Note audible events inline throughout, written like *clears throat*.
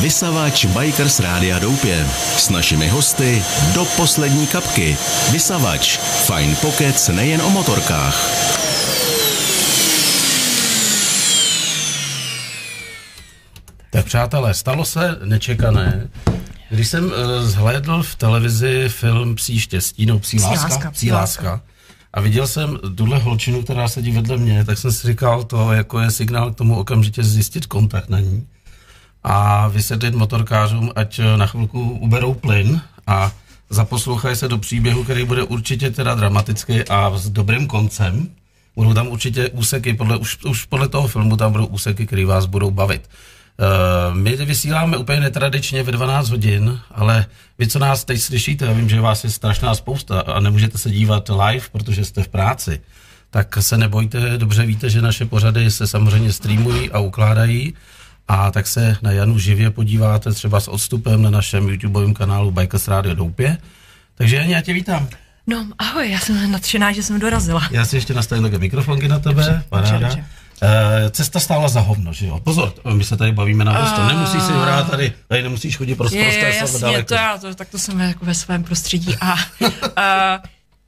Vysavač Bikers Rádia Doupě. S našimi hosty do poslední kapky. Vysavač. Fajn pokec nejen o motorkách. Tak přátelé, stalo se nečekané. Když jsem uh, zhlédl v televizi film Psí štěstí, no Psí láska, láska, Psí láska, a viděl jsem tuhle holčinu, která sedí vedle mě, tak jsem si říkal, to jako je signál k tomu okamžitě zjistit kontakt na ní a vysvětlit motorkářům, ať eh, na chvilku uberou plyn a zaposlouchají se do příběhu, který bude určitě teda dramatický a s dobrým koncem. Budou tam určitě úseky, podle, už, už podle toho filmu tam budou úseky, které vás budou bavit. Uh, my vysíláme úplně netradičně ve 12 hodin, ale vy, co nás teď slyšíte, já vím, že vás je strašná spousta a nemůžete se dívat live, protože jste v práci, tak se nebojte, dobře víte, že naše pořady se samozřejmě streamují a ukládají a tak se na Janu živě podíváte třeba s odstupem na našem YouTubeovém kanálu Bikers Radio Doupě. Takže Janě, já tě vítám. No, ahoj, já jsem nadšená, že jsem dorazila. Já si ještě nastavím také mikrofonky na tebe, Dobře, paráda. dobře, dobře. Uh, cesta stála za hovno, že jo? Pozor, my se tady bavíme na uh, nemusíš si hrát tady, tady nemusíš chodit prostě Je, prosté jasně, daleko. to já, to, tak to jsem jako ve svém prostředí. A, *laughs* a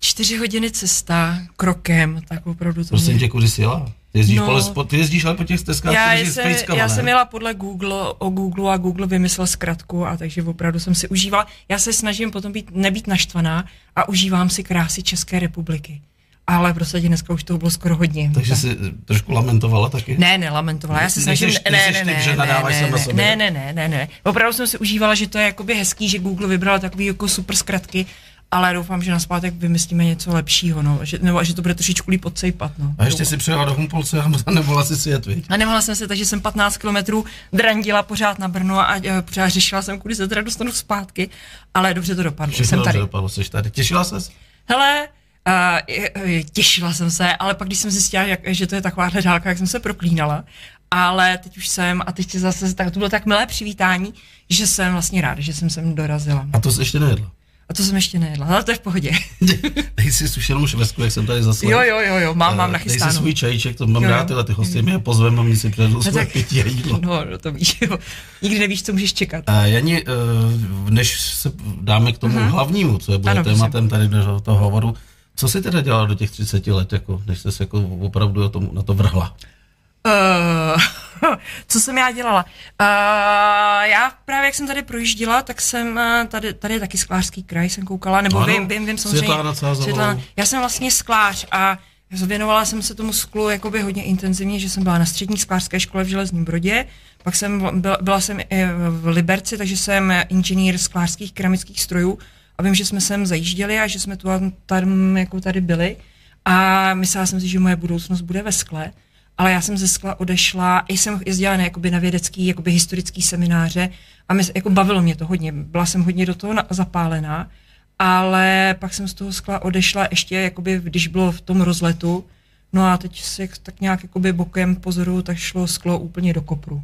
čtyři hodiny cesta krokem, tak opravdu to Prosím mě... tě, kudy jsi jela? Ty jezdíš, No. no, po, ty jezdíš ale po těch stezkách, já, jsem, já ne? jsem jela podle Google, o Google a Google vymyslel zkratku a takže opravdu jsem si užívala. Já se snažím potom být, nebýt naštvaná a užívám si krásy České republiky. Ale prostě dneska už toho bylo skoro hodně. Takže Tak. jsi trošku lamentovala taky? Ne, nelamentovala. Já se snažím... nejseš- ty ne, nejseš ne, typ, ne, že ne, nadáváš ne, sama ne, sobě? ne, ne, ne, ne, ne. Opravdu jsem si užívala, že to je jakoby hezký, že Google vybral takový jako super zkratky, ale doufám, že na zpátek vymyslíme něco lepšího, no. Že, nebo že to bude trošičku líp odsejpat, no. A ještě si přijela do Humpolce a nemohla si sjet, viď? A nemohla jsem se, takže jsem 15 kilometrů drandila pořád na Brno a e, pořád řešila jsem, kudy se teda dostanu zpátky, ale dobře to dopadlo, Všechno jsem dobře tady. dopadlo, jsi tady. Těšila ses? Hele, uh, těšila jsem se, ale pak když jsem zjistila, jak, že to je takováhle dálka, jak jsem se proklínala. Ale teď už jsem, a teď zase, tak to bylo tak milé přivítání, že jsem vlastně ráda, že jsem sem dorazila. A to jsi ještě nejedla. A to jsem ještě nejedla, ale to je v pohodě. *laughs* Dej si sušenou švestku, jak jsem tady zase. Jo, jo, jo, jo, mám, mám Dej si nachystáno. svůj čajíček, to mám Jo, jo. rád, tyhle ty hosty, pozveme a my si předu No pití a jídlo. No, no, to víš, jo. Nikdy nevíš, co můžeš čekat. A Jani, eh, než se dáme k tomu hlavnímu, co je bude. Ano, tématem tady do toho hovoru, co jsi teda dělala do těch 30 let, jako, než jsi se jako opravdu o tom, na to vrhla? Uh, *laughs* co jsem já dělala? Uh, já právě, jak jsem tady projížděla, tak jsem uh, tady, tady je taky sklářský kraj, jsem koukala, nebo Ano, vím, vím, vím samozřejmě. Cázalová. Já jsem vlastně sklář a věnovala jsem se tomu sklu jakoby hodně intenzivně, že jsem byla na střední sklářské škole v Železním Brodě, pak jsem byla, byla jsem i v Liberci, takže jsem inženýr sklářských keramických strojů a vím, že jsme sem zajížděli a že jsme tu tam jako tady byli a myslela jsem si, že moje budoucnost bude ve skle, ale já jsem ze skla odešla, i jsem jezdila na, jakoby na vědecký, jakoby historický semináře a my, jako bavilo mě to hodně, byla jsem hodně do toho na, zapálená, ale pak jsem z toho skla odešla ještě, jakoby, když bylo v tom rozletu, no a teď jak- tak nějak jakoby bokem pozoru, tak šlo sklo úplně do kopru.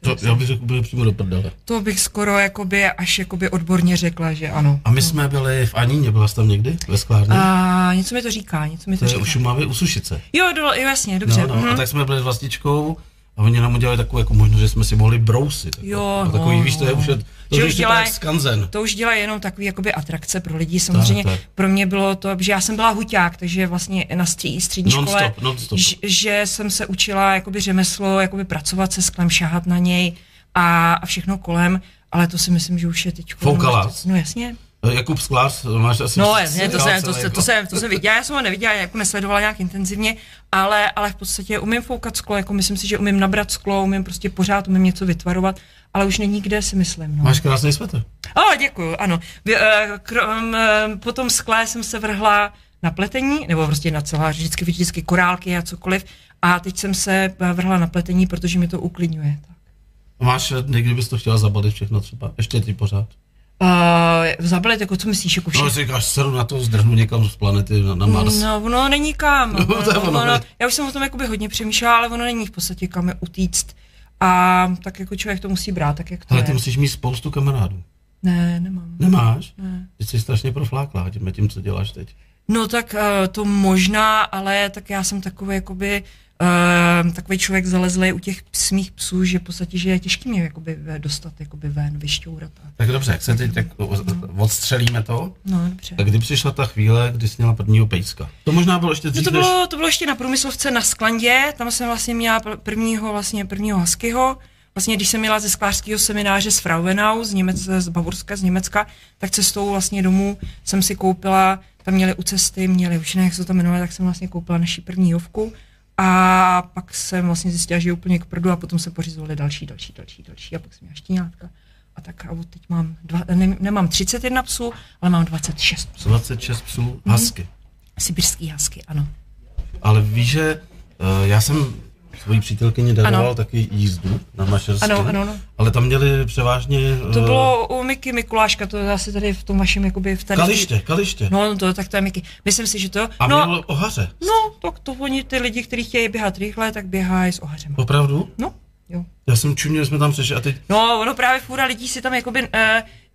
To, já bych řekl úplně přímo do prdele. to bych skoro jakoby až jakoby odborně řekla, že ano. A my jsme byli v Aníně, byla jsi tam někdy ve sklárně? A něco mi to říká, něco mi to, to je říká. u Šumavy u Sušice. Jo, do, jo, jasně, dobře. No, no, mhm. a tak jsme byli s vlastičkou a oni nám udělali takovou jako možnost, že jsme si mohli brousit. Jako, Jo, a takový, no, víš, to je no. už, to Že už dělaj... skanzen. To už dělají jenom takový jakoby atrakce pro lidi. Samozřejmě Tak, tak. pro mě bylo to, že já jsem byla huťák, takže vlastně na střední, Non-stop, škole, non-stop. ž- že jsem se učila jakoby řemeslo, jakoby pracovat se sklem, šáhat na něj a, a všechno kolem, ale to si myslím, že už je teď. Foukala. No jasně. Jakub Sklář, máš asi... No jasně, to jsem, to, se, to, jsem, to jsem viděla, já jsem ho neviděla, jako nesledovala nějak intenzivně, ale, ale v podstatě umím foukat sklo, jako myslím si, že umím nabrat sklo, umím prostě pořád, umím něco vytvarovat, ale už není kde, si myslím. No. Máš krásný svetr. O, děkuju, ano. Eh, Krom, eh, po tom skle jsem se vrhla na pletení, nebo prostě na celá, vždycky, vždycky korálky a cokoliv. A teď jsem se eh, vrhla na pletení, protože mi to uklidňuje. Tak. Máš, někdy bys to chtěla zabalit všechno třeba, ještě ty pořád. Uh, zabalit, jako co myslíš, jako No, všechno? si říkáš, seru na to, zdrhnu někam z planety na, na Mars. No, ono není kam. *laughs* No, to je ono, ne? já už jsem o tom jakoby hodně přemýšlela, ale ono není v podstatě kam je utíct. A tak jako člověk to musí brát, tak jak to Ale je. ty musíš mít spoustu kamarádů. Ne, nemám. Nemáš? Ne. Ty jsi strašně profláklá tím, tím, co děláš teď. No tak uh, to možná, ale tak já jsem takový jakoby uh, takový člověk zalezlý u těch smých psů, že v podstatě, že je těžký mě jakoby dostat jakoby ven, vyšťourat. Tak dobře, jak se teď tak odstřelíme to? No, dobře. Tak kdy přišla ta chvíle, kdy jsi měla prvního pejska? To možná bylo ještě dřív, no to, bylo, to bylo ještě na průmyslovce na Sklandě, tam jsem vlastně měla prvního, vlastně prvního huskyho, vlastně když jsem měla ze sklářského semináře z Frauenau, z, Němec, z Bavorska, z Německa, tak cestou vlastně domů jsem si koupila, tam měli u cesty, měli už ne, jak se to jmenuje, tak jsem vlastně koupila naší první jovku a pak jsem vlastně zjistila, že je úplně k prdu a potom se pořizovali další, další, další, další a pak jsem měla štíňátka. A tak a teď mám, dva, ne, nemám 31 psů, ale mám 26 psů. 26 psů, hasky. Hmm. Sibirský hasky, ano. Ale víš, že uh, já jsem svojí přítelkyni daroval ano. taky jízdu na Mašersku. Ano, ano, ano. Ale tam měli převážně... To bylo u Miky Mikuláška, to je asi tady v tom vašem, jakoby v tady... Kaliště, kaliště. No, to, tak to je Miky. Myslím si, že to... A no, měl ohaře. No, tak to oni, ty lidi, kteří chtějí běhat rychle, tak běhají s ohařem. Opravdu? No, jo. Já jsem čuměl, jsme tam přišli a teď... No, ono právě fůra lidí si tam jakoby... Uh,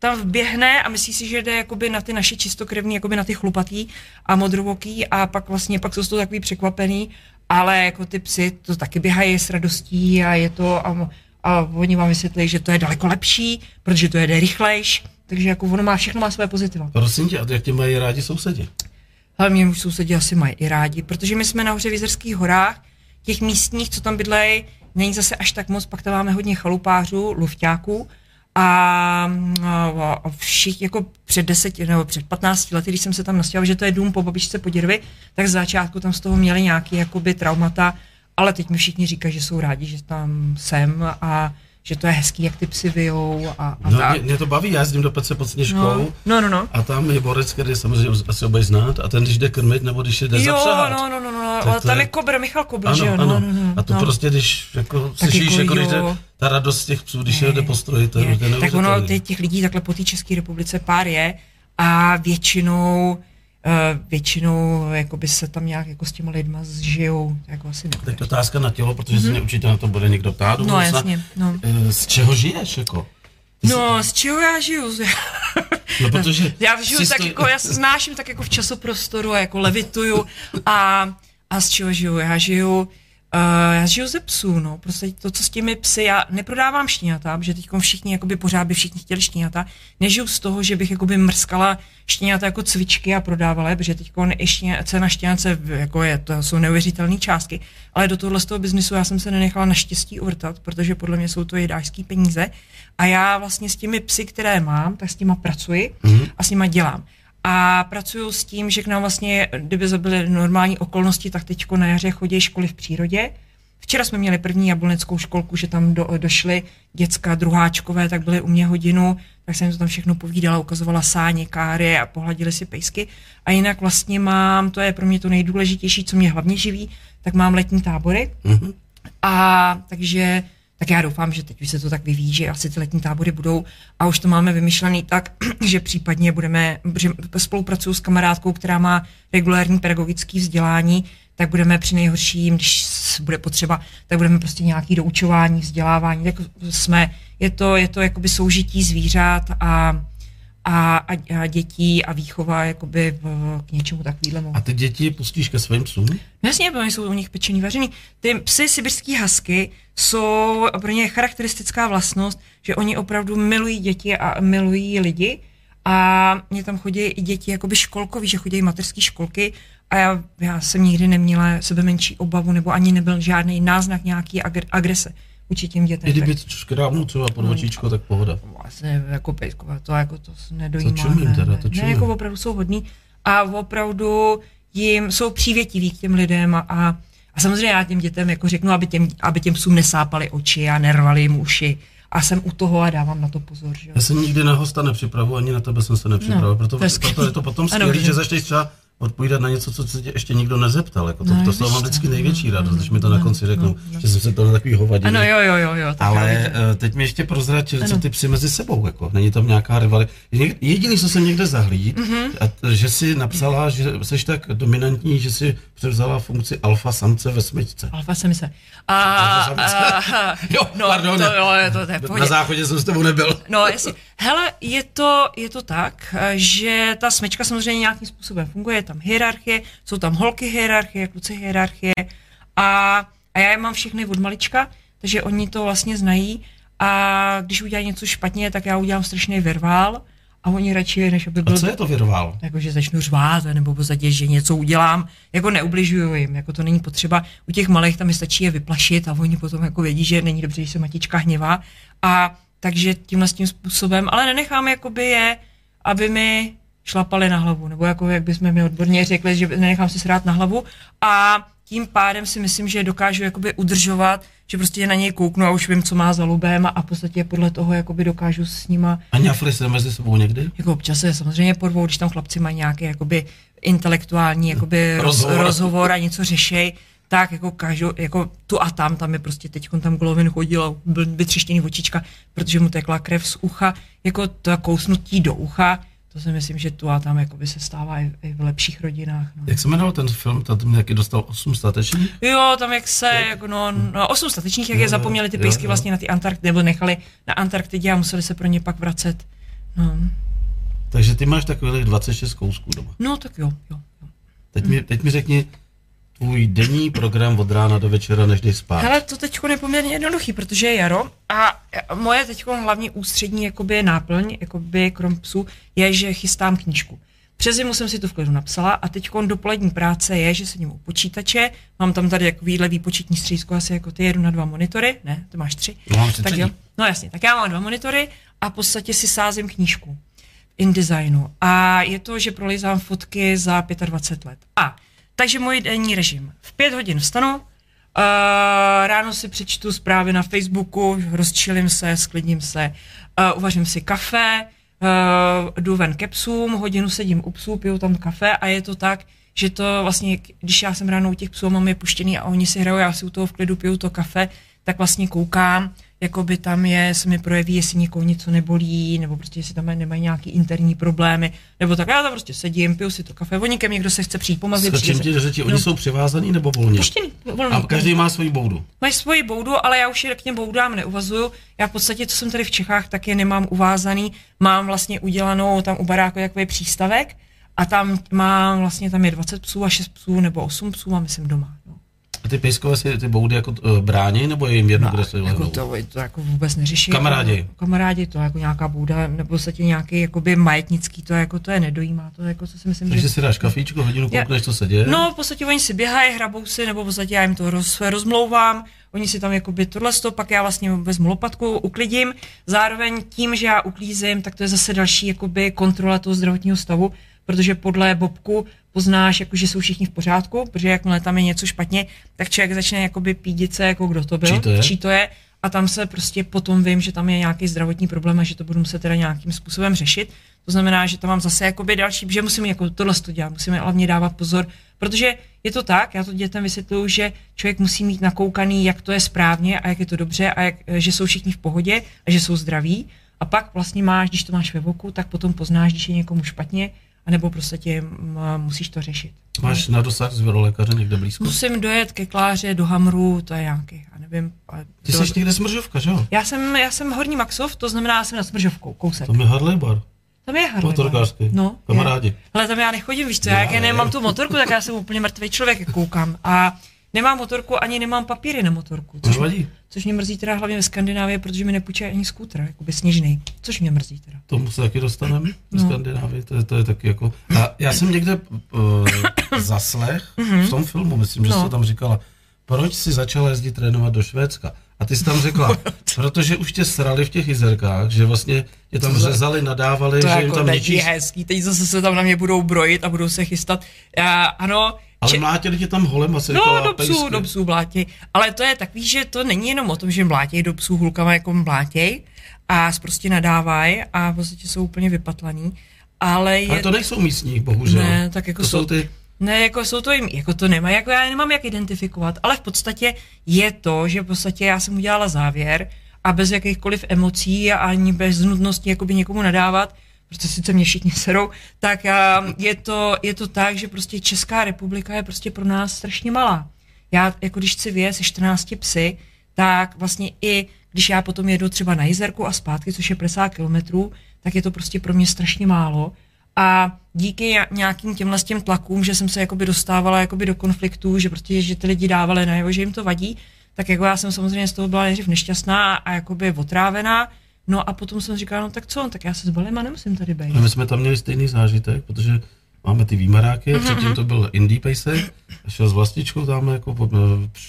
tam vběhne a myslí si, že jde jakoby na ty naše čistokrevní, jakoby na ty chlupatý a modrovoký a pak vlastně pak jsou to takový překvapený ale jako ty psy to taky běhají s radostí a je to, a, a oni vám vysvětlí, že to je daleko lepší, protože to jede rychlejš, takže jako ono má, všechno má své pozitiva. Prosím tě, a jak tě mají rádi sousedi? Ale mě už sousedi asi mají i rádi, protože my jsme nahoře v Jizerských horách, těch místních, co tam bydlejí, není zase až tak moc, pak tam máme hodně chalupářů, lufťáků, a, a, a všichni jako před deseti nebo před 15 lety, když jsem se tam nastěhoval, že to je dům po babičce Poděrvy, tak z začátku tam z toho měli nějaký jakoby traumata, ale teď mi všichni říkají, že jsou rádi, že tam jsem a že to je hezký, jak ty psy vyjou a, a no, tak. Mě, mě, to baví, já jezdím do Pece pod Sněžkou no, no, no, no. a tam je borec, který samozřejmě asi obec znát a ten, když jde krmit nebo když jde jo, zapřáhat. no, no, no, no, ale tam je, Kobr, Michal Kobr, ano, že jo? Ano, no, no, no, a to no. prostě, když jako slyšíš, jako, jako když jde, ta radost těch psů, když je jde po stroji, to je, je. Tak ono, těch lidí takhle po té České republice pár je a většinou většinou jako by se tam nějak jako s těma lidma zžijou, jako asi nebude. Tak otázka na tělo, protože mm-hmm. se mě určitě na to bude někdo ptát. No jasně, no. Uh, z čeho žiješ, jako? No, z čeho já žiju? *laughs* No, protože já žiju tak stoj... jako, já se znáším tak jako v časoprostoru a jako levituju a, a z čeho žiju? Já žiju Uh, já žiju ze psů, no, prostě to, co s těmi psy, já neprodávám štěňata, protože teď všichni, jakoby pořád by všichni chtěli štěňata, nežiju z toho, že bych jakoby mrskala štěňata jako cvičky a prodávala je, protože teď ještě cena štěňace jako je, to jsou neuvěřitelné částky, ale do tohle z toho biznisu já jsem se nenechala naštěstí uvrtat, protože podle mě jsou to jedářský peníze. A já vlastně s těmi psy, které mám, tak s těma pracuji mm-hmm. a s nima dělám a pracuju s tím, že k nám vlastně, kdyby byly normální okolnosti, tak teď na jaře chodí školy v přírodě. Včera jsme měli první jabloneckou školku, že tam do, došly děcka druháčkové, tak byly u mě hodinu, tak jsem to tam všechno povídala, ukazovala sáně, káry a pohladili si pejsky. A jinak vlastně mám, to je pro mě to nejdůležitější, co mě hlavně živí, tak mám letní tábory. Mm-hmm. A takže tak já doufám, že teď už se to tak vyvíjí, že asi ty letní tábory budou a už to máme vymyšlený tak, *clears throat* že případně budeme, že spolupracuju s kamarádkou, která má regulární pedagogické vzdělání, tak budeme při nejhorším, když bude potřeba, tak budeme prostě nějaký doučování, vzdělávání, tak jsme, je to, je to jakoby soužití zvířat a a, a, a dětí a výchova jakoby v, k něčemu takovému. A ty děti pustíš ke svým psům? Jasně, protože jsou u nich pečený, vařený. Ty psy sibirský hasky jsou pro ně charakteristická vlastnost, že oni opravdu milují děti a milují lidi. A mě tam chodí i děti jakoby školkový, že chodí mateřské školky a já, já jsem nikdy neměla sebe menší obavu nebo ani nebyl žádný náznak nějaký agrese vůči těm dětem. I kdyby škrábnu třeba pod očičko, tak pohoda. Vlastně jako pejskové, to jako to nedojímá. To čumím teda, to čumím. Ne, jako opravdu jsou hodní a opravdu jim jsou přívětiví k těm lidem a, a, a samozřejmě já těm dětem jako řeknu, aby těm, aby těm psům nesápali oči a nervali jim uši a jsem u toho a dávám na to pozor. Že? Já se nikdy na hosta nepřipravu, ani na tebe jsem se nepřipravil, no, proto, proto je to potom skvělé, že začneš třeba odpovídat na něco, co se tě ještě nikdo nezeptal. Jako to, no, to, to mám vždycky největší no, radost, když mi to na konci řeknou, no, no. že jsem se to na takový hovadil. Ano, jo, jo, jo. jo Ale uh, teď mi ještě prozrať, co ty psy mezi sebou, jako. Není tam nějaká rivalita. Jediný, co jsem někde zahlíd, mm-hmm. a, že si napsala, že jsi tak dominantní, že si převzala funkci alfa samce ve smyčce. Alfa samce. A, a, *laughs* jo, no, pardon. To, jo, to, to je Na záchodě jsem s tebou nebyl. No, jasně. Hele, je to, je to tak, že ta smečka samozřejmě nějakým způsobem funguje, je tam hierarchie, jsou tam holky hierarchie, kluci hierarchie A, a já je mám všechny od malička, takže oni to vlastně znají a když udělají něco špatně, tak já udělám strašný vervál a oni radši, než aby byl... A co je to virvál? Jako, že začnu řvát, nebo pozadě, že něco udělám, jako neubližuju jim, jako to není potřeba. U těch malých tam mi stačí je vyplašit a oni potom jako vědí, že není dobře, když se matička hněvá. A takže tímhle tím způsobem, ale nenechám jakoby je, aby mi šlapali na hlavu, nebo jako jak bychom mi odborně řekli, že nenechám si srát na hlavu a tím pádem si myslím, že dokážu jakoby udržovat, že prostě na něj kouknu a už vím, co má za lubem a v podstatě podle toho jakoby dokážu s nima... A ňafli se mezi sebou někdy? Jako občas se samozřejmě porvou, když tam chlapci mají nějaký jakoby intelektuální jakoby rozhovor, rozhovor a něco řešej, tak jako každou, jako tu a tam, tam je prostě teď tam Golovin chodil a byl vytřeštěný očička, protože mu tekla krev z ucha, jako to kousnutí do ucha, to si myslím, že tu a tam jakoby se stává i, i v lepších rodinách. No. Jak se jmenoval ten film, tam jaký dostal 8 statečních? Jo, tam jak se, jako no, no 8 statečních, jak je zapomněli ty pejsky vlastně na ty Antarktidě, nebo nechali na Antarktidě a museli se pro ně pak vracet. No. Takže ty máš takových 26 kousků doma. No tak jo, jo. jo. Teď, mi, teď mi řekni, tvůj denní program od rána do večera, než jdeš spát? Hele, to teď je poměrně jednoduchý, protože je jaro a moje teď hlavní ústřední jakoby náplň, jakoby krom psů, je, že chystám knížku. Přes zimu jsem si to v klidu napsala a teď dopolední práce je, že sedím u počítače, mám tam tady jako výhle výpočetní střízko, asi jako ty jedu na dva monitory, ne, to máš tři. No, tak jo, no jasně, tak já mám dva monitory a v podstatě si sázím knížku InDesignu a je to, že prolizám fotky za 25 let. A takže můj denní režim. V pět hodin vstanu, uh, ráno si přečtu zprávy na Facebooku, rozčilím se, sklidním se, uh, uvařím si kafe, uh, jdu ven ke psům, hodinu sedím u psů, piju tam kafe a je to tak, že to vlastně, když já jsem ráno u těch psů, mám je puštěný a oni si hrajou, já si u toho v klidu piju to kafe, tak vlastně koukám, jakoby tam je, se mi projeví, jestli někoho něco nebolí, nebo prostě jestli tam nemají nějaký interní problémy, nebo tak já tam prostě sedím, piju si to kafe, oni ke někdo se chce přijít pomazit. S čím ti řeči, oni no. jsou přivázaný nebo volně? Puštěný, volný. A každý má svoji boudu. Mají svoji boudu, ale já už je k těm boudám neuvazuju. Já v podstatě, co jsem tady v Čechách, tak je nemám uvázaný. Mám vlastně udělanou tam u baráku takový přístavek a tam mám vlastně, tam je 20 psů a 6 psů nebo 8 psů mám, myslím, doma. A ty pejskové si ty boudy jako uh, brání, nebo je jim jedno, no, kde se jako to, to, jako vůbec neřeší. Kamarádi. Jako, kamarádi, to jako nějaká bouda, nebo podstatě nějaký jakoby majetnický, to jako to je nedojímá, to jako co si myslím, Takže že... si dáš kafíčko, hodinu koukneš, co se děje? No, v podstatě oni si běhají, hrabou si, nebo v podstatě já jim to roz, rozmlouvám, oni si tam jakoby tohle pak já vlastně vezmu lopatku, uklidím, zároveň tím, že já uklízím, tak to je zase další jakoby kontrola toho zdravotního stavu, protože podle Bobku poznáš, jako, že jsou všichni v pořádku, protože jakmile tam je něco špatně, tak člověk začne jakoby pídit se, jako kdo to byl, čí to je, čí to je a tam se prostě potom vím, že tam je nějaký zdravotní problém a že to budu muset teda nějakým způsobem řešit. To znamená, že tam mám zase jakoby další, že musím jako tohle to dělat, musíme hlavně dávat pozor, protože je to tak, já to dětem vysvětluju, že člověk musí mít nakoukaný, jak to je správně a jak je to dobře a jak, že jsou všichni v pohodě a že jsou zdraví. A pak vlastně máš, když to máš ve voku, tak potom poznáš, když je někomu špatně anebo prostě tě, musíš to řešit. Máš na dosah zvěrolékaře někde blízko? Musím dojet ke Kláře, do Hamru, to je nějaký, já nevím. Ty do... jsi někde Smržovka, že jo? Já jsem, já jsem Horní Maxov, to znamená, já jsem na Smržovkou, kousek. Tam je Harley bar. Tam je Harley Motorkářský. No, Kamarádi. Ale tam já nechodím, víš co, já, jak nemám tu motorku, tak já jsem úplně mrtvý člověk, jak koukám. A nemám motorku, ani nemám papíry na motorku. Což, mě, což mě mrzí teda hlavně ve Skandinávii, protože mi nepůjčí ani skútr, jakoby sněžný. Což mě mrzí teda. Tomu se taky dostaneme no. v Skandinávii, to je, to je taky jako... A já jsem někde uh, *coughs* zaslech v tom filmu, myslím, že no. jsi tam říkala, proč si začala jezdit trénovat do Švédska? A ty jsi tam řekla, *laughs* protože už tě srali v těch jizerkách, že vlastně je tam řezali, nadávali, to že jako jim tam ničí. hezký, teď zase se tam na mě budou brojit a budou se chystat. Já, ano, ale Če- mlátili tě tam holem asi No, do psů, do psů mlátí. Ale to je takový, že to není jenom o tom, že mlátějí do psů hulkama jako mlátěj a prostě nadávají a v podstatě jsou úplně vypatlaný. Ale, je... ale to nejsou místní, bohužel. Ne, tak jako to jsou, jsou ty... Ne, jako jsou to jim, jako to nemá, jako já nemám jak identifikovat, ale v podstatě je to, že v podstatě já jsem udělala závěr a bez jakýchkoliv emocí a ani bez nutnosti jakoby někomu nadávat, protože sice mě všichni *laughs* serou, tak je to, je to tak, že prostě Česká republika je prostě pro nás strašně malá. Já, jako když chci vyjet se 14 psy, tak vlastně i když já potom jedu třeba na Jizerku a zpátky, což je 50 kilometrů, tak je to prostě pro mě strašně málo. A díky nějakým těmhle těm tlakům, že jsem se jakoby dostávala jakoby do konfliktů, že prostě, že ty lidi dávali najevo, že jim to vadí, tak jako já jsem samozřejmě z toho byla nejdřív nešťastná a jakoby otrávená, No a potom jsem říkala, no tak co, tak já se zbalím a nemusím tady být. A my jsme tam měli stejný zážitek, protože máme ty výmaráky, mm-hmm. předtím to byl indie pejsek, šel s vlastičkou tam jako po,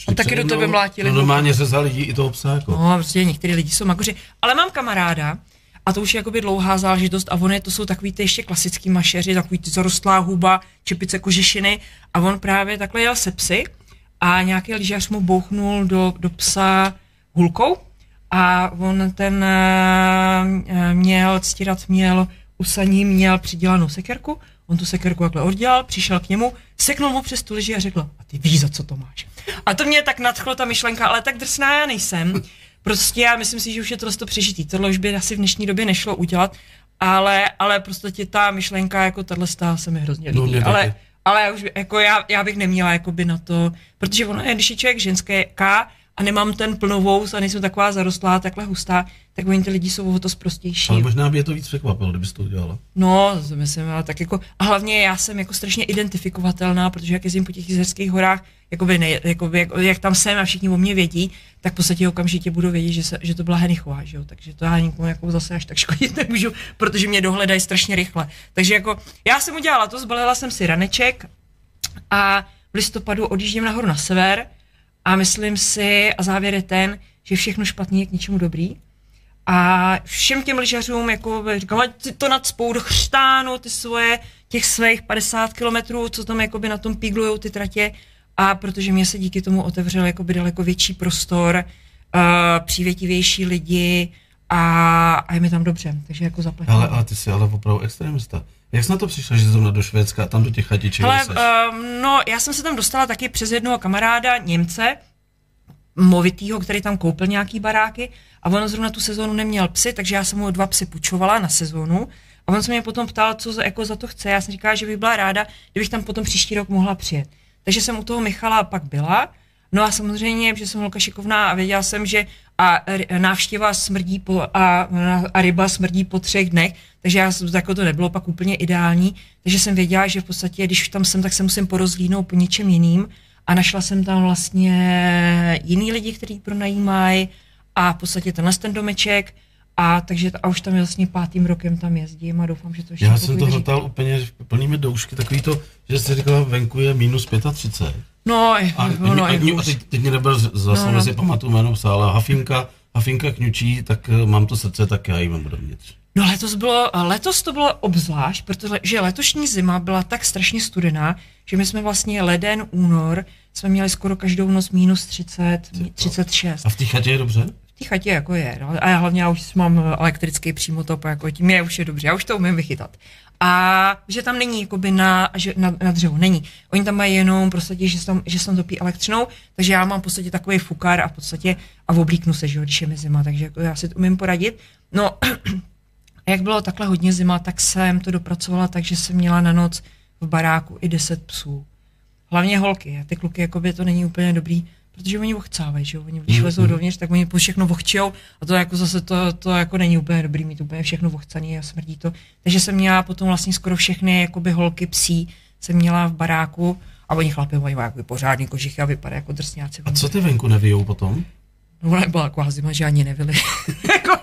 A taky do tebe mlátili. No, normálně řezali i toho psa. Jako. No, prostě některý lidi jsou makoři. Ale mám kamaráda, a to už je jakoby dlouhá záležitost a on je, to jsou takový ty ještě klasický mašeři, takový ty zarostlá huba, čepice kožešiny a on právě takhle jel se psy a nějaký lyžař mu bouchnul do, do psa hulkou a on ten uh, měl, stírat měl usaní, měl přidělanou sekerku, on tu sekerku takhle oddělal, přišel k němu, seknul mu přes tu liži a řekl, a ty víš, za co to máš. A to mě tak nadchlo ta myšlenka, ale tak drsná já nejsem. Prostě já myslím si, že už je to přežitý. Tohle už by asi v dnešní době nešlo udělat, ale, ale prostě ta myšlenka jako tahle stá se mi hrozně no, líbí. No, ale, ale já, už, jako já, já bych neměla jakoby na to, protože ono je, když je člověk ženské K, a nemám ten plnovou a nejsem taková zarostlá, takhle hustá, tak oni ty lidi jsou o to prostější. Ale možná by je to víc překvapilo, kdybys to udělala. No, myslím, ale tak jako, a hlavně já jsem jako strašně identifikovatelná, protože jak jezdím po těch jizerských horách, jakoby ne, jakoby, jak, jak, tam jsem a všichni o mě vědí, tak v podstatě okamžitě budu vědět, že, se, že to byla Henichová, že jo? takže to já nikomu jako zase až tak *laughs* škodit nemůžu, protože mě dohledají strašně rychle. Takže jako, já jsem udělala to, zbalila jsem si raneček a v listopadu odjíždím nahoru na sever, a myslím si, a závěr je ten, že všechno špatný je k něčemu dobrý. A všem těm lyžařům, jako říkám, ty to nadspou do chřtánu, ty svoje, těch svých 50 kilometrů, co tam jakoby na tom píglujou ty tratě. A protože mě se díky tomu otevřel jakoby daleko větší prostor, uh, přívětivější lidi a, a je mi tam dobře, takže jako zaplatím. Ale, ale ty jsi ale opravdu extremista. Jak jsi na to přišla, že jsi do Švédska, tam do těch chatiček? Ale, um, no, já jsem se tam dostala taky přes jednoho kamaráda, Němce, movitýho, který tam koupil nějaký baráky a on zrovna tu sezónu neměl psy, takže já jsem mu dva psy půjčovala na sezónu a on se mě potom ptal, co za, jako za to chce. Já jsem říkala, že bych byla ráda, kdybych tam potom příští rok mohla přijet. Takže jsem u toho Michala pak byla. No a samozřejmě, že jsem holka šikovná a věděla jsem, že a návštěva smrdí po, a, a ryba smrdí po třech dnech, takže já, jako to nebylo pak úplně ideální, takže jsem věděla, že v podstatě, když tam jsem, tak se musím porozlínout po něčem jiným. A našla jsem tam vlastně jiný lidi, kteří pronajímají. A v podstatě tenhle ten domeček. A takže a už tam vlastně pátým rokem tam jezdím a doufám, že to ještě Já jsem to hltal úplně plnými doušky, takový to, že jsi říkala, venku je minus 35. No, a, no, a, a, a teď, teď mě nebyl zase, no, no. si pamatuju jméno psa, ale Hafinka, Hafinka kňučí, tak eh, mám to srdce, tak já jí mám dovnitř. No letos, bylo, letos to bylo obzvlášť, protože letošní zima byla tak strašně studená, že my jsme vlastně leden, únor, jsme měli skoro každou noc minus 30, 36. A v té chatě je dobře? Té chatě jako je, no. a já hlavně já už mám elektrický přímotop, jako tím je už je dobře, já už to umím vychytat. A že tam není jakoby na, že, na, na dřevo, není. Oni tam mají jenom prostě, že se tam, že se tam topí elektřinou, takže já mám v podstatě takový fukár a v podstatě a oblíknu se, že jo, když je mi zima, takže jako já si to umím poradit. No, *clears throat* jak bylo takhle hodně zima, tak jsem to dopracovala tak, že jsem měla na noc v baráku i 10 psů. Hlavně holky, ty kluky, jakoby to není úplně dobrý, protože oni ochcávají, že jo, oni když lezou mm. dovnitř, tak oni po všechno vochčijou a to jako zase to, to jako není úplně dobrý mít úplně všechno vochcaný a smrdí to. Takže jsem měla potom vlastně skoro všechny jakoby holky psí, jsem měla v baráku a oni chlapi mají jako pořádný kožichy a vypadají jako drsňáci. A co ty venku nevyjou potom? No, ona byla taková zima, že ani nevyli. *laughs* jako,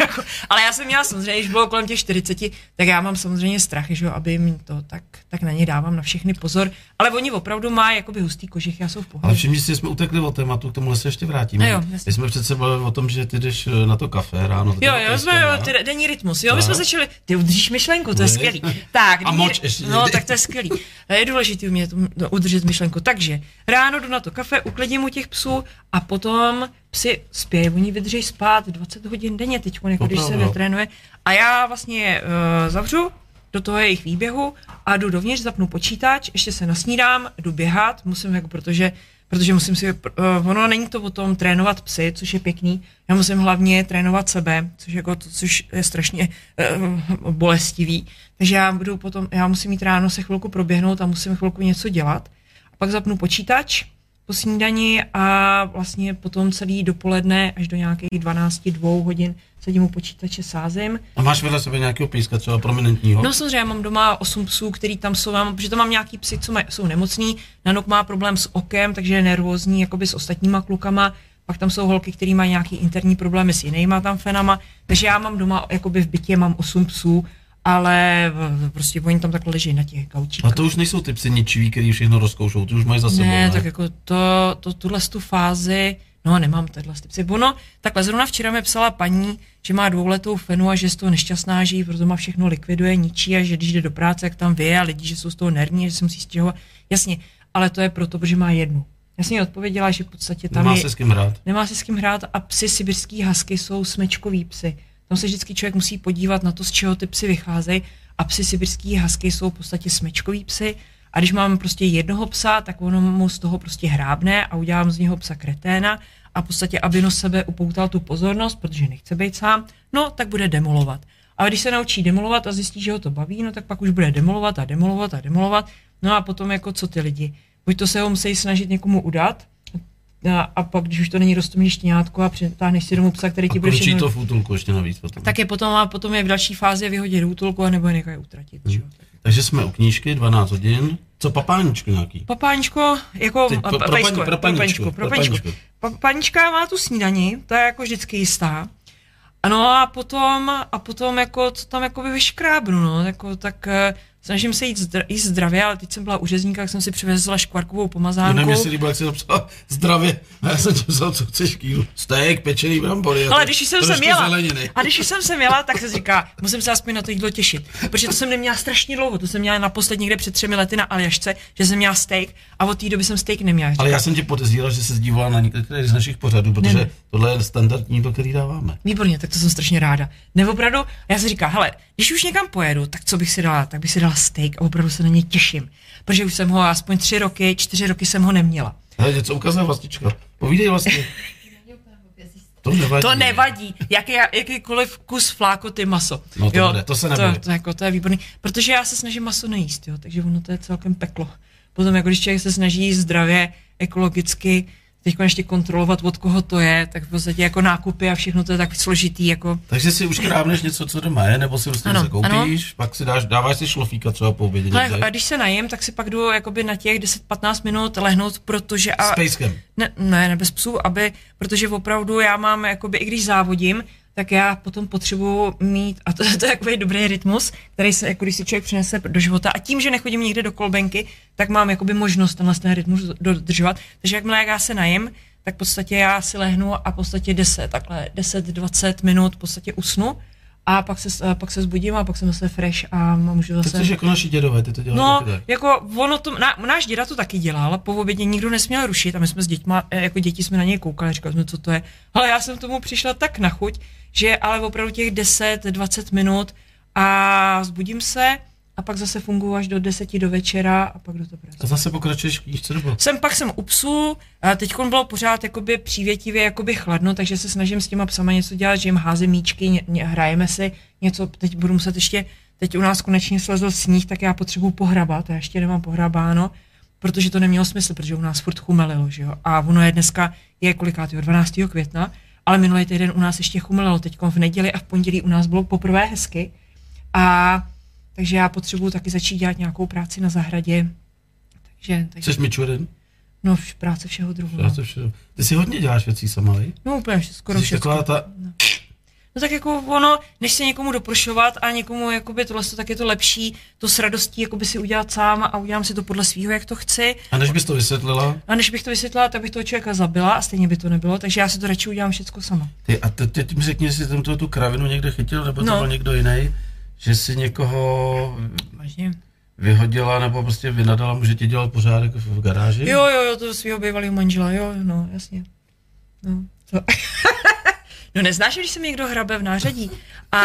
jako, ale já jsem měla samozřejmě, když bylo kolem těch 40, tak já mám samozřejmě strach, že jo, aby mi to, tak, tak na ně dávám na všechny pozor. Ale oni opravdu mají jakoby hustý kožich, já jsou v pohodě. Ale všimni si, jsme utekli od tématu, k tomu se ještě vrátíme. No jo, My jsme přece bavili o tom, že ty jdeš eh, na to kafe ráno. Jo, jo, jsme, jo, ty denní rytmus. Jo, my jsme začali, ty udržíš myšlenku, to je skvělý. Tak, a moč ještě. No, tak to je skvělý. Je důležité mě udržet myšlenku. Takže ráno jdu na to kafe, uklidím u těch psů a potom psi spějí, oni vydrží spát 20 hodin denně teď, jako když se netrénuje. A já vlastně uh, zavřu do toho jejich výběhu a jdu dovnitř, zapnu počítač, ještě se nasnídám, jdu běhat, musím jako, protože, protože musím si, uh, ono není to o tom trénovat psy, což je pěkný, já musím hlavně trénovat sebe, což, jako to, což je strašně uh, bolestivý, takže já budu potom, já musím mít ráno se chvilku proběhnout a musím chvilku něco dělat. A pak zapnu počítač, po snídani a vlastně potom celý dopoledne až do nějakých 12, 2 hodin sedím u počítače, sázím. A máš vedle sebe nějakého píska, třeba prominentního? No samozřejmě, já mám doma 8 psů, který tam jsou, mám, protože tam mám nějaký psy, co maj, jsou nemocný, Nanok má problém s okem, takže je nervózní jakoby s ostatníma klukama, pak tam jsou holky, které mají nějaký interní problémy s jinýma tam fenama, takže já mám doma, jakoby v bytě mám 8 psů, ale prostě oni tam takhle leží na těch gaučích. A to už nejsou ty psy ničivý, který všechno rozkoušou, ty už mají za sebou, ne, ne? tak jako to, to tuhle tu fázi, no nemám tenhle psy. Ono, takhle zrovna včera mi psala paní, že má dvouletou fenu a že z toho nešťastná, že jí proto má všechno likviduje, ničí a že když jde do práce, jak tam vy a lidi, že jsou z toho nervní, že se musí stěhovat. Jasně, ale to je proto, protože má jednu. Já jsem jí odpověděla, že v podstatě tam Nemá je, se s kým hrát. Nemá se s kým hrát a psy sibirský hasky jsou smečkový psy. Tam se vždycky člověk musí podívat na to, z čeho ty psy vycházejí. A psy sibirský hasky jsou v podstatě smečkový psy. A když mám prostě jednoho psa, tak ono mu z toho prostě hrábne a udělám z něho psa kreténa a v podstatě, aby no sebe upoutal tu pozornost, protože nechce být sám, no tak bude demolovat. A když se naučí demolovat a zjistí, že ho to baví, no tak pak už bude demolovat a demolovat a demolovat. No a potom jako co ty lidi? Buď to se ho musí snažit někomu udat, a, a pak, když už to není rostomilý štěňátko a přitáhneš si domů psa, který ti A bude všechno... to v útulku ještě navíc potom. Tak je potom, a potom je v další fázi vyhodit do útulku a nebo je nechají utratit. Hmm. Takže jsme u knížky, 12 hodin. Co papáničku nějaký? Papáňčko, jako Teď pro- pro pejsko, paní- pro pro paníčku, paníčku, pro pro paníčku. paníčku. Pa, paníčka má tu snídani, to je jako vždycky jistá. Ano a potom, a potom jako, co tam jako vyškrábnu, no, jako, tak eh, snažím se jít, zdra, jíst zdravě, ale teď jsem byla u řezníka, tak jsem si přivezla škvarkovou To pomazánku. nevím, jestli líbilo, jak jsi napsal *laughs* zdravě. A já jsem ti psal, co chceš kýlu. Steak, pečený brambory. a Ale to- když jsem sem jela, zeleniny. a když jsem sem jela, tak se říká, musím se aspoň na to jídlo těšit. Protože to jsem neměla strašně dlouho, to jsem měla naposled někde před třemi lety na Aljašce, že jsem měla steak a od té doby jsem steak neměla. Ale já jsem ti podezíral, že se dívala na některé z našich pořadů, protože Ne. tohle je standardní jídlo, který dáváme. Výborně, tak to jsem strašně ráda. Ne, opravdu, já si říkám, hele, když už někam pojedu, tak co bych si dala? Tak bych si dala steak a opravdu se na něj těším. Protože už jsem ho aspoň tři roky, čtyři roky jsem ho neměla. Ale něco ukazuje vlastička. Povídej vlastně. To nevadí. To nevadí, jaký, jakýkoliv kus flákoty maso. No to bude, to se nebude. To, to, jako, to je výborný, protože já se snažím maso nejíst, jo, takže ono to je celkem peklo. Potom, jako když člověk se snaží zdravě, ekologicky, teď ještě kontrolovat, od koho to je, tak v podstatě jako nákupy a všechno to je tak složitý, jako Takže si už krábneš něco, co doma je, nebo si prostě Ano, koupíš, pak si dáš, dáváš si šlofíka třeba po obědě Ale a když se najím, tak si pak jdu jakoby na těch 10-15 minut lehnout, protože... A, S pejskem. ne, ne, ne, bez psů, aby, protože opravdu já mám, jakoby, i když závodím, tak já potom potřebuji mít, a to, *laughs* to je takový dobrý rytmus, který se, jako když si člověk přinese do života a tím, že nechodím nikde do kolbenky, tak mám jakoby možnost tenhle ten rytmus dodržovat. Takže jakmile jak já se najím, tak v podstatě já si lehnu a v podstatě 10, takhle 10-20 minut v podstatě usnu a pak se, a pak se zbudím a pak jsem zase fresh a můžu zase... jsi jako naši dědové, ty to děláš No, taky tak. jako ono to, na, náš děda to taky dělal, po obědě nikdo nesměl rušit a my jsme s dětma, eh, jako děti jsme na něj koukali, říkali jsme, co to je. Ale já jsem tomu přišla tak na chuť, že ale opravdu těch 10-20 minut a zbudím se a pak zase funguji až do 10 do večera a pak do to práce. A zase pokračuješ v knížce, nebo? Jsem pak jsem u psů, teď bylo pořád jakoby přívětivě jakoby chladno, takže se snažím s těma psama něco dělat, že jim házím míčky, ně, ně, hrajeme si něco, teď budu muset ještě, teď u nás konečně slezl sníh, tak já potřebuji pohrabat, já ještě nemám pohrabáno, protože to nemělo smysl, protože u nás furt chumelilo, že jo, a ono je dneska, je kolikátýho, 12. května, ale minulý týden u nás ještě chumelilo, teď v neděli a v pondělí u nás bylo poprvé hezky a takže já potřebuji taky začít dělat nějakou práci na zahradě, takže, takže Jsi mičurin? No, vš- práce všeho druhu. Já No, to všechno. Ty si hodně děláš věcí sama, vej? no úplně skoro Jsi všechno. taková ta, No tak jako ono, než se někomu doprošovat a někomu jakoby tohle, tak je to lepší, to s radostí jakoby si udělat sám a udělám si to podle svého, jak to chci. a než bys to vysvětlila, A než bych to vysvětlila, tak bych toho člověka zabila a stejně by to nebylo, takže já si to radši udělám všechno sama. ty, a teď, teď mi řekni, jestli jsem tu, tu kravinu někde chytil, nebo to No. byl někdo jiný, že si někoho Vážně. vyhodila, nebo prostě vynadala, může ti dělat pořádek v, v garáži? Jo, jo, jo, to svého bývalého manžela, jo, no, jasně. No, to... *laughs* no neznáš, když se mi někdo hrabe v nářadí. A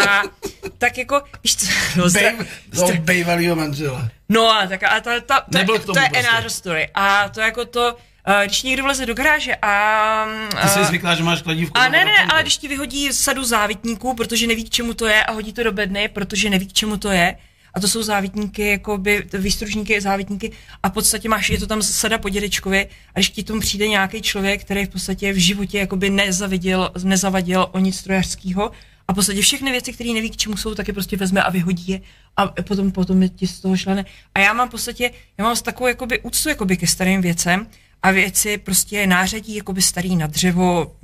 tak jako, víš co, no, Bej, no, bejvalýho manžela. No a tak a ta, ta, to, Nebyl tomu to je prostě. story. A to jako to, když někdo vleze do garáže a... Ty jsi a- zvyklá, že máš kladívku. a ne, ne, ale když ti vyhodí sadu závitníků, protože neví, k čemu to je a hodí to do bedny, protože neví, k čemu to je, a to jsou závitníky, jakoby výstružníky, závitníky a v podstatě máš, je to tam sada po dědečkovi a když ti tomu přijde nějaký člověk, který v podstatě v životě jakoby nezaviděl, nezavadil o nic strojařského a v podstatě všechny věci, které neví, k čemu jsou, taky prostě vezme a vyhodí je a potom, potom je ti z toho šlené. A já mám v podstatě, já mám takovou jakoby úctu jakoby ke starým věcem a věci prostě nářadí jakoby starý na dřevo,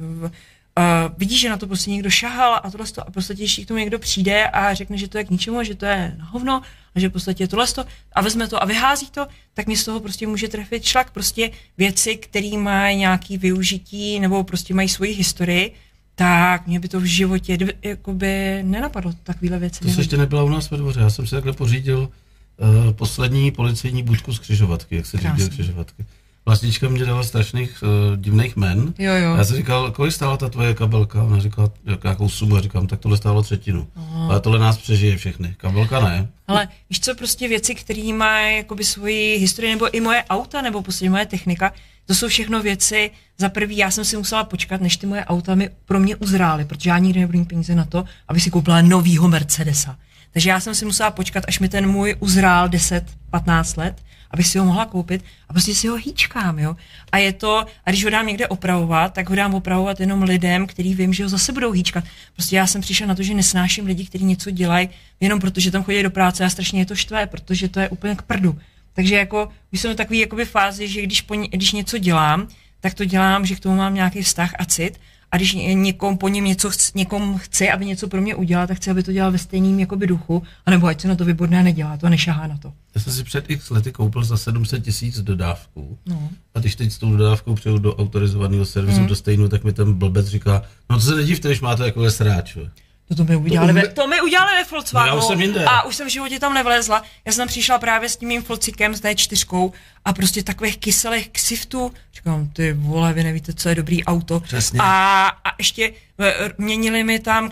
Uh, vidíš, že na to prostě někdo šahal a tohle a prostě když k tomu někdo přijde a řekne, že to je k ničemu, že to je na hovno a že prostě tohle a vezme to a vyhází to, tak mi z toho prostě může trefit šlak. Prostě věci, které mají nějaký využití nebo prostě mají svoji historii, tak mě by to v životě jakoby nenapadlo takovéhle věci. To se ještě nebyla u nás ve dvoře. Já jsem si takhle pořídil uh, poslední policejní budku z křižovatky, jak se řídí křižovatky. Vlastička mě dala strašných uh, divných men. Jo, jo. Já jsem říkal, kolik stála ta tvoje kabelka? Ona říkala, jakou sumu? Já říkám, tak tohle stálo třetinu. Aha. Ale tohle nás přežije všechny. Kabelka ne. Ale víš co, prostě věci, které mají jakoby svoji historii, nebo i moje auta, nebo prostě moje technika, to jsou všechno věci, za prvý já jsem si musela počkat, než ty moje auta mi pro mě uzrály, protože já nikdy nebudu mít peníze na to, aby si koupila novýho Mercedesa. Takže já jsem si musela počkat, až mi ten můj uzrál 10-15 let abych si ho mohla koupit a prostě si ho hýčkám, jo. A je to, a když ho dám někde opravovat, tak ho dám opravovat jenom lidem, který vím, že ho zase budou hýčkat. Prostě já jsem přišla na to, že nesnáším lidi, kteří něco dělají, jenom protože tam chodí do práce a strašně je to štve, protože to je úplně k prdu. Takže jako, už jsem v takové jakoby fázi, že když, po, když něco dělám, tak to dělám, že k tomu mám nějaký vztah a cit a když někom po něm něco chci, někom chci, aby něco pro mě udělal, tak chci, aby to dělal ve stejném jakoby duchu, anebo ať se na to vybodne a nedělá to nešahá na to. Já jsem si před x lety koupil za 700 tisíc dodávku. No. A když teď s tou dodávkou přijdu do autorizovaného servisu mm. do stejnou, tak mi ten blbec říká, no to se nedivte, když máte jako sráč. No to mi udělali, to, ve, to mi udělali ve Volkswagenu. No já už jsem jinde. A už jsem v životě tam nevlezla. Já jsem přišla právě s tím mým Volcikem, s D4 a prostě takových kyselých ksiftů. Říkám, ty vole, vy nevíte, co je dobrý auto. Přesně. A, a ještě eh, měnili mi tam uh,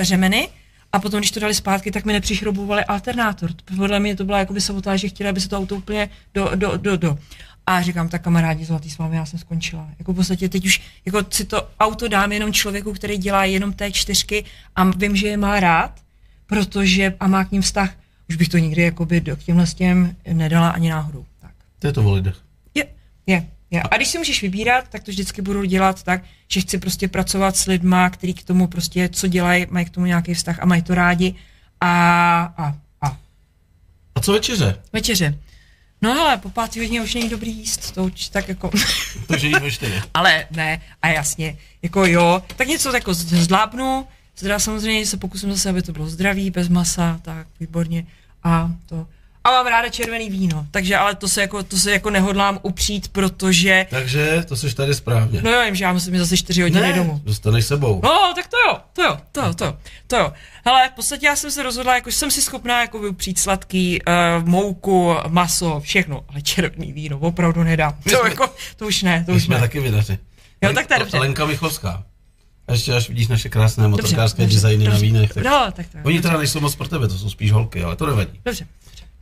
řemeny, a potom, když to dali zpátky, tak mi nepřišrobovali alternátor. Podle mě to byla jakoby sabotáž, že chtěli, aby se to auto úplně do, do, do, do. A říkám, tak kamarádi zlatý s vámi, já jsem skončila. Jako v podstatě teď už jako si to auto dám jenom člověku, který dělá jenom té čtyřky a vím, že je má rád, protože a má k ním vztah. Už bych to nikdy jakoby do, k těmhle s těm nedala ani náhodou. Tak. To je to o lidech. Je, je, je. A když si můžeš vybírat, tak to vždycky budu dělat tak, že chci prostě pracovat s lidma, kteří k tomu prostě, co dělají, mají k tomu nějaký vztah a mají to rádi. A, a, a. A co večeře? Večeře. No ale po pátý hodině už není dobrý jíst, to už tak jako... *laughs* Takže jí čtyři. ale ne, a jasně, jako jo, tak něco jako zdlápnu, teda samozřejmě se pokusím zase, aby to bylo zdravý, bez masa, tak výborně, a to... A mám ráda červený víno, takže ale to se jako, to se jako nehodlám upřít, protože... Takže to jsi tady správně. No jo, vím, že já musím zase 4 hodiny ne, domů. dostaneš sebou. No, tak to jo, to jo, to jo, to jo, to jo. Hele, v podstatě já jsem se rozhodla, jako jsem si schopná jako upřít sladký, uh, mouku, maso, všechno, ale červený víno opravdu nedám. To, jsme, jako, to už ne, to už jsme ne. taky vydaři. Jo, tak to je dobře. Lenka Vychovská. A ještě až vidíš naše krásné motorkářské designy dobře, na vínech. Tak... No, tak to Oni teda nejsou moc pro tebe, to jsou spíš holky, ale to nevadí. Dobře.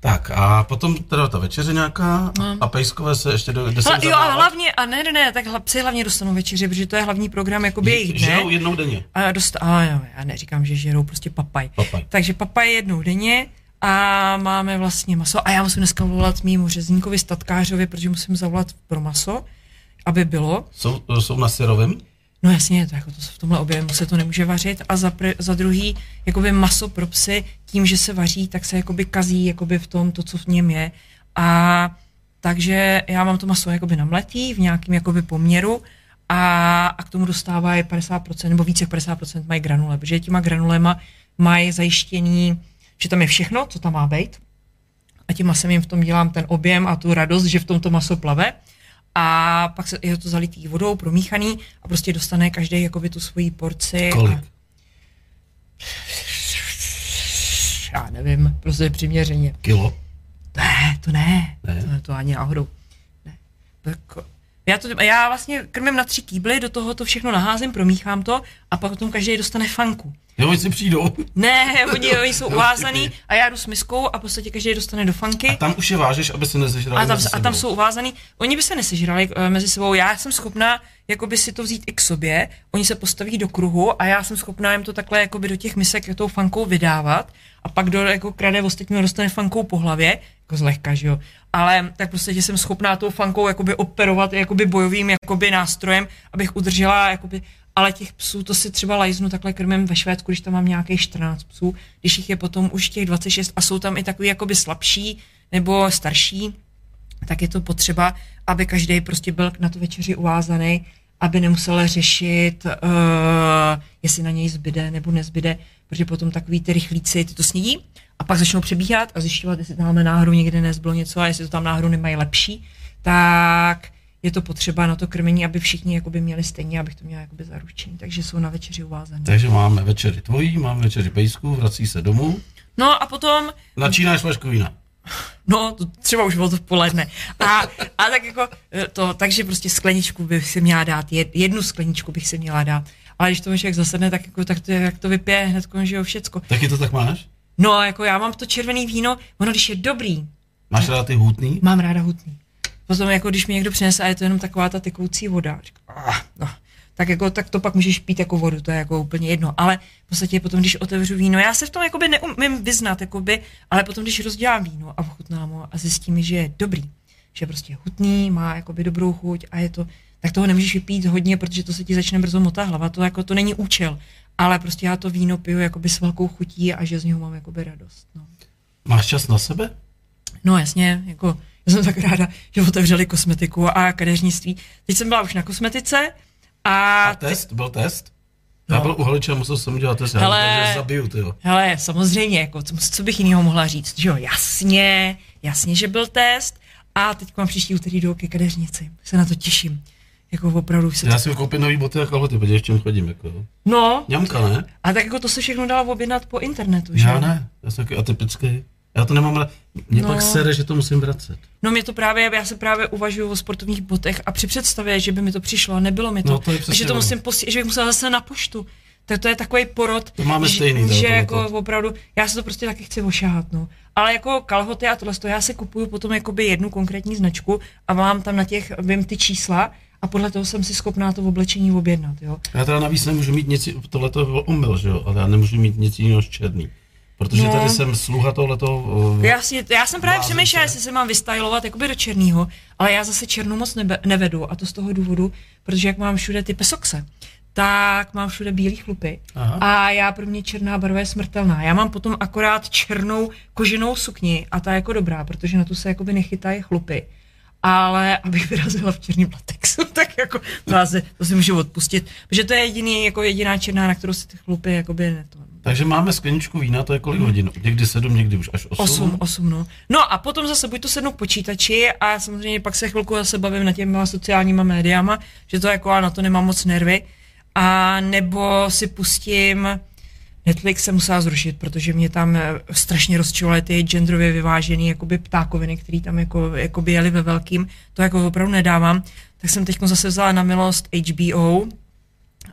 Tak a potom teda ta večeře nějaká no. a pejskové se ještě do, Hla, Jo a hlavně, a ne, ne, ne, tak hla, psi hlavně dostanou večeři, protože to je hlavní program jakoby jejich dne. Žerou jednou denně. A, dost, a jo, já neříkám, že žerou prostě papaj. papaj. Takže papaj jednou denně a máme vlastně maso. A já musím dneska volat mýmu řezníkovi, statkářovi, protože musím zavolat pro maso, aby bylo. Jsou, jsou na syrovém? No jasně, to, jako to v tomhle objemu se to nemůže vařit a za, pr- za druhý, jakoby maso pro psy, tím, že se vaří, tak se jakoby kazí jakoby v tom, to, co v něm je. A takže já mám to maso jakoby namletý v nějakém jakoby poměru a, a k tomu dostávají 50% nebo více jak 50% mají granule, protože těma granulema mají zajištění, že tam je všechno, co tam má být. A tím masem jim v tom dělám ten objem a tu radost, že v tom to maso plave a pak se, je to zalitý vodou, promíchaný a prostě dostane každý jakoby tu svoji porci. Kolik? A... Já nevím, prostě přiměřeně. Kilo? Ne, to ne, ne. To, to ani náhodou. Ne. Tak, já, to, já vlastně krmím na tři kýbly, do toho to všechno naházím, promíchám to a pak potom každý dostane fanku. Jo, oni si přijdou. Ne, oni, *laughs* oni jsou uvázaný a já jdu s miskou a v podstatě každý dostane do fanky. A tam už je vážeš, aby se nezežrali A tam, mezi a tam jsou uvázaný. Oni by se nesežrali uh, mezi sebou. Já jsem schopná jakoby si to vzít i k sobě. Oni se postaví do kruhu a já jsem schopná jim to takhle jakoby do těch misek tou fankou vydávat. A pak kdo jako krade ostatního dostane fankou po hlavě, jako zlehka, že jo. Ale tak prostě jsem schopná tou fankou jakoby operovat jakoby bojovým jakoby nástrojem, abych udržela jakoby ale těch psů, to si třeba lajznu takhle krmím ve Švédsku, když tam mám nějakých 14 psů, když jich je potom už těch 26 a jsou tam i takový jakoby slabší nebo starší, tak je to potřeba, aby každý prostě byl na tu večeři uvázaný, aby nemusel řešit, uh, jestli na něj zbyde nebo nezbyde, protože potom takový ty rychlíci ty to snídí a pak začnou přebíhat a zjišťovat, jestli tam náhodou někde nezbylo něco a jestli to tam náhodou nemají lepší, tak je to potřeba na to krmení, aby všichni jakoby měli stejně, abych to měla jakoby zaručení. Takže jsou na večeři uvázané. Takže máme večeři tvojí, máme večeři pejsku, vrací se domů. No a potom Načínáš flašku vína. No, to třeba už bylo to v poledne. A, a tak jako eh, to, takže prostě skleničku bych si měla dát, jed- jednu skleničku bych si měla dát. Ale když to člověk zasedne, tak, jako, tak to, jak to vypije hned, že jo, všecko. Taky to tak máš? No, jako já mám to červený víno, ono když je dobrý, Máš rád ty hutný? mám ráda hutný. Potom jako když mi někdo přinese a je to jenom taková ta tekoucí voda, říkám, ah, no, tak jako, tak to pak můžeš pít jako vodu, to je jako úplně jedno. Ale v podstatě potom, když otevřu víno, já se v tom jakoby neumím vyznat, jakoby, ale potom, když rozdělám víno a ochutnám ho a zjistím, že je dobrý, že je prostě hutný, má jakoby dobrou chuť a je to, tak toho nemůžeš vypít hodně, protože to se ti začne brzo motat hlava, to jako to není účel. Ale prostě já to víno piju jakoby s velkou chutí a že z něho mám jakoby radost. No. Máš čas na sebe? No jasně, jako já jsem tak ráda, že otevřeli kosmetiku a kadeřnictví. Teď jsem byla už na kosmetice a, A test? Byl test? Já No. byl u Holiče a musel jsem udělat test. Já Hele. Že zabiju, tyjo. hele, samozřejmě, jako, co, co bych jiného mohla říct, že jo, jasně, jasně, že byl test a teď mám příští úterý do ke kadeřnici, se na to těším. Jako opravdu se Já to... si koupím nový boty a kalhoty, protože v čem chodím, jako. No, Ňamka, ne? a tak jako to se všechno dalo objednat po internetu, že Já ne, já jsem takový atypický. Já to nemám rád. Mě No. pak sere, že to musím vracet. No mě to právě, já se právě uvažuji o sportovních botech a při představě, že by mi to přišlo nebylo mi to, No, to je a že to musím posí- že bych musela zase na poštu. Tak to je takový porod, To máme že, stejný, že tohle jako to. opravdu, já se to prostě taky chci ošahat, no. Ale jako kalhoty a tohle, to já si kupuju potom jakoby jednu konkrétní značku a mám tam na těch, vím ty čísla a podle toho jsem si schopná to oblečení objednat, jo. Já teda navíc nemůžu mít nic, tohle to omyl, že jo, ale já nemůžu mít nic jiného než černý. Protože No. tady jsem sluha tohleto... Uh, Jasně, já jsem právě přemýšlela, jestli se mám vystylovat jakoby do černého, ale já zase černou moc nebe, nevedu a to z toho důvodu, protože jak mám všude ty pesoxe, tak mám všude bílý chlupy Aha. a já pro mě černá barva je smrtelná. Já mám potom akorát černou koženou sukni a ta je jako dobrá, protože na tu se jakoby nechytají chlupy. Ale abych vyrazila v černém latexu, *laughs* tak jako to, si, to si můžu odpustit, protože to je jediný, jako jediná černá, na kterou se ty chlupy jakoby ne to, Takže máme skleničku vína, to je kolik hodin? Někdy sedm, někdy už až osm. Osm, osm, no. No a potom zase buď to sednu k počítači a samozřejmě pak se chvilku zase bavím na těma sociálníma médiama, že to jako já na to nemám moc nervy. A nebo si pustím Netflix se musela zrušit, protože mě tam eh, strašně rozčilovaly ty genderově vyvážené jakoby ptákoviny, které tam jako, jakoby jeli ve velkým. To jako opravdu nedávám. Tak jsem teď zase vzala na milost HBO.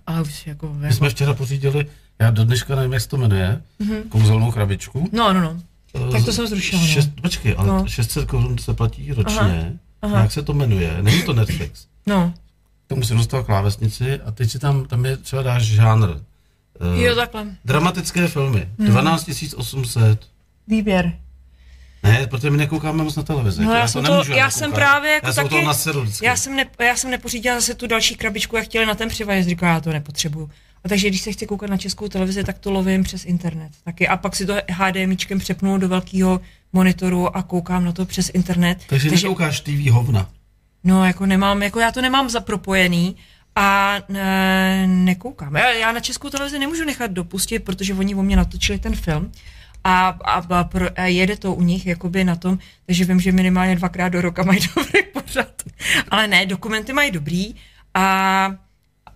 A už jako... My jsme včera pořídili, já do dneška nevím, jak se to jmenuje, mm-hmm. kouzelnou krabičku. No, no, no. Eh, Tak to jsem zrušila, no. Šest, počkej, ale No. no. 600 korun se platí ročně. Aha, Aha. Jak se to jmenuje? Není to Netflix. No. Tomu si dostal klávesnici a teď si tam, tam je třeba dáš žánr. Eh, Jo, takhle. Dramatické filmy. Mhm. 12 800. Výběr. Ne, protože my nekoukáme moc na televizi. No, jako já jsem to- nemůžu já jsem právě jako já jsem taky- toho nasedl vždycky. Já jsem, ne, já jsem nepořídila zase tu další krabičku, jak chtěli na ten přivajezd, říkala, já to nepotřebuju. A takže když se chci koukat na českou televizi, tak to lovím přes internet taky. A pak si to HDMIčkem přepnu do velkého monitoru a koukám na to přes internet. Takže, takže nekoukáš TV hovna. No, jako nemám, jako já to nemám zapropojený a ne, nekoukám. Já, já na českou televizi nemůžu nechat dopustit, protože oni o mě natočili ten film a, a, a, pro, a jede to u nich jakoby na tom, takže vím, že minimálně dvakrát do roka mají *laughs* dobrý pořad. Ale ne, dokumenty mají dobrý a,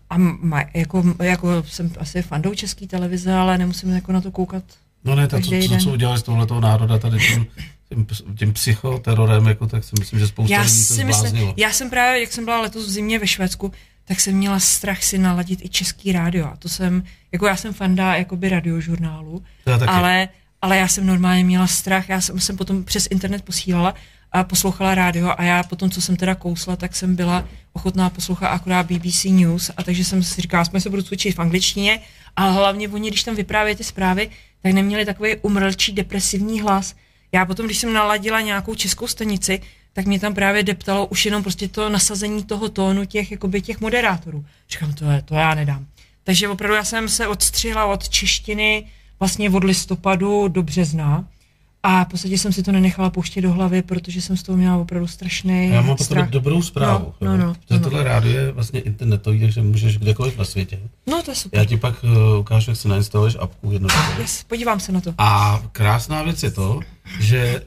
a maj, jako, jako jsem asi fandou české televize, ale nemusím jako na to koukat. No ne, to, co, co, co udělali z tohletoho národa tady tím, tím, tím psychoterorem, jako, tak si myslím, že spousta Já lidí to si myslím, já jsem právě, jak jsem byla letos v zimě ve Švédsku, tak jsem měla strach si naladit i český rádio. A to jsem, jako já jsem fanda jakoby radiožurnálu, ale, ale já jsem normálně měla strach, já jsem, jsem potom přes internet posílala a poslouchala rádio a já potom, co jsem teda kousla, tak jsem byla ochotná poslouchat akorát BBC News a takže jsem si říkala, jsme se budu cvičit v angličtině a hlavně oni, když tam vyprávějí ty zprávy, tak neměli takový umrlčí depresivní hlas. Já potom, když jsem naladila nějakou českou stanici, tak mě tam právě deptalo už jenom prostě to nasazení toho tónu těch, jakoby těch moderátorů. Říkám, to, je, to já nedám. Takže opravdu já jsem se odstřihla od češtiny vlastně od listopadu do března a v podstatě jsem si to nenechala pouštět do hlavy, protože jsem z toho měla opravdu strašný Já mám potom dobrou zprávu. No, no, no, no. Tohle rádio je vlastně internetový, takže můžeš kdekoliv na světě. No to je super. Já ti pak uh, ukážu, jak si nainstaluješ apku jednoduše. Yes, podívám se na to. A krásná věc je to, že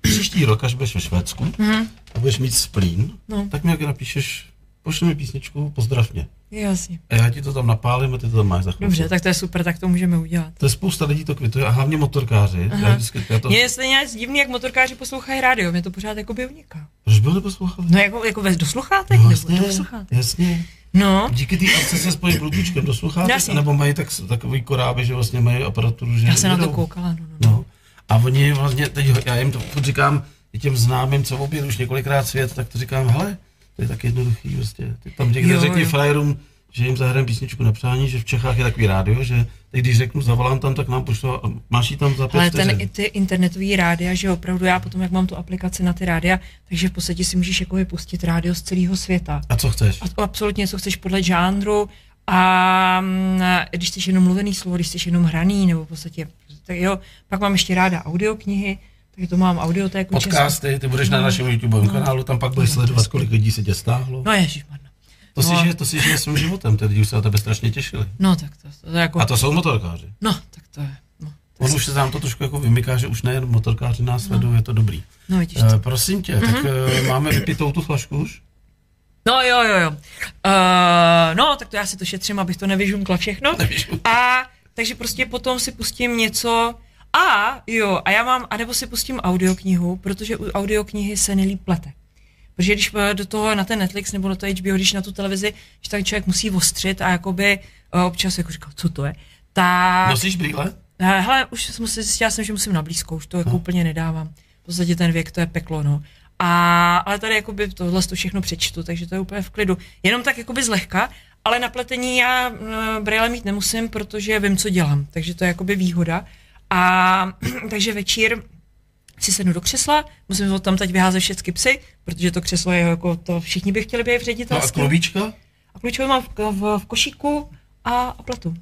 příští rok, až budeš ve Švédsku mm-hmm. a budeš mít splín, no. tak mi jak napíšeš, pošli mi písničku, pozdrav mě. Jasně. A já ti to tam napálím a ty to tam máš za chvíli. Dobře, tak to je super, tak to můžeme udělat. To je spousta lidí to kvituje a hlavně motorkáři. Já vždycky, já to... Mně je stejně divný, jak motorkáři poslouchají rádio, mě to pořád jako by uniká. Proč by neposlouchali? No jako, jako do sluchátek? No, jasně, nebo do sluchátek? jasně. No. Díky té akce se spojí bluetoothkem do sluchátek, jasně. nebo mají tak, takový koráby, že vlastně mají aparaturu, že Já se na to koukala, no, no, no. no. A oni vlastně, teď já jim to říkám, i těm známým, co oběd už několikrát svět, tak to říkám, hele, to je tak jednoduchý, prostě. Ty tam někde řekni frajerům, že jim zahrajeme písničku na přání, že v Čechách je takový rádio, že teď když řeknu, zavolám tam, tak nám pošlo a máš jí tam za pět Ale ten, ty internetový rádia, že opravdu já potom, jak mám tu aplikaci na ty rádia, takže v podstatě si můžeš jako pustit rádio z celého světa. A co chceš? A absolutně, co chceš podle žánru a mm, když jsi jenom mluvený slovo, když jsi jenom hraný, nebo v podstatě, tak jo, pak mám ještě ráda audioknihy, takže to mám audiotéku. Podcasty, ty budeš no, na našem YouTube no, kanálu, tam pak budeš no, sledovat, kolik lidí se tě stáhlo. No ježišmarno. To, si, no. že, to si žije svým životem, ty lidi už se na tebe strašně těšili. No tak to, to, to jako... A to jsou motorkáři. No, tak to je. No, On už se nám to trošku jako vymyká, že už nejen motorkáři nás no. vedou, je to dobrý. No vidíš uh, prosím tě, mm-hmm. tak uh, máme vypitou tu flašku už? No jo, jo, jo. Uh, no, tak to já si to šetřím, abych to nevyžunkla všechno. *laughs* Nevyžunkla. A takže prostě potom si pustím něco, a jo, a já mám, anebo si pustím audioknihu, protože u audioknihy se nelíp plete. Protože když do toho na ten Netflix nebo na to HBO, když na tu televizi, že tak člověk musí ostřit a jakoby eh, občas jako říkal, co to je. Tak... Nosíš brýle? Eh, hele, už jsem si zjistila jsem, že musím na blízko, už to jako no. úplně nedávám. V podstatě ten věk, to je peklo, no. A, ale tady jakoby tohle to všechno přečtu, takže to je úplně v klidu. Jenom tak jakoby zlehka, ale na pletení já brýle mít nemusím, protože vím, co dělám, takže to je jakoby výhoda. A *clears throat* takže večír si sednu do křesla, musím tam teď vyházet všechny psy, protože to křeslo je jako to, všichni by chtěli být v ředitelství. No a klubíčka? A klíčové mám v, v, v košíku a, a pletu.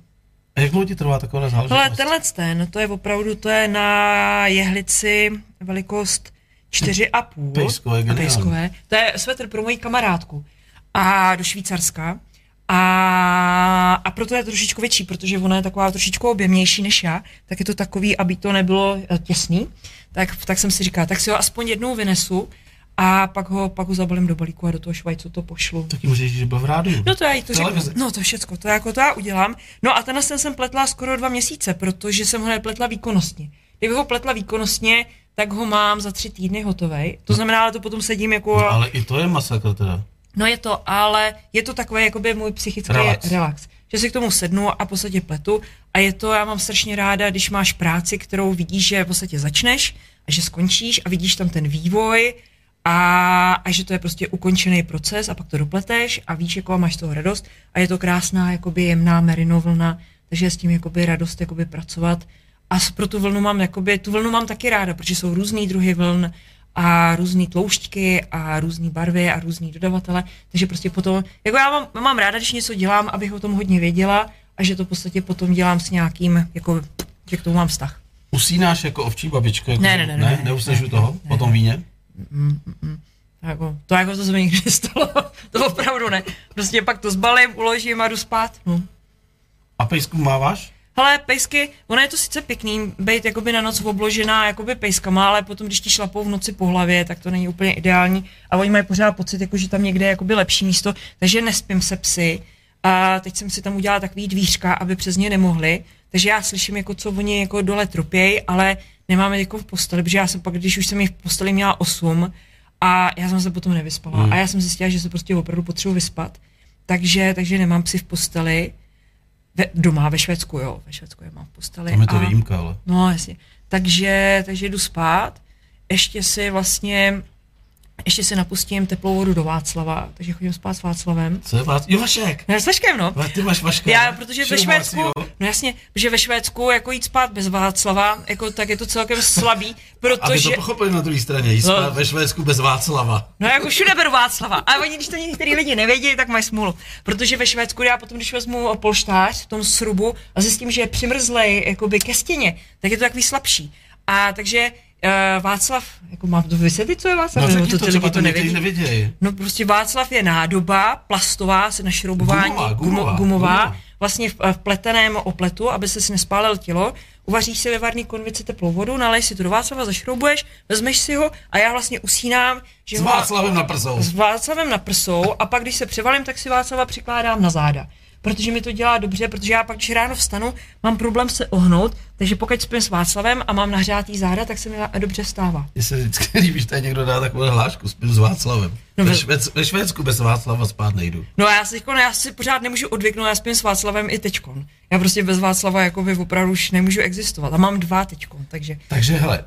A jak dlouho ti trvá taková záležitost? Ale tenhle ten, to je opravdu, to je na jehlici velikost 4,5. Pejskové, pejskové. To je svetr pro moji kamarádku. A do Švýcarska. A, a proto je trošičku větší, protože ona je taková trošičku objemnější než já, tak je to takový, aby to nebylo eh, těsný. Tak, tak jsem si říkala, tak si ho aspoň jednou vynesu a pak ho, pak ho zabalím do balíku a do toho švajcu to pošlu. Taky můžeš říct, že byl v rádiu. No to já jí to řeknu. No to všecko, to jako to já udělám. No a tenhle jsem pletla skoro dva měsíce, protože jsem ho nepletla výkonnostně. Kdyby ho pletla výkonnostně, tak ho mám za tři týdny hotový. To znamená, ale to potom sedím jako... No, ale i to je masakr teda. No je to, ale je to takový jakoby můj psychický relax. relax. Že si k tomu sednu a v podstatě pletu. A je to, já mám strašně ráda, když máš práci, kterou vidíš, že v podstatě začneš a že skončíš a vidíš tam ten vývoj a, a že to je prostě ukončený proces a pak to dopleteš a víš, jako máš z toho radost a je to krásná, jakoby jemná merino vlna, takže je s tím jakoby radost jakoby pracovat. A pro tu vlnu mám, jakoby, tu vlnu mám taky ráda, protože jsou různý druhy vln a různé tloušťky a různé barvy a různý dodavatele. Takže prostě potom, jako já mám, mám ráda, když něco dělám, abych o tom hodně věděla a že to v podstatě potom dělám s nějakým, jako, že k tomu mám vztah. Usínáš jako ovčí babička? Jako ne, ne, ne, ne, ne, Neusneš u toho? Ne, po tom víně? Mm, mm, mm. Jako, to jako to se mi nikdy *laughs* nestalo. to opravdu ne. Prostě pak to zbalím, uložím a jdu spát. No. A pejsku máváš? Hele, pejsky, ono je to sice pěkný, být jakoby na noc obložená jakoby pejskama, ale potom, když ti šlapou v noci po hlavě, tak to není úplně ideální. A oni mají pořád pocit, jako, že tam někde je jakoby lepší místo, takže nespím se psy. A teď jsem si tam udělala takový dvířka, aby přes ně nemohli. Takže já slyším, jako, co oni jako dole tropějí, ale nemáme jako v posteli, protože já jsem pak, když už jsem jich v posteli měla 8 a já jsem se potom nevyspala. Hmm. A já jsem zjistila, že se prostě opravdu potřebuji vyspat. takže, takže nemám psy v posteli. Ve, doma ve Švédsku, jo, ve Švédsku je mám v posteli. Tam je to a, výjimka, ale. No, jasně. Takže, takže jdu spát, ještě si vlastně ještě si napustím teplou vodu do Václava, takže chodím spát s Václavem. Co je Václav? Jo, Vašek. Ne, s Vaškem, no. ty máš Vaška. Já, protože ve Švédsku, no jasně, protože ve Švédsku jako jít spát bez Václava, jako tak je to celkem slabý, protože... *laughs* Aby to pochopili na druhé straně, jít no. spát ve Švédsku bez Václava. No jako všude beru Václava, a oni, když to některý lidi nevědí, tak mají smůlu. Protože ve Švédsku já potom, když vezmu polštář v tom srubu a zjistím, že je přimrzlej jakoby ke stěně, tak je to takový slabší. A takže Uh, Václav, jako mám to vysvětlit, co je Václav? No, to, to, třeba to nevědí. nevědějí. No prostě Václav je nádoba, plastová, se našroubování, gumová, gumová, gumová, gumová, vlastně v, v pleteném opletu, aby se si nespálil tělo. Uvaříš si ve varní konvici teplou vodu, nalej si to do Václava, zašroubuješ, vezmeš si ho a já vlastně usínám. Že s Václavem na prsou. S Václavem na prsou a pak, když se převalím, tak si Václava přikládám na záda protože mi to dělá dobře, protože já pak, když ráno vstanu, mám problém se ohnout, takže pokud spím s Václavem a mám nahřátý záda, tak se mi dobře stává. Mně se vždycky *laughs* líbí, že tady někdo dá takovou hlášku, spím s Václavem. No, ve, Švéd, ve Švédsku bez Václava spát nejdu. No a já si, jako, já si pořád nemůžu odvyknout, já spím s Václavem i teďkon. Já prostě bez Václava jako by opravdu už nemůžu existovat. A mám dva teďkon, takže... Takže hele,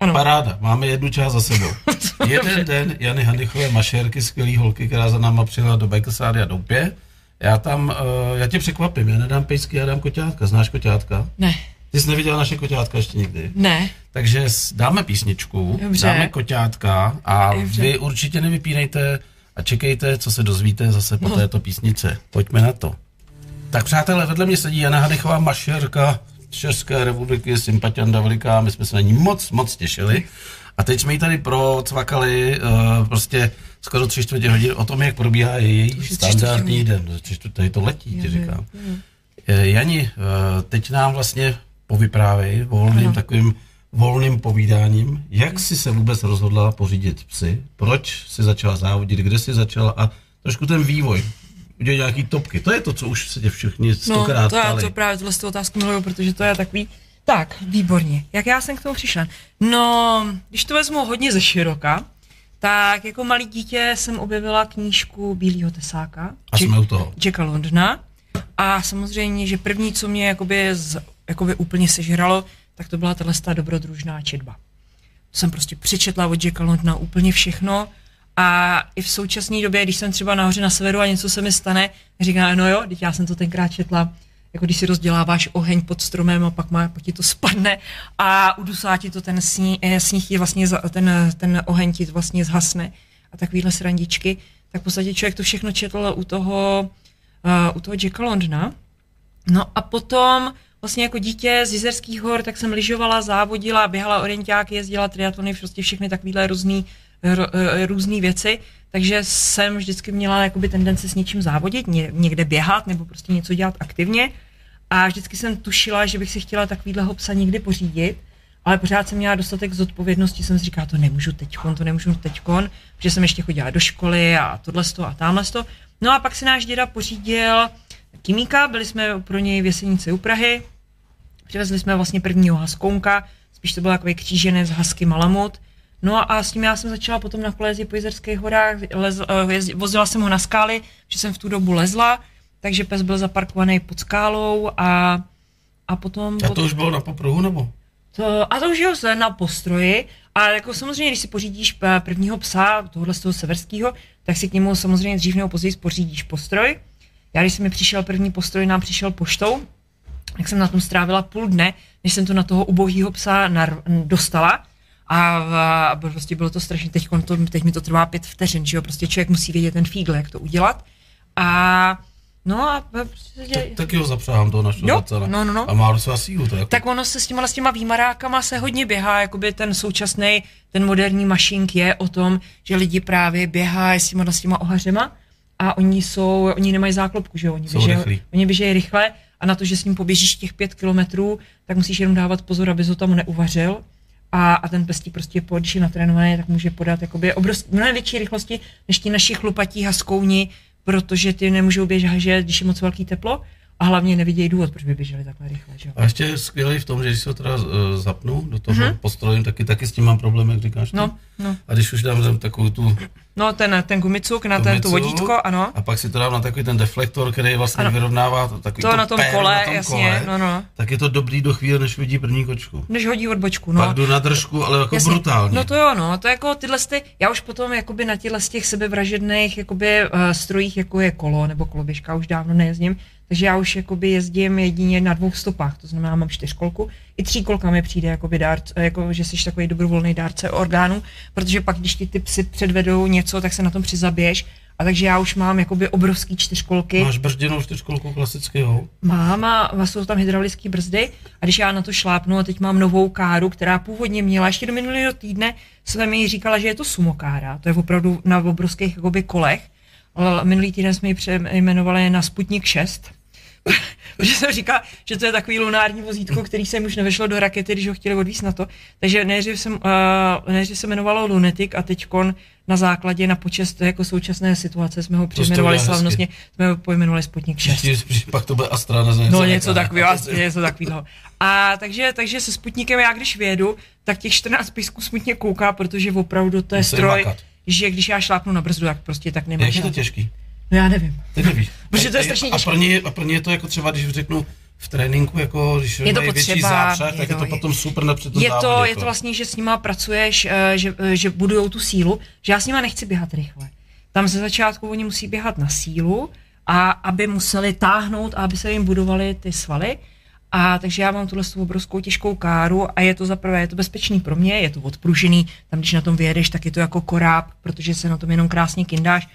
ano. Paráda, máme jednu část za sebou. *laughs* Jeden den Jany Hanichové mašerky, skvělý holky, která za náma přijela do Bajkasády a Doupě. Já tam, uh, já tě překvapím, já nedám pejsky, já dám koťátka. Znáš koťátka? Ne. Ty jsi neviděla naše koťátka ještě nikdy? Ne. Takže dáme písničku, Dobře. dáme koťátka a Dobře. vy určitě nevypínejte a čekejte, co se dozvíte zase po no. této písnice. Pojďme na to. Tak přátelé, vedle mě sedí Jana Hadechová mašerka České republiky, sympatianda veliká, my jsme se na ní moc, moc těšili. A teď jsme ji tady procvakali uh, prostě skoro tři čtvrtě hodin o tom, jak probíhá její standardní den. Tady to letí, ti říkám. Eh, Jani, uh, teď nám vlastně povyprávej volným ano. takovým volným povídáním, jak jsi se vůbec rozhodla pořídit psy, proč jsi začala závodit, kde jsi začala? A trošku ten vývoj, udělat nějaký topky. To je to, co už se tě všichni stokrát No, to já to právě tuhle otázku miluju, protože to je takový, tak, výborně. Jak já jsem k tomu přišla? No, když to vezmu hodně ze široka, tak jako malý dítě jsem objevila knížku Bílýho tesáka. A jsme u toho. Jacka Londona. A samozřejmě, že první, co mě jakoby, z, jakoby úplně sežralo, tak to byla tahle dobrodružná četba. To jsem prostě přečetla od Jacka Londona úplně všechno. A i v současné době, když jsem třeba nahoře na severu a něco se mi stane, říká, no jo, teď já jsem to tenkrát četla, jako když si rozděláváš oheň pod stromem a pak, má, pak ti to spadne a udusá ti to ten sníh, eh, sníh ti vlastně, ten, ten oheň ti vlastně zhasne. A takovýhle srandičky, tak v podstatě člověk to všechno četl u toho, uh, u toho Jacka Londona. No a potom vlastně jako dítě z Jizerských hor, tak jsem lyžovala, závodila, běhala orientáky, jezdila triatlony, prostě všechny takovýhle různý, eh, různý věci, takže jsem vždycky měla jakoby tendence s něčím závodit, někde běhat nebo prostě něco dělat aktivně. A vždycky jsem tušila, že bych si chtěla takovýhleho psa někdy pořídit, ale pořád jsem měla dostatek zodpovědnosti, jsem si říkala, to nemůžu teďkon, to nemůžu teďkon, protože jsem ještě chodila do školy a tohle a tamhle to. No a pak si náš děda pořídil Kimíka, byli jsme pro něj v Jesenici u Prahy, přivezli jsme vlastně prvního haskounka, spíš to byl takový kříženec hasky malamut, No a s tím já jsem začala potom na kole po Jizerských horách, lez, uh, vozila jsem ho na skály, že jsem v tu dobu lezla, takže pes byl zaparkovaný pod skálou a, a potom... A to už bylo na popruhu nebo? To, a to už je na postroji, a jako samozřejmě, když si pořídíš eh, prvního psa, tohohle z toho severského, tak si k němu samozřejmě dřív nebo později pořídíš postroj. Já, když jsem mi přišel první postroj, nám přišel poštou, tak jsem na tom strávila půl dne, než jsem to na toho ubohýho psa nar- dostala. A, a prostě bylo to strašně, teď, to, teď mi to trvá pět vteřin, že jo, prostě člověk musí vědět ten fígl, jak to udělat. A No a prostě... Tak, taky ho zapřáhám toho našeho no, no, no, no. A má docela sílu. To jako... Tak ono se s těma, s těma výmarákama se hodně běhá, jakoby ten současný, ten moderní mašink je o tom, že lidi právě běhají s těma, s těma ohařema a oni jsou, oni nemají záklopku, že jo, oni běžejí, oni běžejí rychle a na to, že s ním poběžíš těch pět kilometrů, tak musíš jenom dávat pozor, aby ho tam neuvařil a, a ten pes prostě, když je natrénovaný, tak může podat jakoby obrovský, mnohem větší rychlosti než ti naši chlupatí haskouni, protože ty nemůžou běžet, že když je moc velký teplo. a hlavně nevidějí důvod, proč by běželi takhle rychle. Že? A ještě je skvělý v tom, že když se ho teda uh, zapnu do toho mm-hmm. postrojím, taky, taky s tím mám problém, jak říkáš ty. No, no. A když už dám takovou tu No, ten, ten gumicuk na ten, tu vodítko, ano. A pak si to dám na takový ten deflektor, který vlastně ano. vyrovnává to, takový to, to na tom kole, na tom jasně, kole, no, no. tak je to dobrý do chvíle, než vidí první kočku. Než hodí odbočku, no. Pak jdu na držku, ale jako jasně. brutálně. No to jo, no, to je jako tyhle sty, já už potom jakoby na těchto z těch sebevražedných jakoby uh, strojích, jako je kolo nebo koloběžka, už dávno nejezdím, takže já už jakoby jezdím jedině na dvou stopách, to znamená, mám čtyřkolku. I tří kolka mi přijde jakoby dárc, jako, že jsi takový dobrovolný dárce orgánů, protože pak, když ti ty psy předvedou něco, tak se na tom přizaběž. A takže já už mám jakoby obrovský čtyřkolky. Máš brzděnou čtyřkolku klasického? Mám a jsou tam hydraulické brzdy a když já na to šlápnu a teď mám novou káru, která původně měla ještě do minulého týdne, jsem mi říkala, že je to sumokára, to je opravdu na obrovských jakoby kolech. Ale minulý týden jsme ji přejmenovali na Sputnik 6, *laughs* protože jsem říkal, že to je takový lunární vozítko, který se už nevešlo do rakety, když ho chtěli odvíst na to. Takže nejdřív, jsem, uh, nejdřív se jmenovalo Lunatic a teď na základě, na počest jako současné situace jsme ho přejmenovali slavnostně, jsme ho pojmenovali Sputnik 6. Pak to bude Astra na No něco takového, něco takového. A takže, takže se Sputnikem já když vědu, tak těch 14 písků smutně kouká, protože opravdu to je Musím stroj, makat. že když já šlápnu na brzdu, tak prostě tak nemá. Jak je to těžký? No já nevím. Ty nevíš. Protože to je strašně těžké. A pro ně, a pro ně je to jako třeba, když řeknu, v tréninku, jako když je to potřeba, zápřah, tak je to, je to potom super na to je to, je to vlastně, že s nima pracuješ, eh, že, eh, že budujou tu sílu, že já s nima nechci běhat rychle. Tam ze začátku oni musí běhat na sílu, a aby museli táhnout a aby se jim budovaly ty svaly. A takže já mám tuhle obrovskou těžkou káru a je to za prvé, je to bezpečný pro mě, je to odpružený, tam když na tom vyjedeš, tak je to jako koráb, protože se na tom jenom krásně kindáš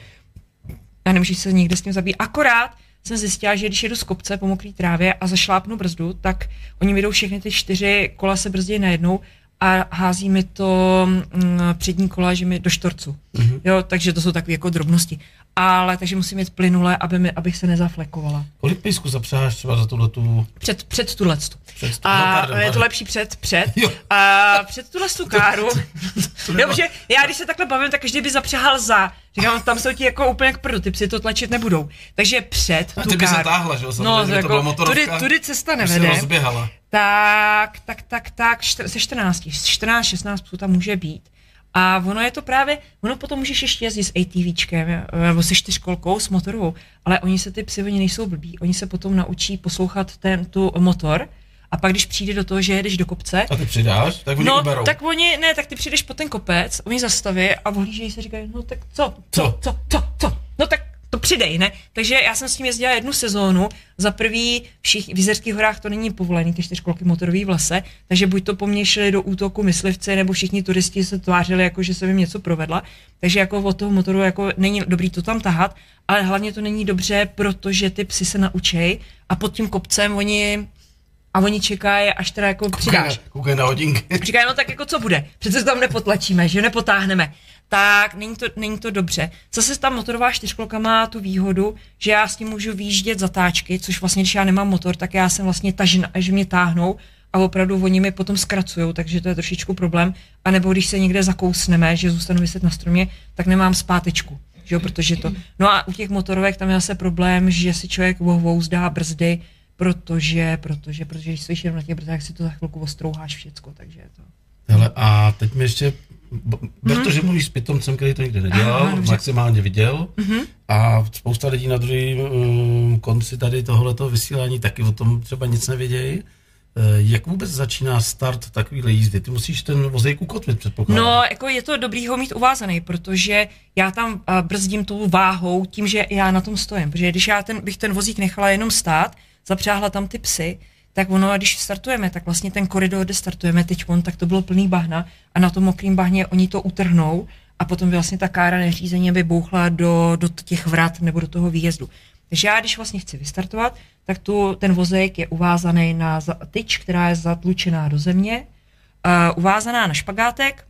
a nemůžeš se nikde s tím zabít. Akorát jsem zjistila, že když jedu z kopce po mokré trávě a zašlápnu brzdu, tak oni mi všechny ty čtyři kola se brzdí najednou a hází mi to mm, přední kola, že mi do štorcu. Mm-hmm. Jo, takže to jsou takové jako drobnosti. Ale takže musím mít plynule, aby mi, abych se nezaflekovala. Kolik písku zapřáháš třeba za tuhle tu... Před, před tuhle Před, a no, pardon, je to lepší před, před. Jo. A před tuhle tu káru. *laughs* jo, protože já když se takhle bavím, tak každý by zapřáhal za. Říkám, tam jsou ti jako úplně k prdu, ty psy to tlačit nebudou. Takže před tu ty by káru. Táhla, že? No, to jako, tudy, tudy cesta nevede. Tak, tak, tak, tak, se 14, 14, 16 psů tam může být. A ono je to právě, ono potom můžeš ještě jezdit s ATVčkem, nebo se čtyřkolkou, s motorovou, ale oni se ty psy, oni nejsou blbí, oni se potom naučí poslouchat ten, tu motor, a pak, když přijde do toho, že jedeš do kopce. A ty přidáš, tak oni no, uberou. tak oni, ne, tak ty přijdeš po ten kopec, oni zastaví a ohlížejí se říkají, no tak co, co, co, co, co, no tak to přidej, ne? Takže já jsem s tím jezdila jednu sezónu. Za prvý všich, v Jizerských horách to není povolený, ty čtyřkolky motorový v lese, takže buď to po mně šli do útoku myslivci, nebo všichni turisti se tvářili, jako že jsem jim něco provedla. Takže jako od toho motoru jako není dobrý to tam tahat, ale hlavně to není dobře, protože ty psy se naučej a pod tím kopcem oni a oni čekají, až teda jako přidáš. Koukaj na hodinky. Říkají, no tak jako co bude? Přece se tam nepotlačíme, že nepotáhneme tak není to, není to dobře. Zase ta motorová čtyřkolka má tu výhodu, že já s tím můžu výjíždět zatáčky, což vlastně, když já nemám motor, tak já jsem vlastně tažen, že mě táhnou a opravdu oni mi potom zkracují, takže to je trošičku problém. A nebo když se někde zakousneme, že zůstanu vyset na stromě, tak nemám zpátečku. Že jo, protože to. No a u těch motorovek tam je zase problém, že si člověk vohvouzdá brzdy, protože, protože, protože když jsi jenom na těch brzdách, si to za chvilku ostrouháš všecko, takže je to. Hele, a teď mi ještě protože mm-hmm. mluvíš s pitomcem, který to nikdy nedělal, Aha, maximálně viděl mm-hmm. a spousta lidí na druhém um, konci tady tohoto vysílání taky o tom třeba nic nevědějí. Uh, jak vůbec začíná start takovýhle jízdy? Ty musíš ten vozejk ukotvit, předpokládám. No, jako je to dobrý ho mít uvázaný, protože já tam uh, brzdím tou váhou tím, že já na tom stojím. Protože když já ten, bych ten vozík nechala jenom stát, zapřáhla tam ty psy, tak ono, když startujeme, tak vlastně ten koridor, kde startujeme teď, tak to bylo plný bahna a na tom mokrým bahně oni to utrhnou a potom vlastně ta kára neřízení by bouchla do, do těch vrat nebo do toho výjezdu. Takže já, když vlastně chci vystartovat, tak tu, ten vozejk je uvázaný na tyč, která je zatlučená do země, uh, uvázaná na špagátek,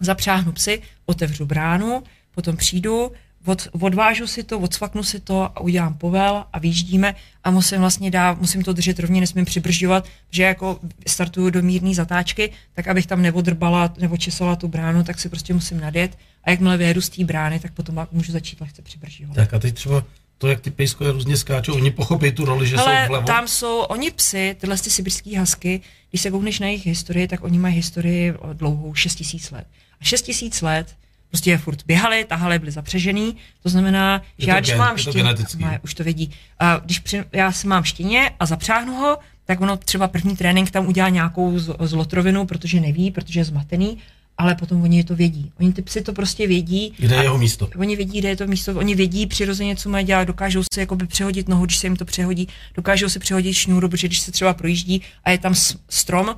zapřáhnu psy, otevřu bránu, potom přijdu, od, odvážu si to, odsvaknu si to a udělám povel a výjíždíme a musím vlastně dát, musím to držet rovně, nesmím přibržďovat, že jako startuju do mírné zatáčky, tak abych tam neodrbala nebo česala tu bránu, tak si prostě musím nadjet a jakmile vyjedu z té brány, tak potom můžu začít lehce přibržďovat. Tak a teď třeba to, jak ty pejskové různě skáčou, oni pochopí tu roli, že Hele, jsou vlevo? tam jsou, oni psy, tyhle ty sibirský hasky, když se koukneš na jejich historii, tak oni mají historii dlouhou 6 tisíc let. A 6 tisíc let prostě je furt běhali, tahali, byli zapřežený, to znamená, že to já když gen- mám štěně, má, už to vědí, a když při, já si mám štěně a zapřáhnu ho, tak ono třeba první trénink tam udělá nějakou z- zlotrovinu, protože neví, protože je zmatený, ale potom oni to vědí. Oni ty psy to prostě vědí. Kde je jeho místo? Oni vědí, kde je to místo, oni vědí přirozeně, co mají dělat, dokážou si jakoby přehodit nohu, když se jim to přehodí, dokážou si přehodit šňůru, protože když se třeba projíždí a je tam strom,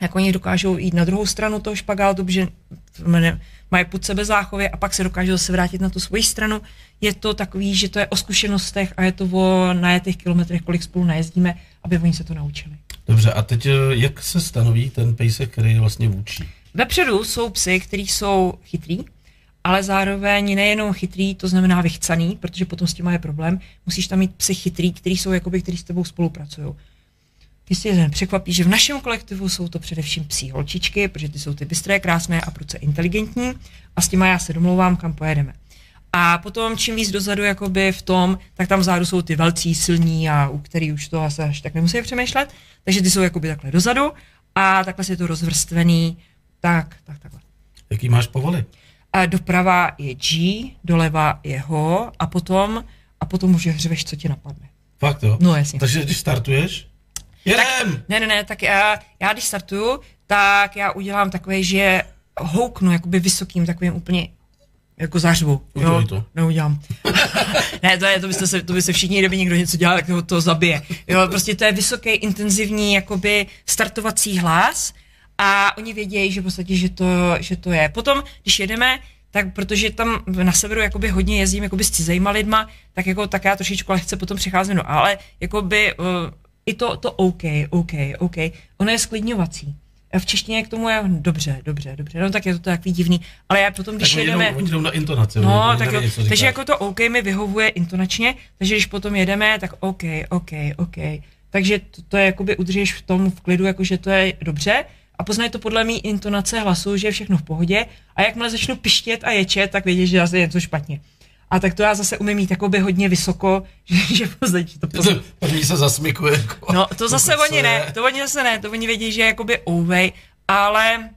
jak oni dokážou jít na druhou stranu toho špagátu, protože mají pod sebe záchově a pak se dokážou zase vrátit na tu svoji stranu. Je to takový, že to je o zkušenostech a je to o najetých kilometrech, kolik spolu najezdíme, aby oni se to naučili. Dobře, a teď eh, jak se stanoví ten pejsek, který je vlastně vůči? Vepředu jsou psy, kteří jsou chytrý, ale zároveň nejenom chytrý, to znamená vychcaný, protože potom s tím je problém. Musíš tam mít psy chytrý, kteří jsou jakoby, kteří s tebou spolupracují. Jistě se překvapí, že v našem kolektivu jsou to především psí holčičky, protože ty jsou ty bystré, krásné a pruce inteligentní a s těma já se domlouvám, kam pojedeme. A potom čím víc dozadu jakoby v tom, tak tam vzadu jsou ty velcí, silní a u který už to asi až tak nemusí přemýšlet. Takže ty jsou jakoby takhle dozadu a takhle si je to rozvrstvený. Tak, tak, takhle. Jaký máš povoly? A doprava je G, doleva je ho a potom, a potom už hřveš, co ti napadne. Fakt jo? No jasně. Takže když startuješ, jedem! Ne, ne, ne, tak já, já když startuju, tak já udělám takové, že houknu jakoby vysokým takovým úplně jako zařvu. Udělej to. Neudělám. *laughs* ne, to, je, to, byste se, to by se všichni, kdyby někdo něco dělal, tak to, to zabije. Jo, prostě to je vysoký, intenzivní jakoby startovací hlas a oni vědějí, že v podstatě, že to, že to je. Potom, když jedeme, tak protože tam na severu jakoby hodně jezdím jakoby s cizejma lidma, tak jako tak já trošičku lehce potom přecházím, no, ale jakoby uh, i to, to OK, OK, OK, ono je sklidňovací. V češtině k tomu je dobře, dobře, dobře, no tak je to takový divný, ale já potom, když tak jedeme... jdou, oni jdou na intonaci. No, tak jo, takže jako to OK mi vyhovuje intonačně, takže když potom jedeme, tak OK, OK, OK. Takže to, to je jakoby udržíš v tom v klidu, jakože to je dobře a poznají to podle mý intonace hlasu, že je všechno v pohodě a jakmile začnu pištět a ječet, tak vědí, že zase je něco špatně. A tak to já zase umím mít jakoby hodně vysoko, *laughs* že, že podstatě to pozná. První se zasmikuje. Jako, No, to zase co oni ne, to oni zase ne, to oni vědí, že je jakoby ouvej, ale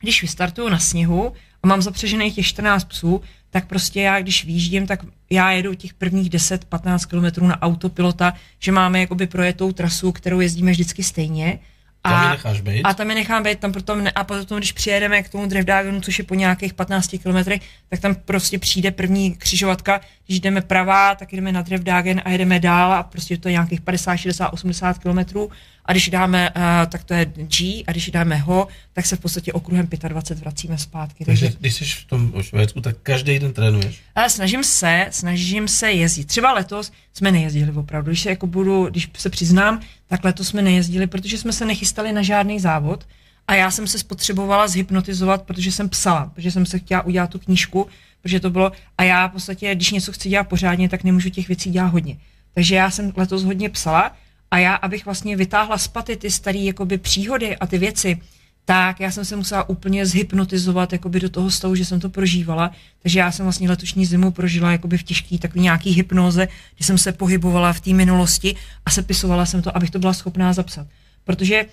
když vystartuju na sněhu a mám zapřežených těch 14 psů, tak prostě já, když výjíždím, tak já jedu těch prvních 10-15 kilometrů na autopilota, že máme jakoby projetou trasu, kterou jezdíme vždycky stejně. A, necháš být? a tam je nechám být, tam potom, ne, a potom, když přijedeme k tomu Drevdagenu, což je po nějakých 15 kilometrech, tak tam prostě přijde první křižovatka, když jdeme pravá, tak jdeme na Drevdagen a jedeme dál a prostě to je nějakých 50, 60, 80 kilometrů. A když dáme, uh, tak to je G, a když dáme ho, tak se v podstatě okruhem 25 vracíme zpátky. Takže Takže, když jsi v tom Švédsku, tak každý den trénuješ. ale snažím se, snažím se jezdit. Třeba letos jsme nejezdili opravdu. Když se jako budu, když se přiznám, tak letos jsme nejezdili, protože jsme se nechystali na žádný závod. A já jsem se spotřebovala zhypnotizovat, protože jsem psala, protože jsem se chtěla udělat tu knížku, protože to bylo, a já v podstatě, když něco chci dělat pořádně, tak nemůžu těch věcí dělat hodně. Takže já jsem letos hodně psala a já, abych vlastně vytáhla z paty ty staré jakoby příhody a ty věci, tak já jsem se musela úplně zhypnotizovat jakoby do toho stavu, že jsem to prožívala. Takže já jsem vlastně letošní zimu prožila jakoby v těžký takový nějaký hypnoze, kdy jsem se pohybovala v té minulosti a sepisovala jsem to, abych to byla schopná zapsat. Protože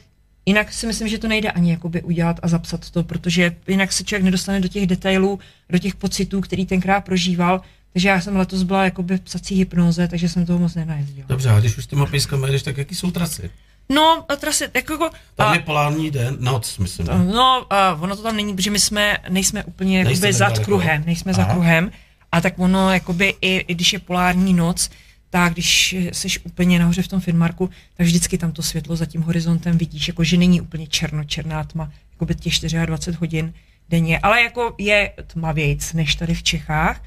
jinak si myslím, že to nejde ani jakoby udělat a zapsat to, protože jinak se člověk nedostane do těch detailů, do těch pocitů, který tenkrát prožíval. Takže já jsem letos byla jakoby v psací hypnoze, takže jsem toho moc nenajezdila. Dobře, a když už s těma pejskama jedeš, tak jaký jsou trasy? No, a trasy, jako, jako Tam a- je polární den, noc, myslím. ne? No, uh, ono to tam není, protože my jsme, nejsme úplně jakoby za kruhem, nejsme za Aha. kruhem. A tak ono, jakoby i, i když je polární noc, tak když jsi úplně nahoře v tom Finmarku, tak vždycky tam to světlo za tím horizontem vidíš, jako že není úplně černo, černá tma, jako by těch 24 hodin denně, ale jako je tmavějc než tady v Čechách.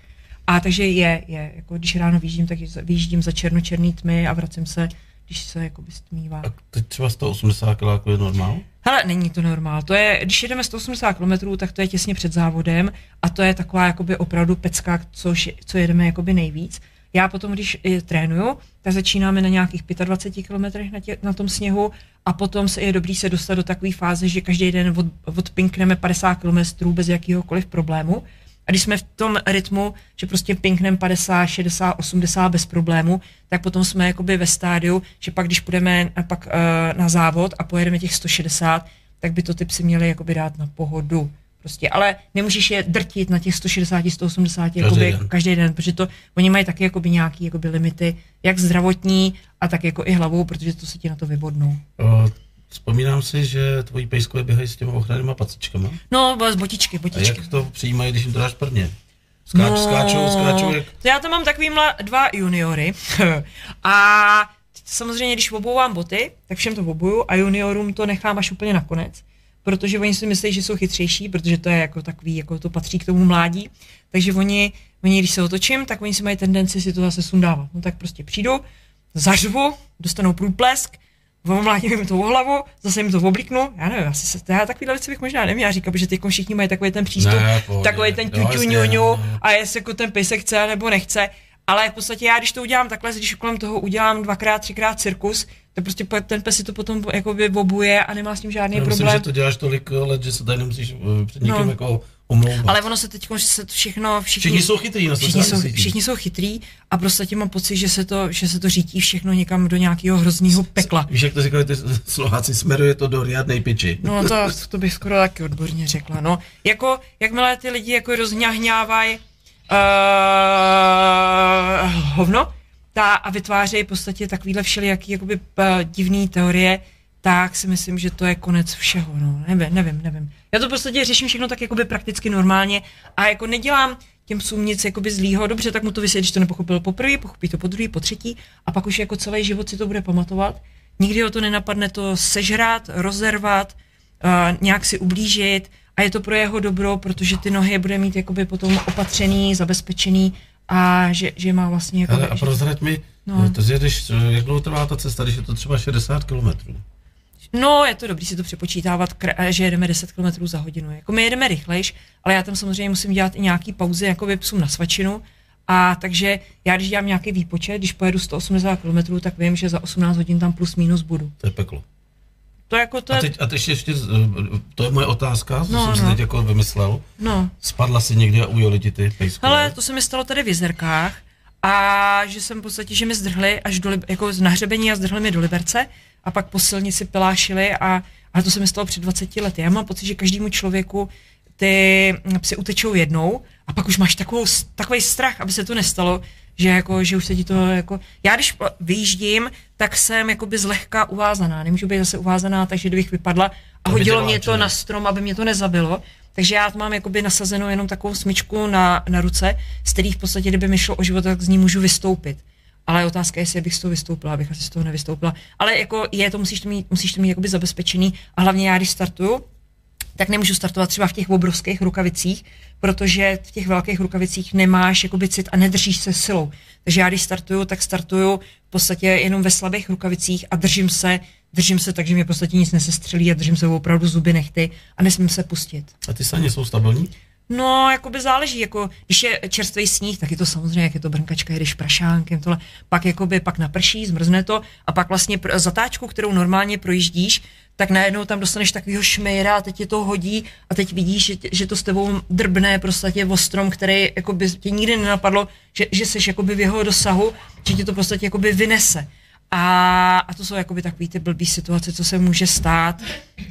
A takže je, je, jako když ráno vyjíždím, tak vyjíždím za černo-černý tmy a vracím se, když se jakoby stmívá. A teď třeba 180 kg je normál? Hele, není to normál. To je, když jedeme 180 km, tak to je těsně před závodem a to je taková jakoby opravdu pecka, což, co jedeme jakoby nejvíc. Já potom, když eh, trénuju, tak začínáme na nějakých 25 km na, tě, na tom sněhu a potom se je dobrý se dostat do takové fáze, že každý den od, odpinkneme 50 km bez jakýhokoliv problému. A když jsme v tom rytmu, že prostě pinknem 50, 60, 80 bez problému, tak potom jsme jakoby ve stádiu, že pak když půjdeme pak, uh, na závod a pojedeme těch 160, tak by to ty psy měly jakoby dát na pohodu. Prostě, ale nemůžeš je drtit na těch 160, 180 každý, jakoby, den. každý den, protože to, oni mají taky jakoby nějaký jakoby limity, jak zdravotní a tak jako i hlavou, protože to se ti na to vybodnou. Vzpomínám si, že tvoji pejskové běhají s těma ochrannýma pacičkama. No, z botičky, botičky. A jak to přijímají, když jim to dáš prvně? Skáč, no, skáčou, skáčou jak... To já tam mám takový dva juniory *laughs* a samozřejmě, když obouvám boty, tak všem to obuju a juniorům to nechám až úplně nakonec protože oni si myslí, že jsou chytřejší, protože to je jako takový, jako to patří k tomu mládí. Takže oni, oni když se otočím, tak oni si mají tendenci si to zase sundávat. No tak prostě přijdu, zařvu, dostanou průplesk, omlátím jim to o hlavu, zase jim to oblíknu, já nevím, asi se, já takový věci bych možná neměl říkat, protože ty všichni mají takový ten přístup, ne, takový ten ťuťu, a jestli jako ten pejsek chce nebo nechce, ale v podstatě já, když to udělám takhle, když kolem toho udělám dvakrát, třikrát cirkus, tak prostě ten pes si to potom jako obuje a nemá s tím žádný já problém. Myslím, že to děláš tolik let, že se tady nemusíš eh, před někým no. jako omlouvat. Ale ono se teď se všechno, všichni, všichni jsou chytrý na všichni jsou, všichni jsou chytrý a prostě mám pocit, že se to, že se to řítí všechno někam do nějakého hrozného pekla. Víš, jak to říkali ty Slováci, smeruje to do riadnej piči. No to, to bych skoro taky odborně řekla. No, jako, jakmile ty lidi jako rozňahňávají uh, hovno ta, a vytvářejí v podstatě takovýhle všelijaký jakoby uh, divný teorie, tak si myslím, že to je konec všeho, no, nevím, nevím, nevím. Já to v podstatě řeším všechno tak jakoby prakticky normálně a jako nedělám těm psům nic jakoby zlýho, dobře, tak mu to vysvětlí, když to nepochopil poprvé, pochopí to po druhý, po třetí a pak už jako celý život si to bude pamatovat. Nikdy ho to nenapadne to sežrat, rozervat, uh, nějak si ublížit, a je to pro jeho dobro, protože ty nohy bude mít jakoby potom opatřený, zabezpečený a že, že má vlastně jako... Ale a prozrať mi, no. to zjedeš, jak dlouho trvá ta cesta, když je to třeba 60 kilometrů? No, je to dobrý si to přepočítávat, že jedeme 10 km za hodinu. Jako my jedeme rychlejš, ale já tam samozřejmě musím dělat i nějaký pauzy, jako psům na svačinu. A takže já, když dělám nějaký výpočet, když pojedu 180 km, tak vím, že za 18 hodin tam plus minus budu. To je peklo. To jako to a, teď, a teď ještě, to je moje otázka, co no, jsem no. si teď jako vymyslel. No. Spadla si někdy a ujeli ti ty pejskové? Ale to se mi stalo tady v Jezerkách a že jsem v podstatě, že mi zdrhli až do, jako z nahřebení a zdrhli mi do Liberce a pak po silnici pilášili a, a to se mi stalo před 20 lety. Já mám pocit, že každému člověku ty psy utečou jednou a pak už máš takovou, takový strach, aby se to nestalo, že, jako, že už se ti to jako... Já když vyjíždím, tak jsem jakoby zlehka uvázaná. Nemůžu být zase uvázaná, takže kdybych vypadla a hodilo mě to na strom, aby mě to nezabilo. Takže já mám jakoby nasazenou jenom takovou smyčku na, na ruce, z kterých v podstatě, kdyby mi šlo o život, tak z ní můžu vystoupit. Ale otázka je, jestli bych z toho vystoupila, abych asi z toho nevystoupila. Ale jako je to, musíš to mít, musíš to mít jakoby zabezpečený. A hlavně já, když startuju, tak nemůžu startovat třeba v těch obrovských rukavicích, protože v těch velkých rukavicích nemáš jakoby cit a nedržíš se silou. Takže já když startuju, tak startuju v podstatě jenom ve slabých rukavicích a držím se, držím se tak, že mě v podstatě nic nesestřelí a držím se opravdu zuby nechty a nesmím se pustit. A ty saně jsou stabilní? No, jako by záleží, jako když je čerstvý sníh, tak je to samozřejmě, jak je to brnkačka, jedeš prašánkem, tohle, pak jakoby, pak naprší, zmrzne to a pak vlastně zatáčku, kterou normálně projíždíš, tak najednou tam dostaneš takového šmejra a teď tě to hodí a teď vidíš, že, že to s tebou drbne prostě o strom, který jako by tě nikdy nenapadlo, že, že jsi jakoby v jeho dosahu, že tě to prostě jakoby vynese. A, a to jsou jakoby takový ty blbý situace, co se může stát.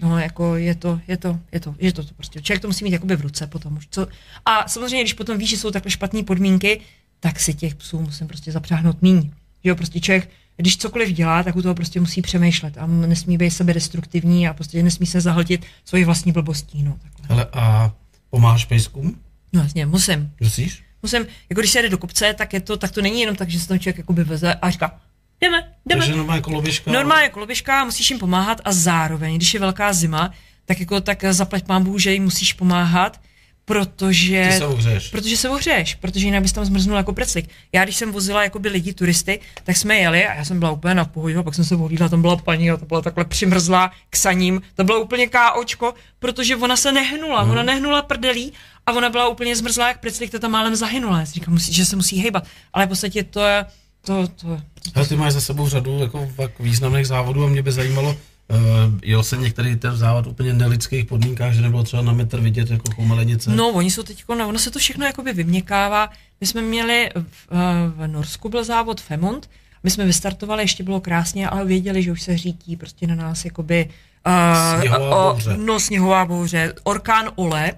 No, jako je to, je to, je to, je to, to prostě. Člověk to musí mít jakoby v ruce potom už. Co, a samozřejmě, když potom víš, že jsou takhle špatné podmínky, tak si těch psů musím prostě zapřáhnout míň. Jo, prostě člověk když cokoliv dělá, tak u toho prostě musí přemýšlet a nesmí být sebe destruktivní a prostě nesmí se zahltit svoji vlastní blbostí. No, Ale a pomáháš pejskům? No jasně, musím. Musíš? Musím, jako když se jde do kopce, tak, je to, tak to není jenom tak, že se tam člověk jakoby veze a říká, jdeme, jdeme. Takže normálně koloběžka. Normálně koloběžka, musíš jim pomáhat a zároveň, když je velká zima, tak jako tak zaplať pán že jim musíš pomáhat, protože, se ohřeješ. protože se ohřeješ, protože jinak bys tam zmrznul jako preclik. Já když jsem vozila jakoby lidi, turisty, tak jsme jeli a já jsem byla úplně na pohodě, a pak jsem se ohlídla, tam byla paní a to byla takhle přimrzlá k saním, to bylo úplně káočko, protože ona se nehnula, hmm. ona nehnula prdelí a ona byla úplně zmrzlá jak preclik, to tam málem zahynula. Já si říkám, že se musí hejbat, ale v podstatě to je, to, to, Hele, ty máš za sebou řadu jako významných závodů a mě by zajímalo, Uh, jel jsem některý ten závod úplně nelidských podmínkách, že nebylo třeba na metr vidět jako chumelenice? No, oni jsou teď, no, ono se to všechno jakoby vyměkává. My jsme měli, v, v Norsku byl závod Femont, my jsme vystartovali, ještě bylo krásně, ale věděli, že už se řítí prostě na nás jakoby... Uh, sněhová o, bouře. No, sněhová bouře, orkán Ole.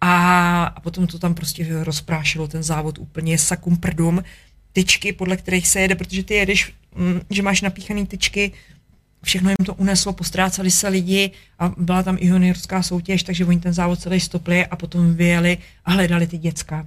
A, a potom to tam prostě rozprášilo ten závod úplně sakum prdum. Tyčky, podle kterých se jede, protože ty jedeš, mm, že máš napíchaný tyčky, všechno jim to uneslo, postráceli se lidi a byla tam i juniorská soutěž, takže oni ten závod celý stopli a potom vyjeli a hledali ty děcka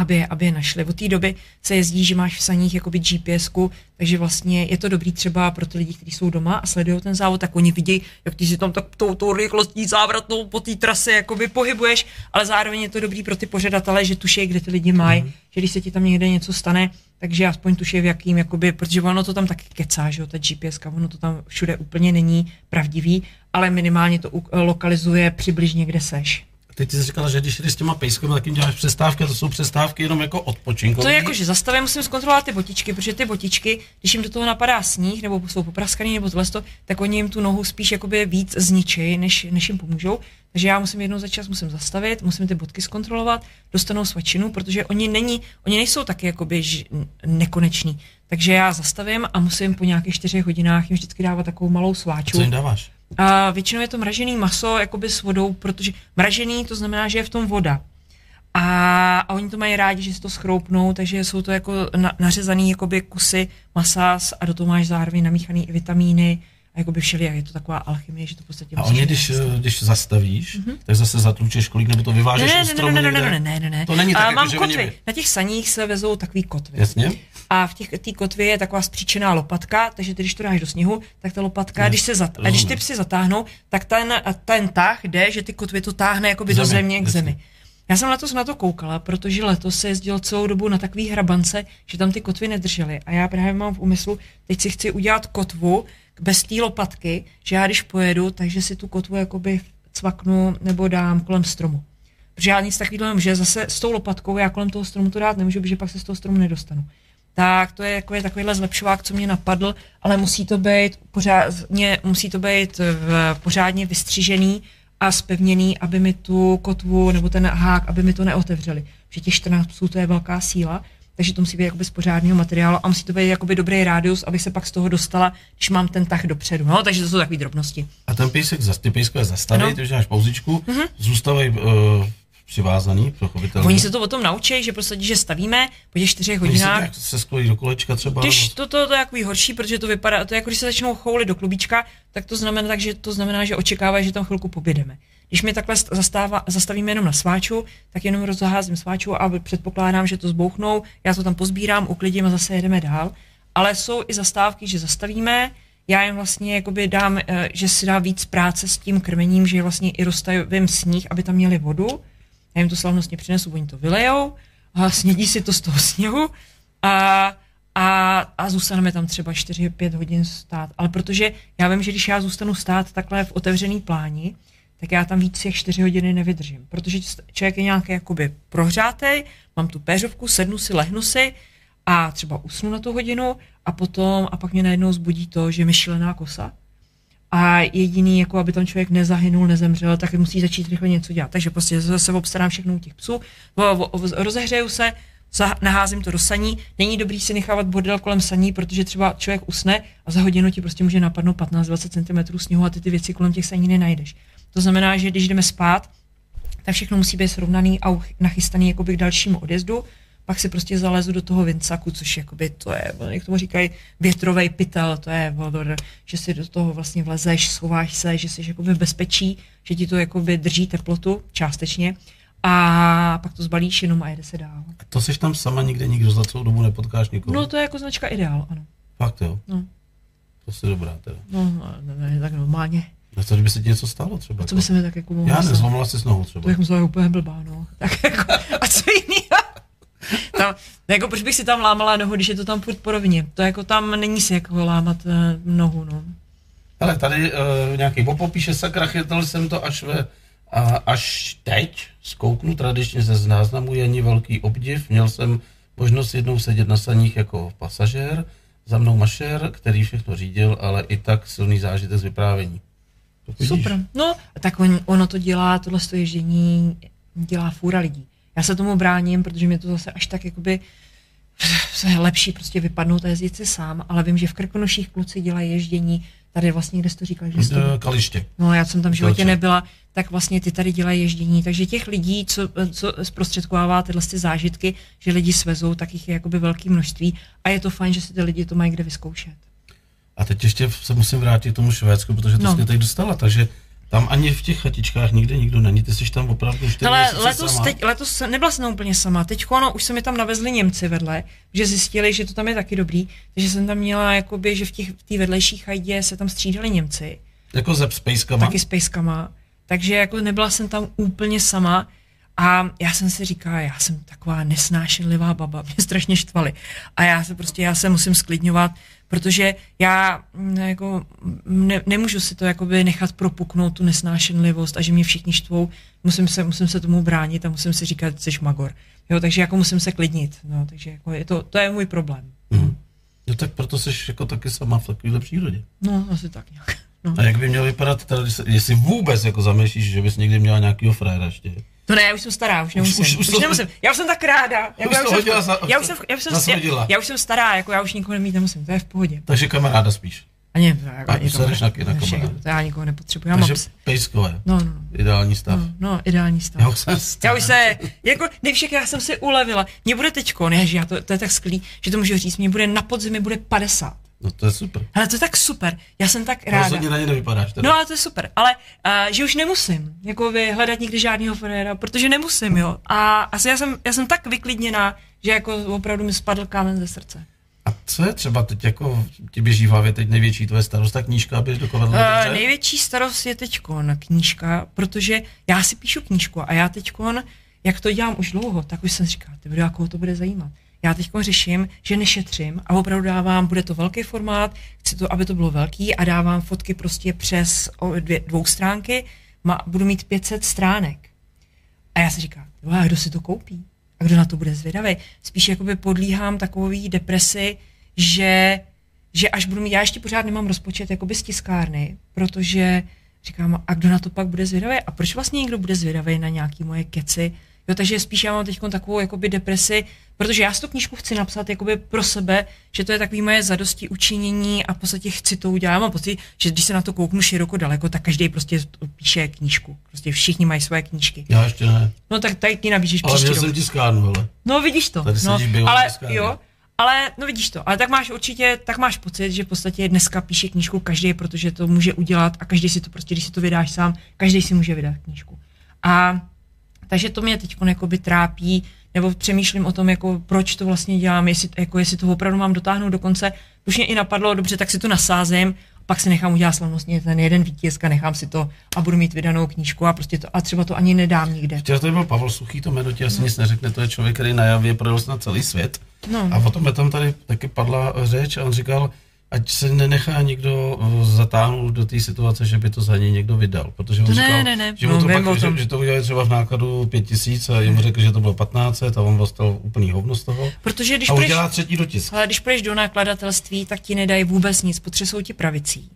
aby, aby je našli. Od té doby se jezdí, že máš v saních jakoby gps takže vlastně je to dobrý třeba pro ty lidi, kteří jsou doma a sledují ten závod, tak oni vidí, jak ty si tam tak tou, tou rychlostí závratnou po té trase jakoby pohybuješ, ale zároveň je to dobrý pro ty pořadatele, že tuší, kde ty lidi mají, mm-hmm. že když se ti tam někde něco stane, takže aspoň tuší v jakým, jakoby, protože ono to tam taky kecá, že jo, ta GPS, ono to tam všude úplně není pravdivý, ale minimálně to lokalizuje přibližně, kde seš. Teď jsi říkala, že když jdeš s těma pejskami, tak jim děláš přestávky a to jsou přestávky jenom jako odpočinkové. To je jako, že zastavím, musím zkontrolovat ty botičky, protože ty botičky, když jim do toho napadá sníh, nebo jsou popraskaný, nebo tohle, tak oni jim tu nohu spíš jakoby víc zničí, než, než jim pomůžou. Takže já musím jednou za čas musím zastavit, musím ty bodky zkontrolovat, dostanou svačinu, protože oni, není, oni nejsou taky jakoby ž, nekoneční. Takže já zastavím a musím po nějakých čtyřech hodinách jim vždycky dávat takovou malou sváču. Co jim dáváš? A většinou je to mražený maso jakoby s vodou, protože mražený to znamená, že je v tom voda. A, a oni to mají rádi, že si to schroupnou, takže jsou to jako na, nařezaný jakoby kusy masa a do toho máš zároveň namíchaný i vitamíny, a jakoby všelijak, je to taková alchymie, že to v podstatě A oni, když, když zastavíš, mm-hmm. tak zase zatlučeš kolik, nebo to vyvážeš ne, ne, ne, ne, ne, ne, ne, ne, ne. To není tak, a jako, mám že kotvy. Oni... Na těch saních se vezou takový kotvy. Jasně. A v těch té kotvě je taková spříčená lopatka, takže ty, když to dáš do sněhu, tak ta lopatka, když se zat, a když ty psy zatáhnou, tak ten, ten tah jde, že ty kotvy to táhne jakoby zemi, do země k jasně. zemi. Já jsem letos na to koukala, protože letos se jezdil celou dobu na takový hrabance, že tam ty kotvy nedržely. A já právě mám v úmyslu, teď si chci udělat kotvu, bez té lopatky, že já když pojedu, takže si tu kotvu jakoby cvaknu nebo dám kolem stromu. Protože já nic takového že zase s tou lopatkou já kolem toho stromu to dát nemůžu, protože pak se z toho stromu nedostanu. Tak to je jako je takovýhle zlepšovák, co mě napadl, ale musí to být pořádně, musí to být v, pořádně vystřižený a spevněný, aby mi tu kotvu nebo ten hák, aby mi to neotevřeli. Protože těch 14 psů to je velká síla takže to musí být jakoby z pořádného materiálu a musí to být jakoby dobrý rádius, abych se pak z toho dostala, když mám ten tah dopředu. No, takže to jsou takové drobnosti. A ten písek, ty pískové zastaví, no. ty už máš pauzičku, mm-hmm. zůstávají uh, přivázaný, pochopitelně. Oni se to o tom naučí, že prostě, že stavíme po těch čtyřech hodinách. Se sklojí do kolečka třeba. Když to, to, to, je jako horší, protože to vypadá, to je jako když se začnou choulit do klubíčka, tak to znamená, tak, že to znamená, že očekávají, že tam chvilku pobědeme. Když mi takhle zastává, zastavíme jenom na sváču, tak jenom rozházím sváču a předpokládám, že to zbouchnou, já to tam pozbírám, uklidím a zase jedeme dál. Ale jsou i zastávky, že zastavíme, já jim vlastně jakoby dám, eh, že si dá víc práce s tím krmením, že vlastně i rozstavím sníh, aby tam měli vodu. Já jim to slavnostně přinesu, oni to vylejou, a *laughs* snědí si to z toho sněhu a, a, a zůstaneme tam třeba 4-5 hodin stát. Ale protože já vím, že když já zůstanu stát takhle v otevřený pláni, tak já tam víc jak 4 hodiny nevydržím, protože člověk je nějaký jakoby prohřátej, mám tu péřovku, sednu si, lehnu si a třeba usnu na tu hodinu a potom, a pak mě najednou zbudí to, že mi šílená kosa a jediný, jako aby tam člověk nezahynul, nezemřel, tak musí začít rychle něco dělat. Takže prostě zase obstarám všechno u těch psů, rozehřeju se, naházím to do saní. Není dobrý si nechávat bordel kolem saní, protože třeba člověk usne a za hodinu ti prostě může napadnout 15-20 cm sněhu a ty ty věci kolem těch saní nenajdeš. To znamená, že když jdeme spát, tak všechno musí být srovnaný a nachystaný jakoby k dalšímu odjezdu. Pak si prostě zalezu do toho vincaku, což jakoby to je, jak tomu říkají, větrový pytel, to je, že si do toho vlastně vlezeš, schováš se, že jsi jakoby v bezpečí, že ti to jakoby drží teplotu částečně a pak to zbalíš jenom a jede se dál. A to jsi tam sama nikde nikdo za celou dobu nepotkáš nikoho? No to je jako značka ideál, ano. Fakt jo? No. To je dobrá teda. No, ne, ne, tak normálně. A co kdyby se ti něco stalo třeba? A co by se mi tak jako mohlo Já nezlomila si s nohou třeba. To jak musela úplně blbá, no. *laughs* Tak jako, a co jiný? tam, jako proč bych si tam lámala nohu, když je to tam furt podobně. To jako tam není si jako lámat uh, nohu, no. Ale tady uh, nějaký Bopo píše, sakra, chytal jsem to až ve, a až teď zkouknu tradičně ze záznamu, je velký obdiv. Měl jsem možnost jednou sedět na saních jako pasažér za mnou mašer, který všechno řídil, ale i tak silný zážitek z vyprávění. Super. No, tak on, ono to dělá, tohle ježdění dělá fůra lidí. Já se tomu bráním, protože mě to zase až tak jakoby je lepší prostě vypadnout a jezdit si sám, ale vím, že v Krkonoších kluci dělají ježdění, tady vlastně, kde jsi to říkal, že jsi to... Kaliště. No, já jsem tam v životě nebyla, tak vlastně ty tady dělají ježdění. Takže těch lidí, co, co zprostředkovává tyhle ty zážitky, že lidi svezou, tak jich je jakoby velké množství a je to fajn, že si ty lidi to mají kde vyzkoušet. A teď ještě se musím vrátit k tomu Švédsku, protože to no. jsi teď dostala, takže tam ani v těch chatičkách nikde nikdo není, ty jsi tam opravdu čtyři Ale letos, sama. teď, letos nebyla jsem úplně sama, teď ono, už se mi tam navezli Němci vedle, že zjistili, že to tam je taky dobrý, takže jsem tam měla, jakoby, že v té v vedlejší chajdě se tam střídali Němci. Jako ze spejskama? Taky spejskama. Takže jako nebyla jsem tam úplně sama, a já jsem si říkala, já jsem taková nesnášenlivá baba, mě strašně štvali. A já se prostě, já se musím sklidňovat, protože já mm, jako ne, nemůžu si to jakoby nechat propuknout, tu nesnášenlivost a že mě všichni štvou, musím se, musím se tomu bránit a musím si říkat, že jsi magor. Jo, takže jako musím se klidnit. No, takže jako je to, to je můj problém. Mm. No tak proto jsi jako taky sama v takovéhle přírodě. No, asi tak nějak. No. A jak by měl vypadat, teda, jestli vůbec jako zamýšlíš, že bys někdy měla nějakého fréra ještě? No ne, já už jsem stará, už nemusím. Už, už, už, už nemusím. Já už jsem tak ráda. Jako, já, už jsem, já, už jsem, já, už jsem, já, já už jsem stará, jako já už nikoho nemít nemusím, to je v pohodě. Takže kamaráda spíš. Ani, jako, ani to, na, na kamaráda. To já nikoho nepotřebuji. Já Takže pejskové. No, no, no. Ideální stav. No, no ideální stav. Já už jsem Já už se, jako, nejvšak já jsem si ulevila. Mně bude teďko, ne, že já to, to je tak skvělý, že to můžu říct, mně bude na podzimi bude 50. No to je super. Ale to je tak super. Já jsem tak ráda. Rozhodně na ně nevypadáš. Teda. No ale to je super. Ale uh, že už nemusím jako vy hledat nikdy žádného fréra, protože nemusím, jo. A asi já jsem, já jsem tak vyklidněná, že jako opravdu mi spadl kámen ze srdce. A co je třeba teď jako ti běží v hlavě teď největší tvoje starost, ta knížka, abys do uh, Největší starost je teď knížka, protože já si píšu knížku a já teď jak to dělám už dlouho, tak už jsem říkal, ty jako to bude zajímat. Já teď řeším, že nešetřím a opravdu dávám, bude to velký formát, chci to, aby to bylo velký a dávám fotky prostě přes dvě, dvou stránky, má, budu mít 500 stránek. A já si říkám, a kdo si to koupí? A kdo na to bude zvědavý? Spíš jakoby podlíhám takový depresi, že, že až budu mít, já ještě pořád nemám rozpočet jakoby z tiskárny, protože říkám, a kdo na to pak bude zvědavý? A proč vlastně někdo bude zvědavý na nějaký moje keci? Jo, takže spíš já mám teď takovou jakoby depresi, protože já si tu knížku chci napsat jakoby pro sebe, že to je takový moje zadosti učinění a v podstatě chci to udělat. Mám pocit, že když se na to kouknu široko daleko, tak každý prostě píše knížku. Prostě všichni mají své knížky. Já ještě ne. No tak tady ti nabížíš Ale měl jsem tiskárnu, hele. No vidíš to. Tady no, ale tiskárnu. jo, ale no vidíš to, ale tak máš určitě, tak máš pocit, že v podstatě dneska píše knížku každý, protože to může udělat a každý si to prostě, když si to vydáš sám, každý si může vydat knížku. A takže to mě teď by trápí, nebo přemýšlím o tom, jako proč to vlastně dělám, jestli, jako jestli to opravdu mám dotáhnout do konce. Už mě i napadlo, dobře, tak si to nasázím, pak si nechám udělat slavnostně ten jeden výtisk a nechám si to a budu mít vydanou knížku a prostě to a třeba to ani nedám nikde. Včera tady byl Pavel Suchý, to jméno ti asi no. nic neřekne, to je člověk, který na javě projel na celý svět. No. A potom tam tady taky padla řeč a on říkal, ať se nenechá nikdo eh, zatáhnout do té situace, že by to za něj někdo vydal. Protože on to říkal, ne, ne, ne. Že, no, to pak, že, že, to udělali třeba v nákladu pět tisíc a jim řekl, že to bylo 15 a on dostal úplný hovno z toho. Protože když a udělá půjdeš, třetí dotisk. Ale když půjdeš do nakladatelství, tak ti nedají vůbec nic, potřesou ti pravicí.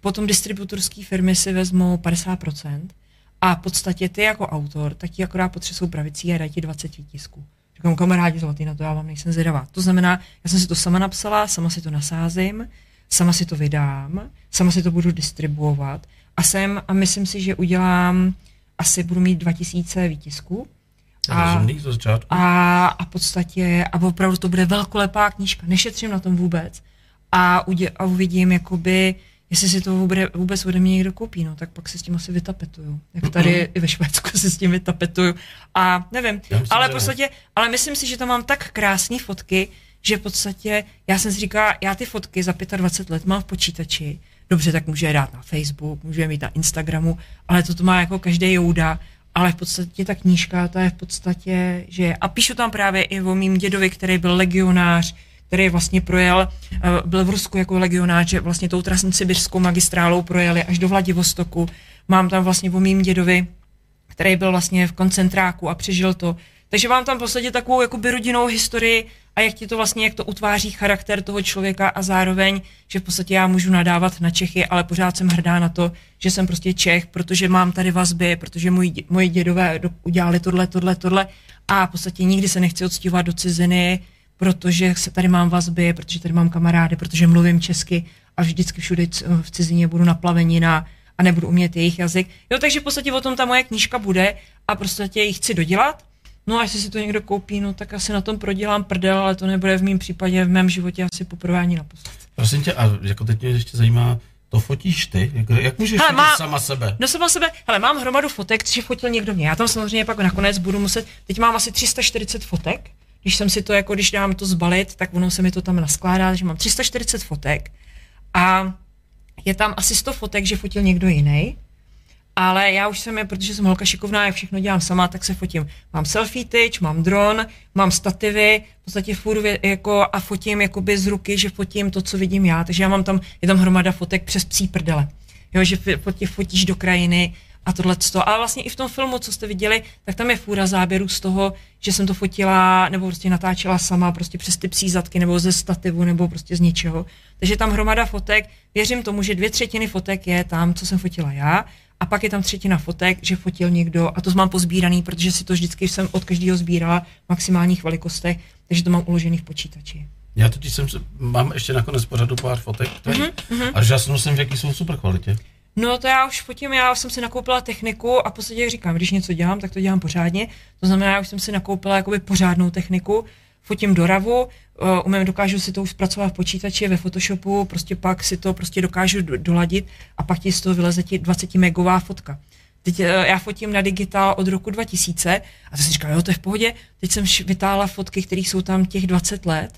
Potom distributorské firmy si vezmou 50% a v podstatě ty jako autor, tak ti akorát potřesou pravicí a dají ti 20 výtisků. Říkám, kamarádi zlatý, na to já vám nejsem zvědavá. To znamená, já jsem si to sama napsala, sama si to nasázím, sama si to vydám, sama si to budu distribuovat a jsem, a myslím si, že udělám, asi budu mít 2000 výtisků. A, a, a v podstatě, a opravdu to bude velkolepá knížka, nešetřím na tom vůbec. A, udě, a uvidím, jakoby, jestli si to vůbec, vůbec ode mě někdo koupí, no, tak pak se s tím asi vytapetuju. Jak tady mm-hmm. i ve Švédsku se s tím vytapetuju. A nevím, myslím, ale v podstatě, ale myslím si, že tam mám tak krásné fotky, že v podstatě, já jsem si říkala, já ty fotky za 25 let mám v počítači, dobře, tak můžu je dát na Facebook, můžu je mít na Instagramu, ale to má jako každý jouda, ale v podstatě ta knížka, ta je v podstatě, že a píšu tam právě i o mým dědovi, který byl legionář, který vlastně projel, eh, byl v Rusku jako legionář, že vlastně tou transsibirskou magistrálou projeli až do Vladivostoku. Mám tam vlastně o mým dědovi, který byl vlastně v koncentráku a přežil to. Takže mám tam v podstatě takovou jakoby rodinnou historii a jak ti to vlastně, jak to utváří charakter toho člověka a zároveň, že v podstatě já můžu nadávat na Čechy, ale pořád jsem hrdá na to, že jsem prostě Čech, protože mám tady vazby, protože moji, moji dědové udělali tohle, tohle, tohle a v podstatě nikdy se nechci odstěhovat do ciziny, protože se tady mám vazby, protože tady mám kamarády, protože mluvím česky a vždycky všude v cizině budu naplavenina a nebudu umět jejich jazyk. Jo, takže v podstatě o tom ta moje knížka bude a prostě ji chci dodělat. No a jestli si to někdo koupí, no tak asi na tom prodělám prdel, ale to nebude v mém případě, v mém životě asi poprvé ani naposled. Prosím tě, a jako teď mě ještě zajímá, to fotíš ty? Jak, jak můžeš Hele, má, sama sebe? No sama sebe, hele, mám hromadu fotek, že fotil někdo mě. Já tam samozřejmě pak nakonec budu muset, teď mám asi 340 fotek, když jsem si to, jako když dám to zbalit, tak ono se mi to tam naskládá, že mám 340 fotek a je tam asi 100 fotek, že fotil někdo jiný. Ale já už jsem je, protože jsem holka šikovná, jak všechno dělám sama, tak se fotím. Mám selfie tyč, mám dron, mám stativy, v podstatě furt jako a fotím jakoby z ruky, že fotím to, co vidím já. Takže já mám tam, je tam hromada fotek přes psí prdele. Jo, že fotí, fotíš do krajiny, a tohle. Ale vlastně i v tom filmu, co jste viděli, tak tam je fůra záběrů z toho, že jsem to fotila nebo prostě natáčela sama prostě přes ty psí zadky nebo ze stativu nebo prostě z ničeho. Takže tam hromada fotek. Věřím tomu, že dvě třetiny fotek je tam, co jsem fotila já a pak je tam třetina fotek, že fotil někdo a to mám pozbíraný, protože si to vždycky jsem od každého sbírala v maximálních velikostech, takže to mám uložený v počítači. Já totiž jsem, mám ještě nakonec pořadu pár fotek mm-hmm. a žasnul jsem, v jaký jsou super kvalitě. No to já už fotím, já jsem si nakoupila techniku a v podstatě říkám, když něco dělám, tak to dělám pořádně. To znamená, já už jsem si nakoupila jakoby pořádnou techniku, fotím do RAVu, uh, umím, dokážu si to už zpracovat v počítači, ve Photoshopu, prostě pak si to prostě dokážu doladit a pak ti z toho vyleze ti 20 megová fotka. Teď uh, já fotím na digitál od roku 2000 a to si říkám, jo, to je v pohodě. Teď jsem vytáhla fotky, které jsou tam těch 20 let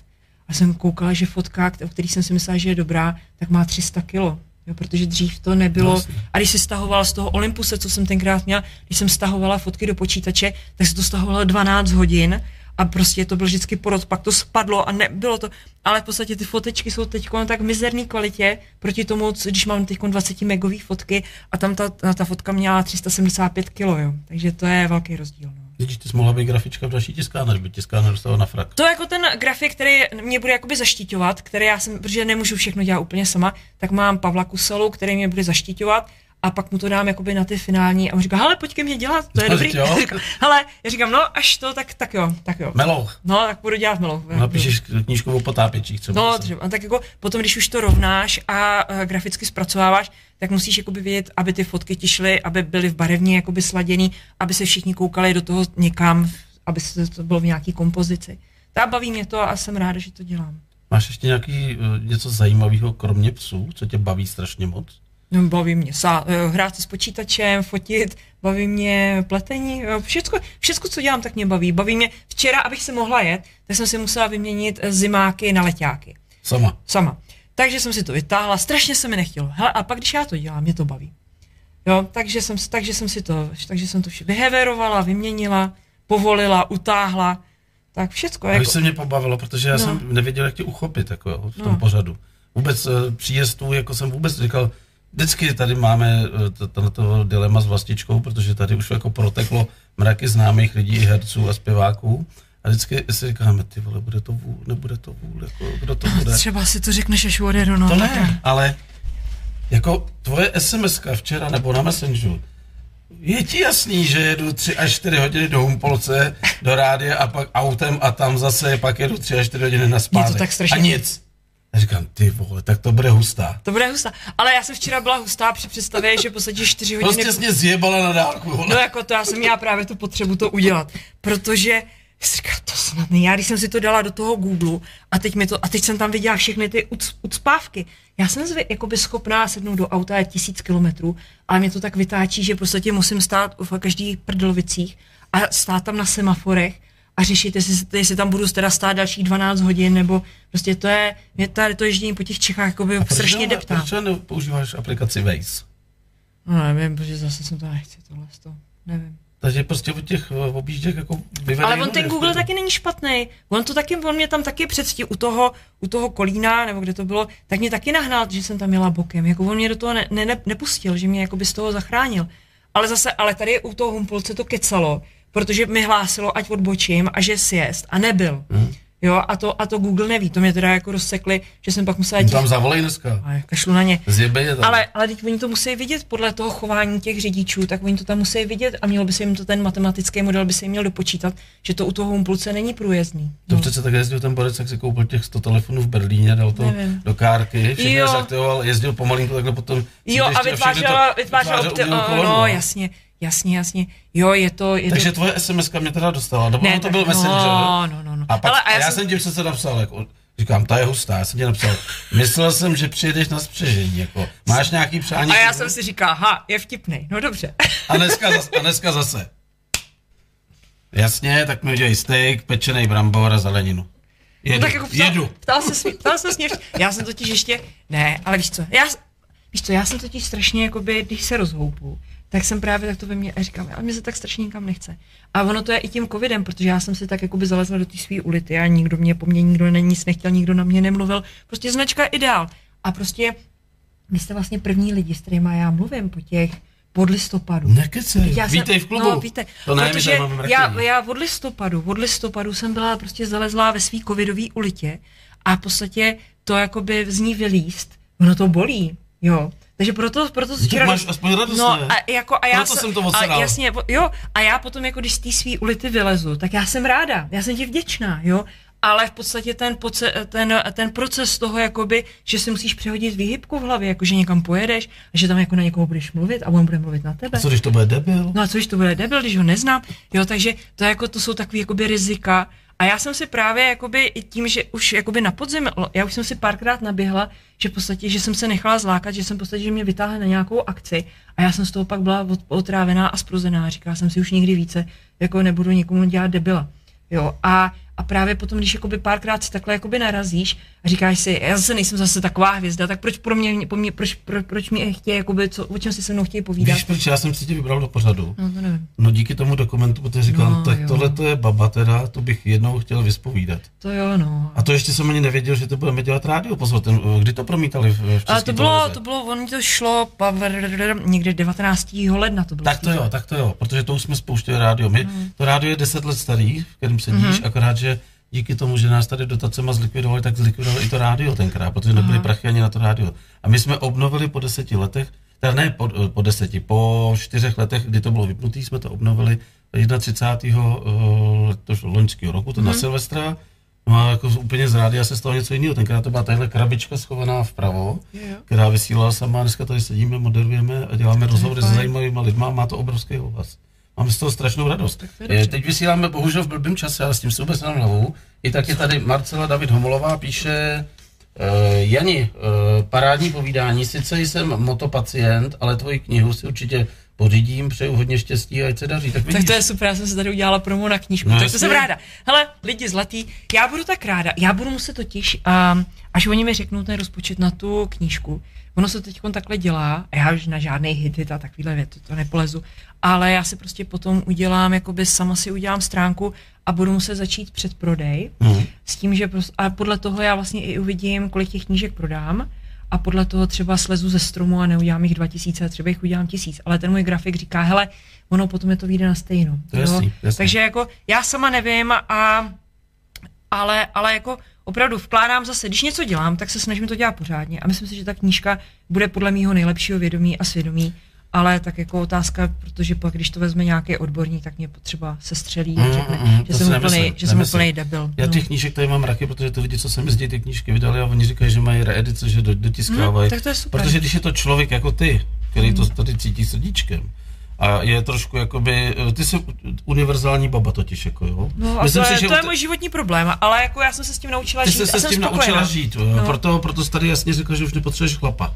a jsem koukala, že fotka, o který jsem si myslela, že je dobrá, tak má 300 kilo. Jo, protože dřív to nebylo. Vlastně. A když si stahovala z toho Olympuse, co jsem tenkrát měla, když jsem stahovala fotky do počítače, tak se to stahovalo 12 hodin a prostě to byl vždycky porod, pak to spadlo a nebylo to, ale v podstatě ty fotečky jsou teď na tak mizerné kvalitě proti tomu, když mám teď 20 megový fotky a tam ta, ta fotka měla 375 kg, jo. takže to je velký rozdíl. No. Když ty mohla být grafička v další tiskárně, by tiskárna dostala na frak. To jako ten grafik, který mě bude jakoby zaštiťovat, který já jsem, protože nemůžu všechno dělat úplně sama, tak mám Pavla Kuselu, který mě bude zaštiťovat a pak mu to dám jakoby na ty finální a on říká, hele, pojď ke mě dělat, to je *laughs* no, dobrý. *laughs* hele, já říkám, no až to, tak, tak jo, tak jo. Melouch. No, tak budu dělat melouch. Napíšeš knížku o potápěčích třeba. No, třeba, tak jako potom, když už to rovnáš a uh, graficky zpracováváš, tak musíš jakoby vědět, aby ty fotky ti šly, aby byly v barevně jakoby sladěný, aby se všichni koukali do toho někam, aby se to bylo v nějaký kompozici. Tak baví mě to a jsem ráda, že to dělám. Máš ještě nějaký uh, něco zajímavého, kromě psů, co tě baví strašně moc? No, baví mě sá, eh, hrát s počítačem, fotit, baví mě pletení, všechno, všechno, co dělám, tak mě baví. Baví mě, včera, abych se mohla jet, tak jsem si musela vyměnit eh, zimáky na letáky. Sama? Sama. Takže jsem si to vytáhla, strašně se mi nechtělo. Hele, a pak, když já to dělám, mě to baví. Jo, takže jsem, takže jsem si to, takže jsem to vše vyheverovala, vyměnila, povolila, utáhla, tak všecko. Jako... se mě pobavilo, protože já no. jsem nevěděl, jak tě uchopit jako, v tom no. pořadu. Vůbec eh, příjezdů, jako jsem vůbec říkal, vždycky tady máme eh, to, dilema s vlastičkou, protože tady už jako proteklo mraky známých lidí, herců a zpěváků. A vždycky si říkáme, ty vole, bude to vůl, nebude to vůl, jako, kdo to bude. Třeba si to řekneš až odjedu, no. To ne, ale jako tvoje SMS včera nebo na Messengeru, je ti jasný, že jedu 3 až 4 hodiny do Humpolce, do rádia a pak autem a tam zase pak jedu 3 až 4 hodiny na spánek. to tak strašně... A nic. A říkám, ty vole, tak to bude hustá. To bude hustá. Ale já jsem včera byla hustá při představě, že v podstatě 4 hodiny... Prostě jsi mě zjebala na dálku. Vole. No jako to, já jsem měla právě tu potřebu to udělat. Protože jsem říkala, to snad ne. Já když jsem si to dala do toho Google a teď, mi to, a teď jsem tam viděla všechny ty ucpávky. Já jsem zvy, jakoby schopná sednout do auta je tisíc kilometrů, ale mě to tak vytáčí, že prostě musím stát v každých prdlovicích a stát tam na semaforech a řešit, jestli, jestli tam budu teda stát dalších 12 hodin, nebo prostě to je, mě tady to ježdění po těch Čechách jako by strašně deptá. Proč nepoužíváš aplikaci Waze? No nevím, protože zase jsem to nechci tohle, to nevím. Takže prostě od těch objížděk jako Ale on ten Google to. taky není špatný. On to taky, on mě tam taky předstí u toho, u toho Kolína, nebo kde to bylo, tak mě taky nahnal, že jsem tam měla bokem. Jako on mě do toho ne, ne, nepustil, že mě jako by z toho zachránil. Ale zase, ale tady u toho Humpolce to kecalo, protože mi hlásilo, ať odbočím a že sjezd a nebyl. Hmm. Jo, a to, a to Google neví, to mě teda jako rozsekli, že jsem pak musela... Těch... Tam zavolej dneska. A kašlu na ně. Tam. Ale, ale teď oni to musí vidět podle toho chování těch řidičů, tak oni to tam musí vidět a mělo by se jim to ten matematický model by se jim měl dopočítat, že to u toho Humpulce není průjezdný. To no. přece tak jezdil ten borec, jak si koupil těch 100 telefonů v Berlíně, dal to Nevím. do kárky, všechny zaktivoval, jezdil pomalinku takhle potom. Jo, a vytvářela, vytvářela, vytvářela no, jasně. Jasně, jasně. Jo, je to... Je Takže to... tvoje SMS mě teda dostala. Nebo ne, to byl messenger. No, no, no. no. A, pak, Ale, a já, já jsem... tím se napsal, jako, Říkám, ta je hustá, já jsem ti napsal, myslel jsem, že přijedeš na spřežení, jako, máš nějaký přání? A já jsem si říkal, ha, je vtipný, no dobře. *laughs* A dneska, zase, a dneska zase. Jasně, tak mi udělej steak, pečený brambor a zeleninu. Jedu, no tak jako ptal, jedu. Ptal se, ptal se mě, já jsem totiž ještě, ne, ale víš co, já, víš co, já jsem totiž strašně, jakoby, když se rozhoupu, tak jsem právě tak to ve mně říkám, ale mě se tak strašně nikam nechce. A ono to je i tím covidem, protože já jsem si tak jakoby zalezla do té své ulity a nikdo mě po mně, nikdo není nic nechtěl, nikdo na mě nemluvil. Prostě značka ideál. A prostě vy jste vlastně první lidi, s kterými já mluvím po těch od listopadu. Nekecej, já vítej v klubu. No, víte, to ne, protože já, já od listopadu, od listopadu jsem byla prostě zalezlá ve svý covidové ulitě a v podstatě to jakoby z ní vylíst, ono to bolí, jo. Takže proto, proto si včera... máš aspoň radost, no, a, jako, a já proto jsem to a, jasně, jo, a já potom, jako když z té svý ulity vylezu, tak já jsem ráda, já jsem ti vděčná, jo, ale v podstatě ten, poce, ten, ten proces toho, jakoby, že si musíš přehodit výhybku v hlavě, jako že někam pojedeš a že tam jako na někoho budeš mluvit a on bude mluvit na tebe. A co když to bude debil? No a co když to bude debil, když ho neznám, jo, takže to, jako, to jsou takové jakoby rizika, a já jsem si právě jakoby tím, že už jakoby na podzim, já už jsem si párkrát naběhla, že v podstatě, že jsem se nechala zlákat, že jsem v podstatě, že mě vytáhli na nějakou akci a já jsem z toho pak byla otrávená a spruzená. Říkala jsem si už nikdy více, jako nebudu nikomu dělat debila. Jo, a a právě potom, když jakoby párkrát si takhle jakoby narazíš a říkáš si, já zase nejsem zase taková hvězda, tak proč pro mě, po mě proč, pro, proč mě chtějí, jakoby, co, o čem si se mnou chtějí povídat? Víš, proč já jsem si tě vybral do pořadu? No, to nevím. No díky tomu dokumentu, protože říkal, no, tak jo. tohle to je baba teda, to bych jednou chtěl vyspovídat. To jo, no. A to ještě jsem ani nevěděl, že to budeme dělat rádio, pozor, ten, kdy to promítali v, v Ale to bylo, televize? to bylo, on to šlo někde 19. ledna to bylo. Tak to jo, tak to jo, protože to už jsme spouštěli rádio. My, mm. To rádio je 10 let starý, v kterém sedíš, mm-hmm. akorát, že díky tomu, že nás tady dotacema zlikvidovali, tak zlikvidovali i to rádio tenkrát, protože nebyly prachy ani na to rádio. A my jsme obnovili po deseti letech, teda ne po, po deseti, po čtyřech letech, kdy to bylo vypnutý, jsme to obnovili 31. Uh, loňského roku, to hmm. na mhm. Silvestra. No a jako úplně z rádia se stalo něco jiného. Tenkrát to byla tahle krabička schovaná vpravo, jo. která vysílala sama. Dneska tady sedíme, moderujeme a děláme rozhovory s zajímavými lidmi. Má to obrovský hlas. Mám z toho strašnou radost. Je, teď vysíláme bohužel v blbém čase, ale s tím se vůbec nemám hlavu. I tak je tady Marcela David Homolová, píše uh, Jani, uh, parádní povídání, sice jsem motopacient, ale tvoji knihu si určitě pořídím, přeju hodně štěstí a ať se daří. Tak, tak to je super, já jsem se tady udělala promo na knížku, no, tak to jsem ráda. Hele, lidi zlatý, já budu tak ráda, já budu muset totiž, um, až oni mi řeknou ten rozpočet na tu knížku, ono se teď takhle dělá, a já už na žádný hit a takovýhle věty to nepolezu, ale já si prostě potom udělám, jakoby sama si udělám stránku a budu muset začít předprodej mm. s tím, že prostě, a podle toho já vlastně i uvidím, kolik těch knížek prodám a podle toho třeba slezu ze stromu a neudělám jich 2000, třeba jich udělám tisíc. Ale ten můj grafik říká, hele, ono potom je to vyjde na stejno. Jasný, jasný. Takže jako já sama nevím, a, ale, ale jako opravdu vkládám zase, když něco dělám, tak se snažím to dělat pořádně. A myslím si, že ta knížka bude podle mého nejlepšího vědomí a svědomí ale tak jako otázka, protože pak, když to vezme nějaký odborník, tak mě potřeba se střelí mm, řekne, mm, že, jsem úplnej, že jsem úplnej debil. Já no. těch knížek tady mám raky, protože ty lidi, co se mi ty knížky vydali a oni říkají, že mají reedice, že dotiskávají. Mm, tak to je super. Protože když je to člověk jako ty, který mm. to tady cítí srdíčkem, a je trošku jakoby, ty jsi univerzální baba totiž, jako jo. No a Myslím to, je, si, že to je můj životní problém, ale jako já jsem se s tím naučila ty žít Ty jsi se s tím naučila žít, no. proto, proto jsi tady jasně řekl, že už nepotřebuješ chlapa.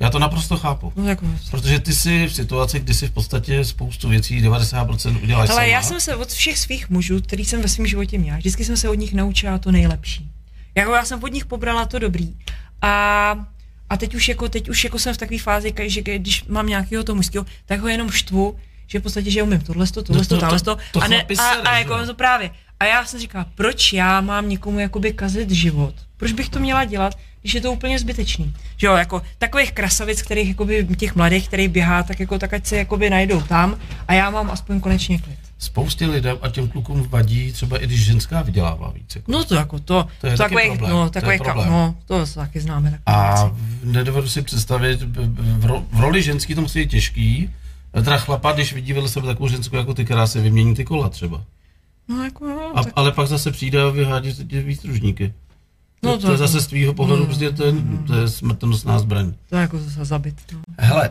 Já to naprosto chápu. No, jako... Protože ty jsi v situaci, kdy si v podstatě spoustu věcí, 90% uděláš Ale sama. já jsem se od všech svých mužů, který jsem ve svém životě měla, vždycky jsem se od nich naučila to nejlepší. Jako já jsem od nich pobrala to dobrý. A, a teď už jako, teď už jako jsem v takové fázi, že když mám nějakého toho mužského, tak ho jenom štvu, že v podstatě, že umím tohle, tohle, to, tohle, to, to, a, ne, a, a, jako to právě. A já jsem říkala, proč já mám někomu jakoby kazit život? Proč bych to měla dělat, když je to úplně zbytečný? Že jo, jako takových krasavic, kterých jakoby těch mladých, který běhá, tak jako tak ať se jakoby najdou tam a já mám aspoň konečně klid. spoustě lidem a těm klukům vadí, třeba i když ženská vydělává víc. Jako. No to jako to, To je takový, problém, no, to je takový, problém. no, to taky známe. A věci. nedovedu si představit, v, ro, v roli ženský to musí být těžký, teda chlapa, když vidí vedle sebe takovou ženskou jako ty, která se vymění ty kola třeba. No, jako, no, A, tak, ale pak zase přijde a vyhádí tě výstružníky. No, No, to to, to je jako- zase z tvýho pohledu, prostě to je, to je smrtonosná zbraň. to je jako zase zabit. No. Hele,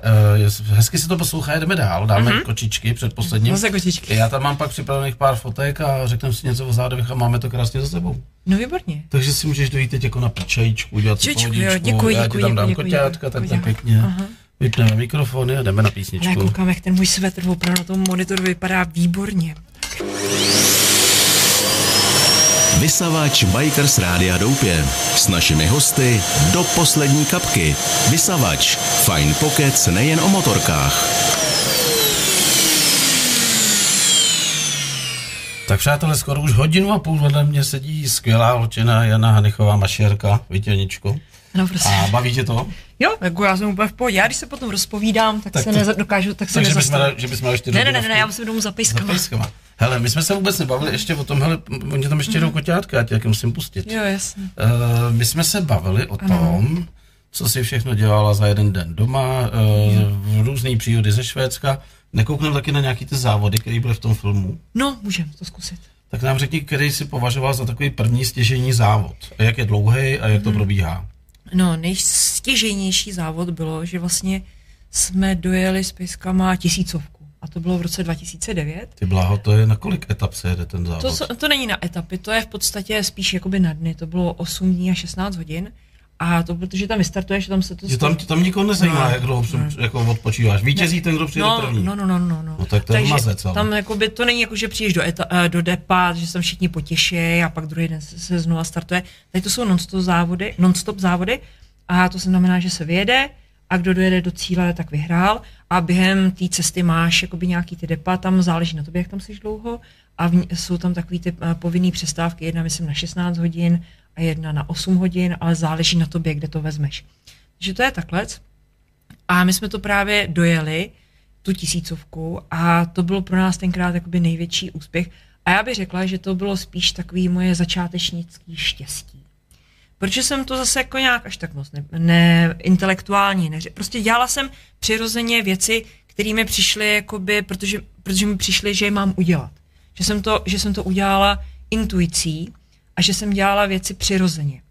uh, hezky se to poslouchá, jdeme dál, dáme mm-hmm. kočičky před posledním. Zase kočičky. Já tam mám pak připravených pár fotek a řekneme si něco o zádech a máme to krásně za sebou. No výborně. Takže si můžeš dojít teď jako na pičajíčku, udělat si Čečku, jo, pohodičku, děkuji, já ti děkuji, tam dám děkuji, koťátka, děkuji, tak děkuji. pěkně. Aha. Vypneme mikrofony a jdeme na Ale já písničku. koukám, jak ten můj svetr opravdu na tom monitoru vypadá výborně. Vysavač Bikers Rádia Doupě. S našimi hosty do poslední kapky. Vysavač. Fajn pokec nejen o motorkách. Tak přátelé, skoro už hodinu a půl vedle mě sedí skvělá holčina Jana Hanichová Mašerka, Vítěničko. No prostě. A baví tě to? Jo, jako já jsem úplně v pohodě. Já když se potom rozpovídám, tak, Tak se nedokážu, tak se Takže bychom, nezastavím. že bychom ještě Ne, ne, ne, ne, ne, já musím domů za za pejskama. pejskama. Hele, my jsme se vůbec nebavili ještě o tom, hele, oni tam ještě jdou koťátka, já tě taky musím pustit. Jo, jasně. Uh, my jsme se bavili o tom, co si všechno dělala za jeden den doma, uh, v různé přírody ze Švédska. Nekoukneme taky na nějaký ty závody, které byly v tom filmu. No, můžeme to zkusit. Tak nám řekni, který si považoval za takový první stěžení závod. A jak je dlouhý a jak to probíhá. No, nejstěžejnější závod bylo, že vlastně jsme dojeli s pejskama tisícovku. A to bylo v roce 2009. Ty bláho, to je na kolik etap se jede ten závod? To, to není na etapy, to je v podstatě spíš jakoby na dny. To bylo 8 dní a 16 hodin. A to protože tam vystartuješ, tam se to... Že tam, tam nikoho nezajímá, No, jak dlouho před- jako odpočíváš. Vítězí ten, kdo přijede no, první. No, no, no, no, no. No tak to je Takže mazec, ale. Tam jakoby, to není jako, že přijdeš do, eta, eh, do depa, že se tam všichni potěší a pak druhý den se, se znova startuje. Tady to jsou non-stop závody, non-stop závody a to znamená, že se vyjede a kdo dojede do cíle, tak vyhrál a během té cesty máš jakoby nějaký ty depa, tam záleží na tobě, jak tam jsi dlouho a v, jsou tam takový ty eh, povinné přestávky, jedna myslím na 16 hodin a jedna na 8 hodin, ale záleží na tobě, kde to vezmeš. Takže to je takhle. A my jsme to právě dojeli, tu tisícovku, a to bylo pro nás tenkrát jakoby největší úspěch. A já bych řekla, že to bylo spíš takový moje začátečnický štěstí. Protože jsem to zase jako nějak až tak moc ne, ne intelektuální, prostě dělala jsem přirozeně věci, které mi přišly, jakoby, protože, protože mi přišly, že je mám udělat. Že jsem, to, že jsem to udělala intuicí a že jsem dělala věci přirozeně.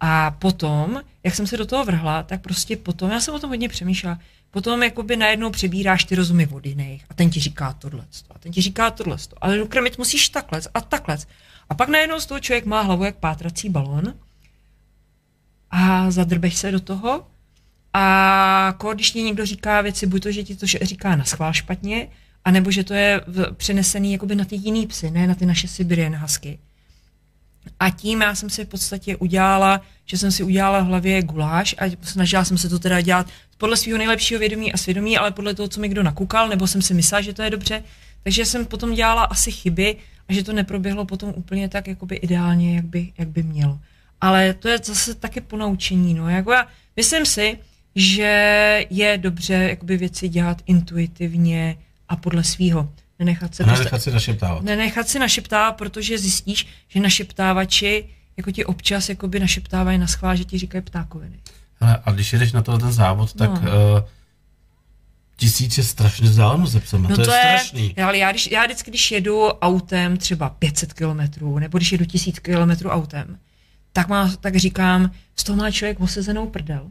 A potom, jak jsem se do toho vrhla, tak prostě potom, já jsem o tom hodně přemýšlela, potom jakoby najednou přebíráš ty rozumy od jiných a ten ti říká tohle a ten ti říká tohle ale dokrmit musíš takhle a takhle. A pak najednou z toho člověk má hlavu jak pátrací balon a zadrbeš se do toho a když ti někdo říká věci, buď to, že ti to říká na schvál špatně, anebo že to je v, přenesený jakoby na ty jiný psy, ne na ty naše Sibirian husky. A tím já jsem si v podstatě udělala, že jsem si udělala v hlavě guláš a snažila jsem se to teda dělat podle svého nejlepšího vědomí a svědomí, ale podle toho, co mi kdo nakukal, nebo jsem si myslela, že to je dobře. Takže jsem potom dělala asi chyby a že to neproběhlo potom úplně tak jakoby ideálně, jak by, jak by mělo. Ale to je zase taky ponaučení. No. Jako já myslím si, že je dobře jakoby věci dělat intuitivně a podle svýho. Nenechat se A nenechat si našeptávat. nenechat si našeptávat, protože zjistíš, že našeptávači jako ti občas jakoby našeptávají na schvál, že ti říkají ptákoviny. Hele, a když jedeš na tohle ten závod, tak No. no. uh, tisíc je strašně vzdálenost ze psama. No to, je strašný. Ale já, když, já vždycky, když jedu autem třeba 500 kilometrů, nebo když jedu 1000 kilometrů autem, tak, má, tak říkám, z toho má člověk osezenou prdel.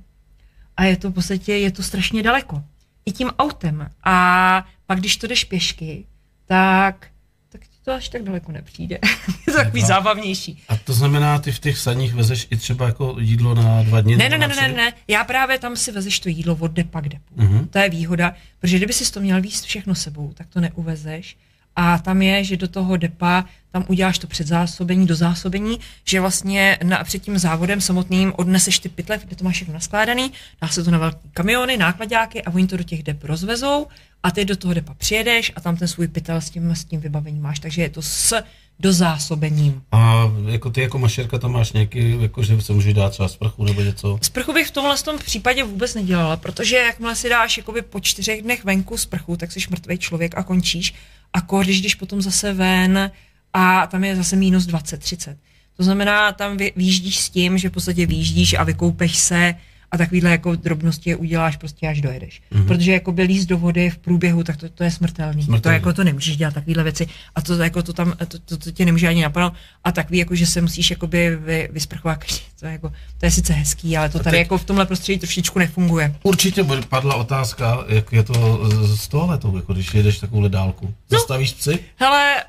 A je to v podstatě, je to strašně daleko. I tím autem. A pak, když to jdeš pěšky, tak, tak ti to až tak daleko nepřijde. *laughs* je to takový No. zábavnější. A to znamená, ty v těch saních vezeš i třeba jako jídlo na dva dny? Ne, ne, ne, ne, ne, já právě tam si vezeš to jídlo od depa k depu. Mhm. To je výhoda, protože kdyby si to měl víc všechno sebou, tak to neuvezeš. A tam je, že do toho depa tam uděláš to předzásobení, do zásobení, že vlastně na, před tím závodem samotným odneseš ty pytle, kde to máš všechno naskládaný, dá se to na velké kamiony, nákladáky a oni to do těch dep rozvezou a ty do toho depa přijedeš a tam ten svůj pytel s tím, s tím vybavením máš. Takže je to s dozásobením. A jako ty jako mašerka tam máš nějaký, jako že se může dát třeba sprchu nebo něco? Sprchu bych v tomhle tom případě vůbec nedělala, protože jakmile si dáš jakoby po čtyřech dnech venku sprchu, tak jsi mrtvý člověk a končíš. A když jdeš potom zase ven a tam je zase minus 20, 30. To znamená, tam vyjíždíš s tím, že v podstatě vyjíždíš a vykoupeš se, a takovýhle jako drobnosti uděláš prostě až dojedeš. Mm-hmm. Protože jako by líst do vody v průběhu, tak to, to je smrtelný. smrtelný. To jako to nemůžeš dělat takovýhle věci a to jako to tam, to, to, to tě nemůže ani napadnout a takový jako, že se musíš jakoby vy, vysprchovat, to je, jako, to je sice hezký, ale to tady jako v tomhle prostředí trošičku nefunguje. Určitě padla otázka, jak je to s toaletou, jako když jedeš takovou dálku. No. Zastavíš psy? Hele,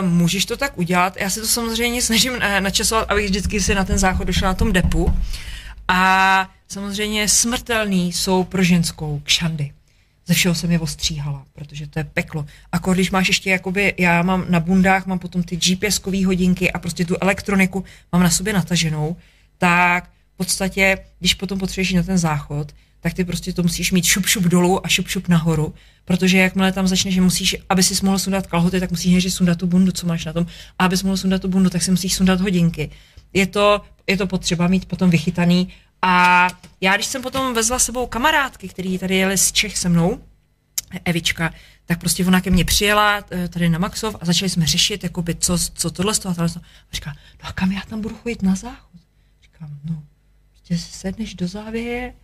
uh, můžeš to tak udělat. Já se to samozřejmě snažím uh, načasovat, abych vždycky si na ten záchod došla na tom depu. A samozřejmě smrtelný jsou pro ženskou kšandy. Ze všeho jsem je ostříhala, protože to je peklo. A když máš ještě, jakoby, já mám na bundách, mám potom ty gps hodinky a prostě tu elektroniku mám na sobě nataženou, tak v podstatě, když potom potřebuješ na ten záchod, tak ty prostě to musíš mít šup šup dolů a šup šup nahoru, protože jakmile tam začneš, že musíš, aby si mohl sundat kalhoty, tak musíš nejdřív sundat tu bundu, co máš na tom, a aby si mohl sundat tu bundu, tak si musíš sundat hodinky. Je to, je to potřeba mít potom vychytaný a já, když jsem potom vezla sebou kamarádky, který tady jeli z Čech se mnou, Evička, tak prostě ona ke mně přijela eh, tady na Maxov a začali jsme řešit, jakoby, co, co tohle z toho a tohle. A říká, no a kam já tam budu chodit na záchod? Říkám, no, prostě sedneš do závěje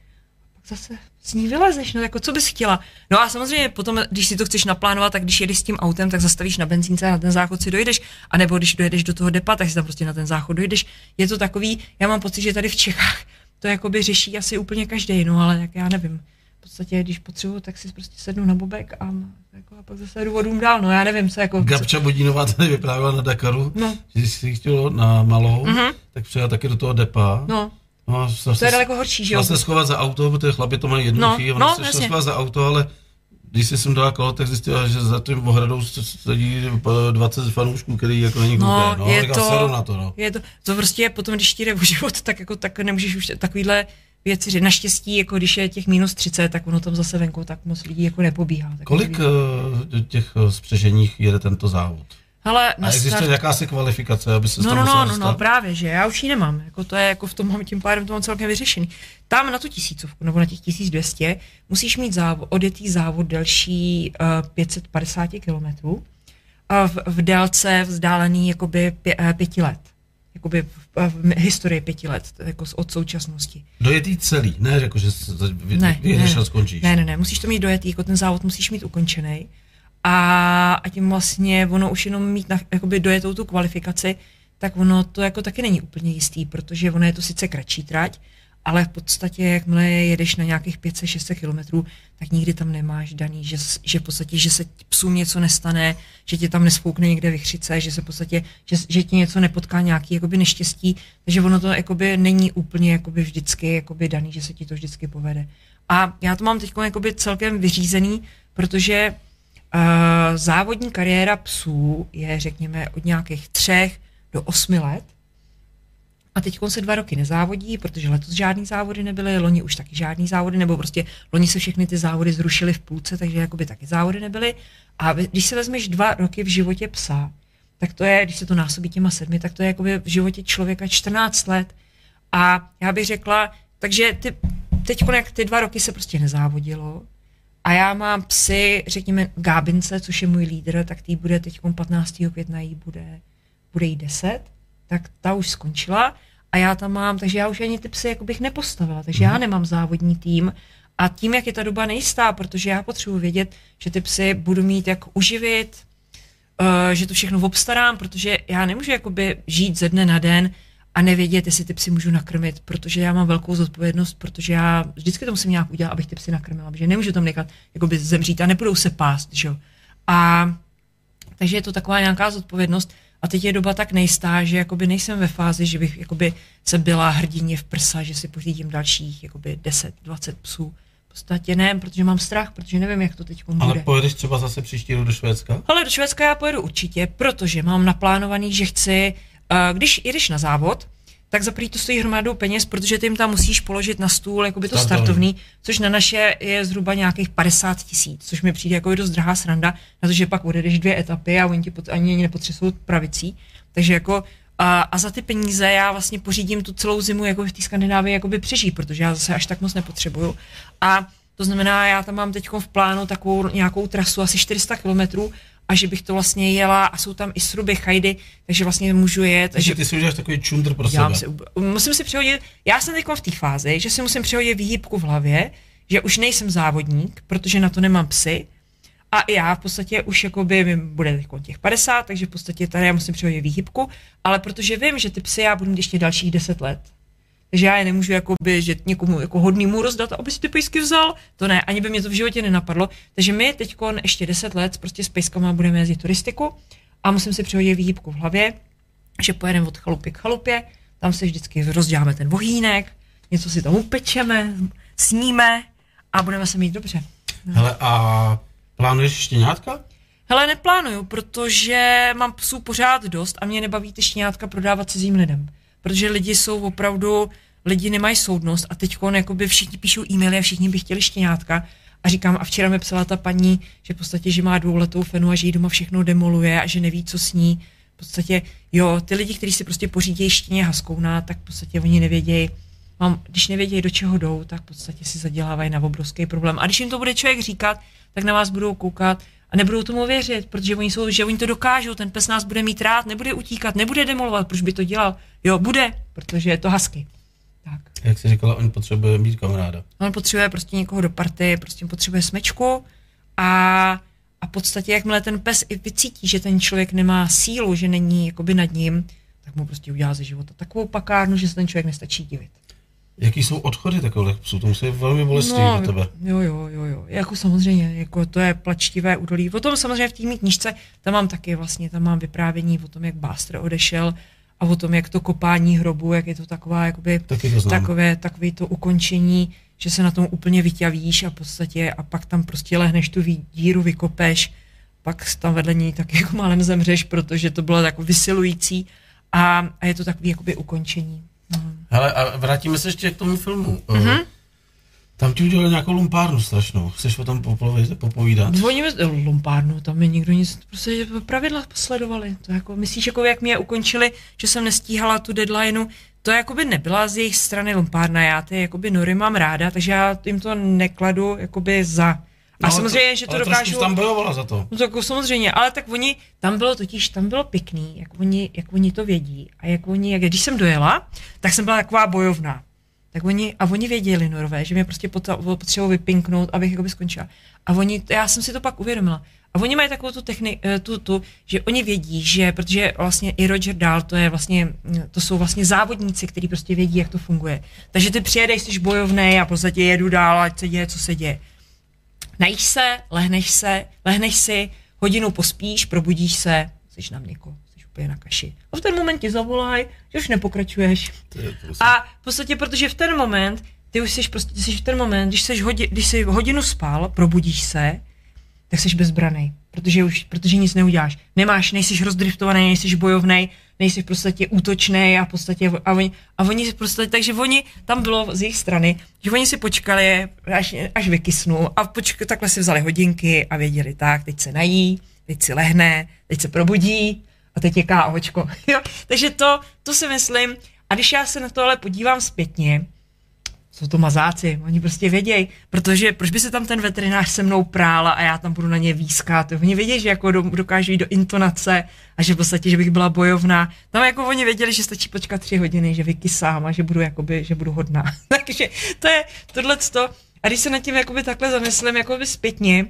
zase s ní vylezeš, no jako co bys chtěla. No a samozřejmě potom, když si to chceš naplánovat, tak když jedeš s tím autem, tak zastavíš na benzínce a na ten záchod si dojdeš, a nebo když dojedeš do toho depa, tak si tam prostě na ten záchod dojdeš. Je to takový, já mám pocit, že tady v Čechách to jakoby řeší asi úplně každý, no ale jak já nevím. V podstatě, když potřebuju, tak si prostě sednu na bobek a, jako, a pak zase jdu vodům dál, no já nevím, co jako... Gabča Bodínová tady vyprávěla na Dakaru, no. že když si chtěl na malou, mm-hmm. tak přijela taky do toho depa. No No, to je daleko horší, že jo? Vlastně schovat za auto, protože chlapi to mají jednoduchý, no, no, se schovat za auto, ale když jsem dala kolo, tak zjistila, že za tím ohradou sedí 20 fanoušků, který jako není no, no, je to, na to, no. Je to, to prostě potom, když ti jde o život, tak jako tak nemůžeš už takovýhle věci říct. Naštěstí, jako když je těch minus 30, tak ono tam zase venku tak moc lidí jako nepobíhá. Kolik uh, těch eh, spřeženích jede tento závod? Hele, a existuje start... jakási kvalifikace, aby se no, no, no, no, no, právě, že já už ji nemám. Jako to je jako v tom, tím pádem to mám celkem vyřešený. Tam na tu tisícovku, nebo na těch 1200, musíš mít závod, odjetý závod delší uh, 550 kilometrů a v, v délce vzdálený jakoby pě, uh, pěti let. Jakoby v, v, v historii pěti let, jako od současnosti. Dojetý celý, ne jako, že ne, vyjedeš ne, a skončíš. Ne, ne, ne, musíš to mít dojetý, jako ten závod musíš mít ukončený a, a tím vlastně ono už jenom mít na, jakoby dojetou tu kvalifikaci, tak ono to jako taky není úplně jistý, protože ono je to sice kratší trať, ale v podstatě, jakmile jedeš na nějakých 500-600 kilometrů, tak nikdy tam nemáš daný, že, že v podstatě, že se psům něco nestane, že tě tam nespoukne někde vychřice, že se v podstatě, že, že ti něco nepotká nějaký jakoby neštěstí, takže ono to jakoby není úplně jakoby vždycky jakoby daný, že se ti to vždycky povede. A já to mám teď jakoby celkem vyřízený, protože závodní kariéra psů je, řekněme, od nějakých třech do osmi let. A teď se dva roky nezávodí, protože letos žádný závody nebyly, loni už taky žádný závody, nebo prostě loni se všechny ty závody zrušily v půlce, takže jakoby taky závody nebyly. A když se vezmeš dva roky v životě psa, tak to je, když se to násobí těma sedmi, tak to je jakoby v životě člověka 14 let. A já bych řekla, takže ty, teď jak ty dva roky se prostě nezávodilo, a já mám psy, řekněme, Gábince, což je můj lídr, tak tý bude teď 15. května jí bude, bude jí 10, tak ta už skončila a já tam mám, takže já už ani ty psy jako bych nepostavila, takže mm. já mhm. nemám závodní tým a tím, jak je ta doba nejistá, protože já potřebuji vědět, že ty psy budu mít jak uživit, uh, že to všechno obstarám, protože já nemůžu jakoby žít ze dne na den a nevědět, jestli ty psy můžu nakrmit, protože já mám velkou zodpovědnost, protože já vždycky to musím nějak udělat, abych ty psy nakrmila, protože nemůžu tam nechat jakoby zemřít a nebudou se pást, že jo. A takže je to taková nějaká zodpovědnost a teď je doba tak nejistá, že jakoby nejsem ve fázi, že bych jakoby se byla hrdině v prsa, že si pořídím dalších jakoby 10, 20 psů. V podstatě ne, protože mám strach, protože nevím, jak to teď bude. Ale pojedeš třeba zase příští rok do Švédska? Ale do Švédska já pojedu určitě, protože mám naplánovaný, že chci když jedeš na závod, tak za prvý to stojí hromadu peněz, protože ty jim tam musíš položit na stůl jakoby to Startovní. startovný, což na naše je zhruba nějakých 50 tisíc, což mi přijde jako dost drahá sranda, na to, že pak odjedeš dvě etapy a oni ti pot, ani nepotřesují pravicí. Takže jako a, a, za ty peníze já vlastně pořídím tu celou zimu jako v té Skandinávii jakoby přežít, protože já zase až tak moc nepotřebuju. A to znamená, já tam mám teď v plánu takovou nějakou trasu asi 400 kilometrů a že bych to vlastně jela a jsou tam i sruby, chajdy, takže vlastně můžu jet. Takže že ty si uděláš takový čundr pro sebe. si, musím si přihodit, já jsem teď v té fázi, že si musím přihodit výhybku v hlavě, že už nejsem závodník, protože na to nemám psy, a já v podstatě už jakoby mi bude těch 50, takže v podstatě tady já musím přihodit výhybku, ale protože vím, že ty psy já budu mít ještě dalších 10 let. Takže já je nemůžu jakoby, že někomu jako hodnýmu rozdat, aby si ty pejsky vzal. To ne, ani by mě to v životě nenapadlo. Takže my teď ještě 10 let prostě s pejskama budeme jezdit turistiku a musím si přihodit výhybku v hlavě, že pojedeme od chalupy k chalupě, tam se vždycky rozděláme ten vohýnek, něco si tam upečeme, sníme a budeme se mít dobře. Hele, a plánuješ štěňátka? Hele, neplánuju, protože mám psů pořád dost a mě nebaví ty štěňátka prodávat cizím lidem. Protože lidi jsou opravdu, lidi nemají soudnost a teď jakoby všichni píšou e-maily a všichni by chtěli štěňátka. A říkám, a včera mi psala ta paní, že v podstatě, že má dvouletou fenu a že jí doma všechno demoluje a že neví, co s ní. V podstatě, jo, ty lidi, kteří si prostě pořídějí štěně haskouna, tak v podstatě oni nevědějí, mám, když nevědějí, do čeho jdou, tak v podstatě si zadělávají na obrovský problém. A když jim to bude člověk říkat, tak na vás budou koukat a nebudou tomu věřit, protože oni jsou, že oni to dokážou, ten pes nás bude mít rád, nebude utíkat, nebude demolovat, proč by to dělal? Jo, bude, protože je to husky. Tak. Jak jsi říkala, on potřebuje mít kamaráda. On potřebuje prostě někoho do party, prostě potřebuje smečku a, a v podstatě, jakmile ten pes i vycítí, že ten člověk nemá sílu, že není jakoby nad ním, tak mu prostě udělá ze života takovou pakárnu, že se ten člověk nestačí divit. Jaký jsou odchody takových psů? To musí velmi bolestivé no, pro tebe. Jo, jo, jo, jo. Jako samozřejmě, jako to je plačtivé údolí. O tom samozřejmě v té mý knižce, tam mám taky vlastně, tam mám vyprávění o tom, jak Bástr odešel a o tom, jak to kopání hrobu, jak je to taková, jakoby, taky to takové, takové to ukončení, že se na tom úplně vyťavíš a v podstatě a pak tam prostě lehneš tu díru, vykopeš, pak tam vedle ní tak jako málem zemřeš, protože to bylo tak vysilující a, a je to takové jakoby ukončení. Hmm. Hele, a vrátíme se ještě k tomu filmu. Mm-hmm. Tam ti udělali nějakou lumpárnu strašnou. Chceš o tom popovídat? Oni lumpárnu, tam mi nikdo nic, prostě pravidla posledovali. To jako, myslíš, jako jak mě je ukončili, že jsem nestíhala tu deadlineu, to jakoby nebyla z jejich strany lumpárna, já ty jakoby nory mám ráda, takže já jim to nekladu jakoby za a no, samozřejmě, to, že to dokážu... tam bojovala za to. No tak samozřejmě, ale tak oni, tam bylo totiž, tam bylo pěkný, jak oni, jak oni to vědí. A jak oni, jak, když jsem dojela, tak jsem byla taková bojovná. Tak oni, a oni věděli, Norové, že mě prostě potřebují vypinknout, abych jakoby skončila. A oni, já jsem si to pak uvědomila. A oni mají takovou tu techniku, tu, tu, že oni vědí, že, protože vlastně i Roger Dahl, to je vlastně, to jsou vlastně závodníci, kteří prostě vědí, jak to funguje. Takže ty přijedeš, jsi bojovný a v podstatě jedu dál, ať se děje, co se děje. Najíš se, lehneš se, lehneš si, hodinu pospíš, probudíš se, jsi na mléko, jsi úplně na kaši. A v ten moment ti zavolaj, že už nepokračuješ. A v podstatě, protože v ten moment, ty už jsi prostě, jsi v ten moment, když jsi, hodi, když jsi hodinu spal, probudíš se, tak jsi bezbraný, protože už, protože nic neuděláš. Nemáš, nejsi rozdriftovaný, nejsi bojovný, nejsi v podstatě útočný a v podstatě, a oni, a oni v podstatě, takže oni, tam bylo z jejich strany, že oni si počkali, až, až vykysnou a počk, takhle si vzali hodinky a věděli, tak, teď se nají, teď si lehne, teď se probudí a teď je káhočko. *laughs* Takže to, to si myslím, a když já se na to ale podívám zpětně, jsou to mazáci, oni prostě vědějí, protože proč by se tam ten veterinář se mnou prála a já tam budu na ně výskat, oni vědějí, že jako dokážu jít do intonace a že v podstatě, že bych byla bojovná, tam jako oni věděli, že stačí počkat tři hodiny, že vykysám a že budu jakoby, že budu hodná, *laughs* takže to je tohle a když se nad tím jakoby takhle zamyslím, jakoby zpětně,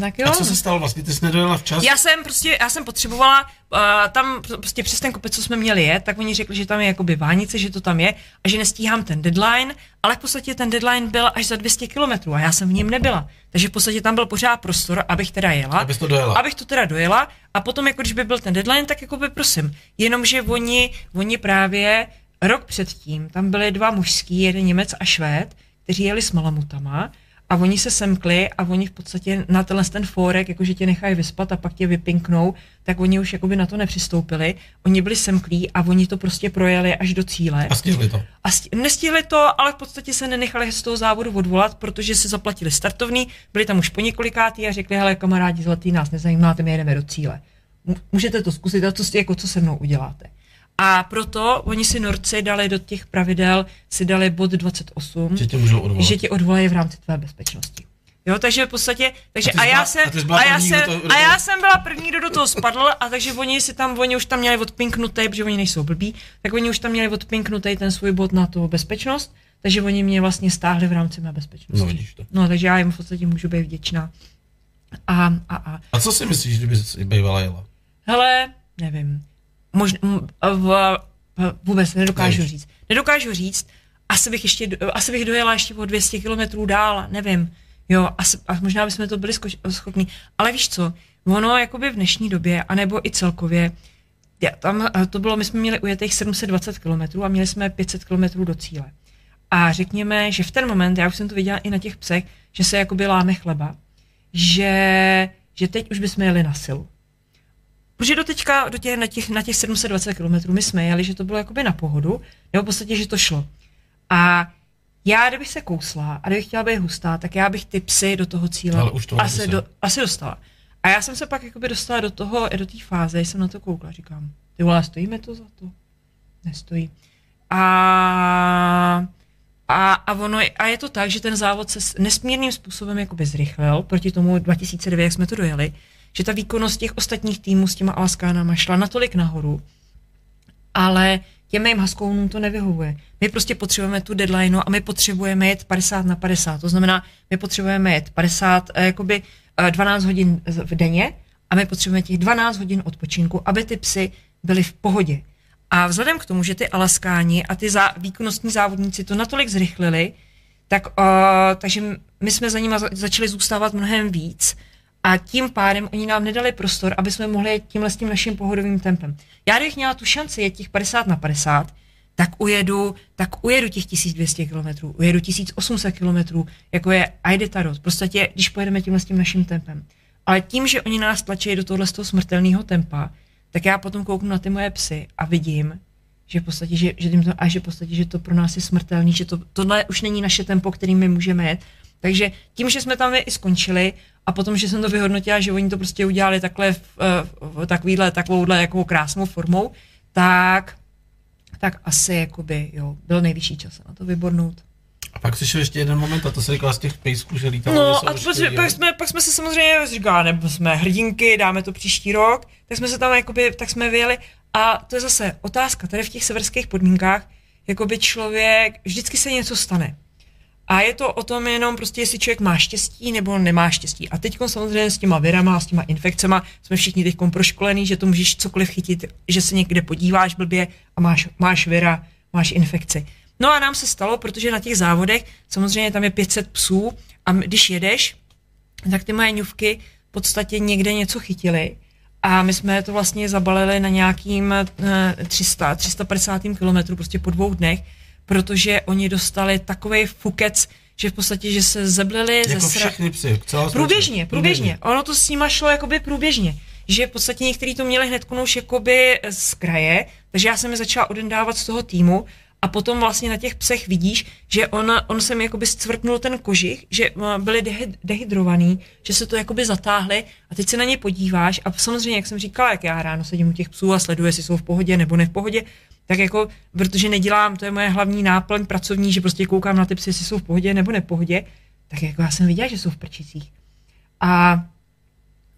tak jo. A co se stalo vlastně? Ty jsi nedojela včas? Já jsem prostě, já jsem potřebovala, uh, tam prostě přes ten kopec, co jsme měli jet, tak oni řekli, že tam je jakoby vánice, že to tam je a že nestíhám ten deadline, ale v podstatě ten deadline byl až za 200 kilometrů a já jsem v něm nebyla. Takže v podstatě tam byl pořád prostor, abych teda jela. Abych to dojela. Abych to teda dojela a potom, jako když by byl ten deadline, tak jako by prosím. Jenomže oni, oni právě rok předtím, tam byly dva mužský, jeden Němec a Švéd, kteří jeli s malamutama a oni se semkli a oni v podstatě na tenhle ten fórek, jakože tě nechají vyspat a pak tě vypinknou, tak oni už jakoby na to nepřistoupili. Oni byli semklí a oni to prostě projeli až do cíle. A stihli to. A sti- nestihli to, ale v podstatě se nenechali z toho závodu odvolat, protože si zaplatili startovný, byli tam už po několikátý a řekli, hele kamarádi zlatý, nás nezajímáte, my jedeme do cíle. Můžete to zkusit a co, jako, co se mnou uděláte. A proto oni si Norci dali do těch pravidel, si dali bod 28, že tě můžou odvolat. Že tě odvolají v rámci tvé bezpečnosti. Jo, takže v podstatě, takže a, a já jsem, a, a, já jsem, a já jsem byla první, kdo do toho spadl a takže oni si tam, oni už tam měli odpinknutý, protože oni nejsou blbí, tak oni už tam měli odpinknutý ten svůj bod na tu bezpečnost, takže oni mě vlastně stáhli v rámci mé bezpečnosti. No, vidíš to. No, takže já jim v podstatě můžu být vděčná. A, a, a. a co si myslíš, kdyby jsi bývala jela? Hele, nevím možná, v, vůbec nedokážu Nevíš. říct. Nedokážu říct, asi bych, ještě, asi bych dojela ještě o 200 kilometrů dál, nevím. Jo, asi, a možná bychom to byli schopni. Ale víš co, ono jakoby v dnešní době, anebo i celkově, tam to bylo, my jsme měli ujetých 720 kilometrů a měli jsme 500 kilometrů do cíle. A řekněme, že v ten moment, já už jsem to viděla i na těch psech, že se jakoby láme chleba, že, že teď už bychom jeli na silu. Protože do teďka, do těch, na, těch, na těch 720 km my jsme jeli, že to bylo jakoby na pohodu, nebo v podstatě, že to šlo. A já, kdybych se kousla a kdybych chtěla být hustá, tak já bych ty psy do toho cíle Ale už to asi, do, asi dostala. A já jsem se pak jakoby dostala do toho, do té fáze, jsem na to koukla, říkám, ty vole, stojíme to za to? Nestojí. A, a, a, ono, a je to tak, že ten závod se nesmírným způsobem jakoby zrychlil proti tomu 2009, jak jsme to dojeli, že ta výkonnost těch ostatních týmů s těma Alaskánama šla natolik nahoru, ale těm mým haskounům to nevyhovuje. My prostě potřebujeme tu deadline a my potřebujeme jet 50 na 50. To znamená, my potřebujeme jet 50, eh, jakoby 12 eh, hodin v denně a my potřebujeme těch 12 hodin odpočinku, aby ty psy byly v pohodě. A vzhledem k tomu, že ty Alaskáni a ty zá, výkonnostní závodníci to natolik zrychlili, tak, uh, takže my jsme za nimi začali zůstávat mnohem víc a tím pádem oni nám nedali prostor, aby jsme mohli jet tímhle s tím naším pohodovým tempem. Já kdybych měla tu šanci jet těch 50 na 50, tak ujedu, tak ujedu těch 1200 km, ujedu 1800 km, jako je Aidetarot. Prostě, když pojedeme tímhle s tím naším tempem. Ale tím, že oni nás tlačí do tohle toho smrtelného tempa, tak já potom kouknu na ty moje psy a vidím, že v podstatě, že, že to, a že v podstatě, že to pro nás je smrtelný, že to, tohle už není naše tempo, kterým my můžeme jet. Takže tím, že jsme tam i skončili a potom, že jsem to vyhodnotila, že oni to prostě udělali takhle v, v takovýhle, takovouhle jako krásnou formou, tak, tak asi jakoby, jo, byl nejvyšší čas na to vybornout. A pak přišel ještě jeden moment, a to se říkala z těch pejsků, že lítalo. No a prostě, pak, jsme, pak jsme se samozřejmě říkali, nebo jsme hrdinky, dáme to příští rok, tak jsme se tam jakoby, tak jsme vyjeli a to je zase otázka, tady v těch severských podmínkách, jakoby člověk, vždycky se něco stane. A je to o tom jenom prostě, jestli člověk má štěstí nebo nemá štěstí. A teď samozřejmě s těma virama, s těma infekcemi jsme všichni teď proškolení, že to můžeš cokoliv chytit, že se někde podíváš blbě a máš, máš vira, máš infekci. No a nám se stalo, protože na těch závodech samozřejmě tam je 500 psů a když jedeš, tak ty moje ňuvky v podstatě někde něco chytily a my jsme to vlastně zabalili na nějakým 300, 350 kilometru prostě po dvou dnech protože oni dostali takový fukec, že v podstatě, že se zeblili. Jako ze sra... všechny psy, celá průběžně, průběžně. Ono to s nima šlo jakoby průběžně. Že v podstatě někteří to měli hned už jakoby z kraje, takže já jsem je začala odendávat z toho týmu a potom vlastně na těch psech vidíš, že on, on se mi jakoby scvrknul ten kožich, že eh, byli dehydrovaný, že se to jakoby zatáhli a teď se na ně podíváš a samozřejmě, jak jsem říkala, jak já ráno sedím u těch psů a sleduji, jestli jsou v pohodě nebo ne v pohodě, tak jako, protože nedělám, to je moje hlavní náplň pracovní, že prostě koukám na ty psy, jestli jsou v pohodě nebo nepohodě, tak jako já jsem viděla, že jsou v prčicích. A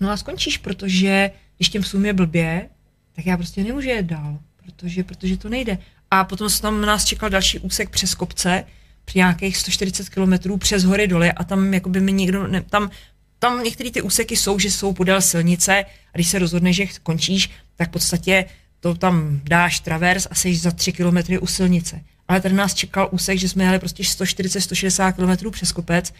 no a skončíš, protože když těm psům je blbě, tak já prostě nemůžu jet dál, protože, protože to nejde. A potom se tam nás čekal další úsek přes kopce, při nějakých 140 km přes hory doly a tam jako by mi někdo, ne, tam, tam některé ty úseky jsou, že jsou podél silnice a když se rozhodneš, že končíš, tak v podstatě to tam dáš travers a jsi za tři kilometry u silnice. Ale tady nás čekal úsek, že jsme jeli prostě 140-160 km přes kopec,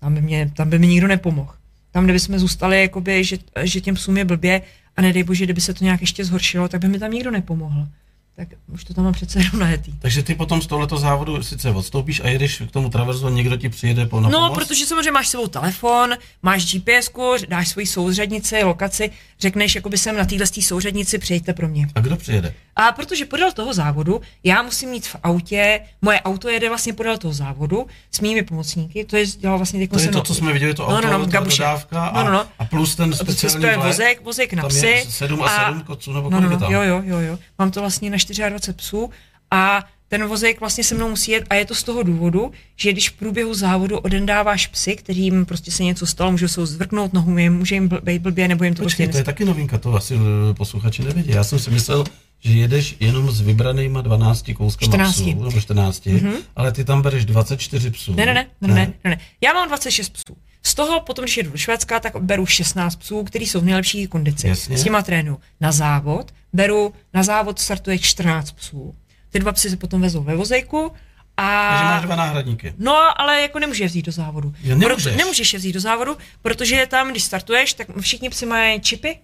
tam by, mě, tam by mi nikdo nepomohl. Tam, kde bychom zůstali, jakoby, že, že těm psům je blbě a nedej bože, kdyby se to nějak ještě zhoršilo, tak by mi tam nikdo nepomohl. Tak už to tam mám přece jenom najetý. Takže ty potom z tohoto závodu sice odstoupíš a jedeš k tomu traverzu a někdo ti přijede po na No, pomoc? protože samozřejmě máš s sebou telefon, máš GPS, dáš svoji souřadnici, lokaci, řekneš, jakoby jsem na téhle souřadnici, přijďte pro mě. A kdo přijede? A protože podél toho závodu, já musím mít v autě, moje auto jede vlastně podél toho závodu s mými pomocníky, to je dělal vlastně To je to, co jsme viděli, to no, auto, no, no, Gabuše. dodávka a, No, no, no. a plus ten To speciální vozek, vozek na Tam psy. je sedm a sedm koců, nebo no, no, tam? Jo, jo, jo, jo. Mám to vlastně na 24 psů a ten vozejk vlastně se mnou musí jet a je to z toho důvodu, že když v průběhu závodu odendáváš psy, kterým prostě se něco stalo, můžou se zvrknout nohu, jim, může jim bl- být blbě, nebo jim to Počkej, prostě to je taky novinka, to asi eh, posluchači nevědí. Já jsem si myslel, že jedeš jenom s vybranýma 12 kouskama 14. psů, nebo 14, mm-hmm. ale ty tam bereš 24 psů. Ne, ne, ne, ne, ne, ne, ne. Já mám 26 psů. Z toho potom, když jedu do Švédska, tak beru 16 psů, který jsou v nejlepší kondici. Jasně. S těma trénu na závod. Beru na závod startuje 14 psů. Ty dva psy se potom vezou ve vozejku a... Takže máš dva náhradníky. No, ale jako nemůže je vzít do závodu. Jo, nemůžeš. Proto, nemůžeš je vzít do závodu, protože tam, když startuješ, tak všichni psy mají čipy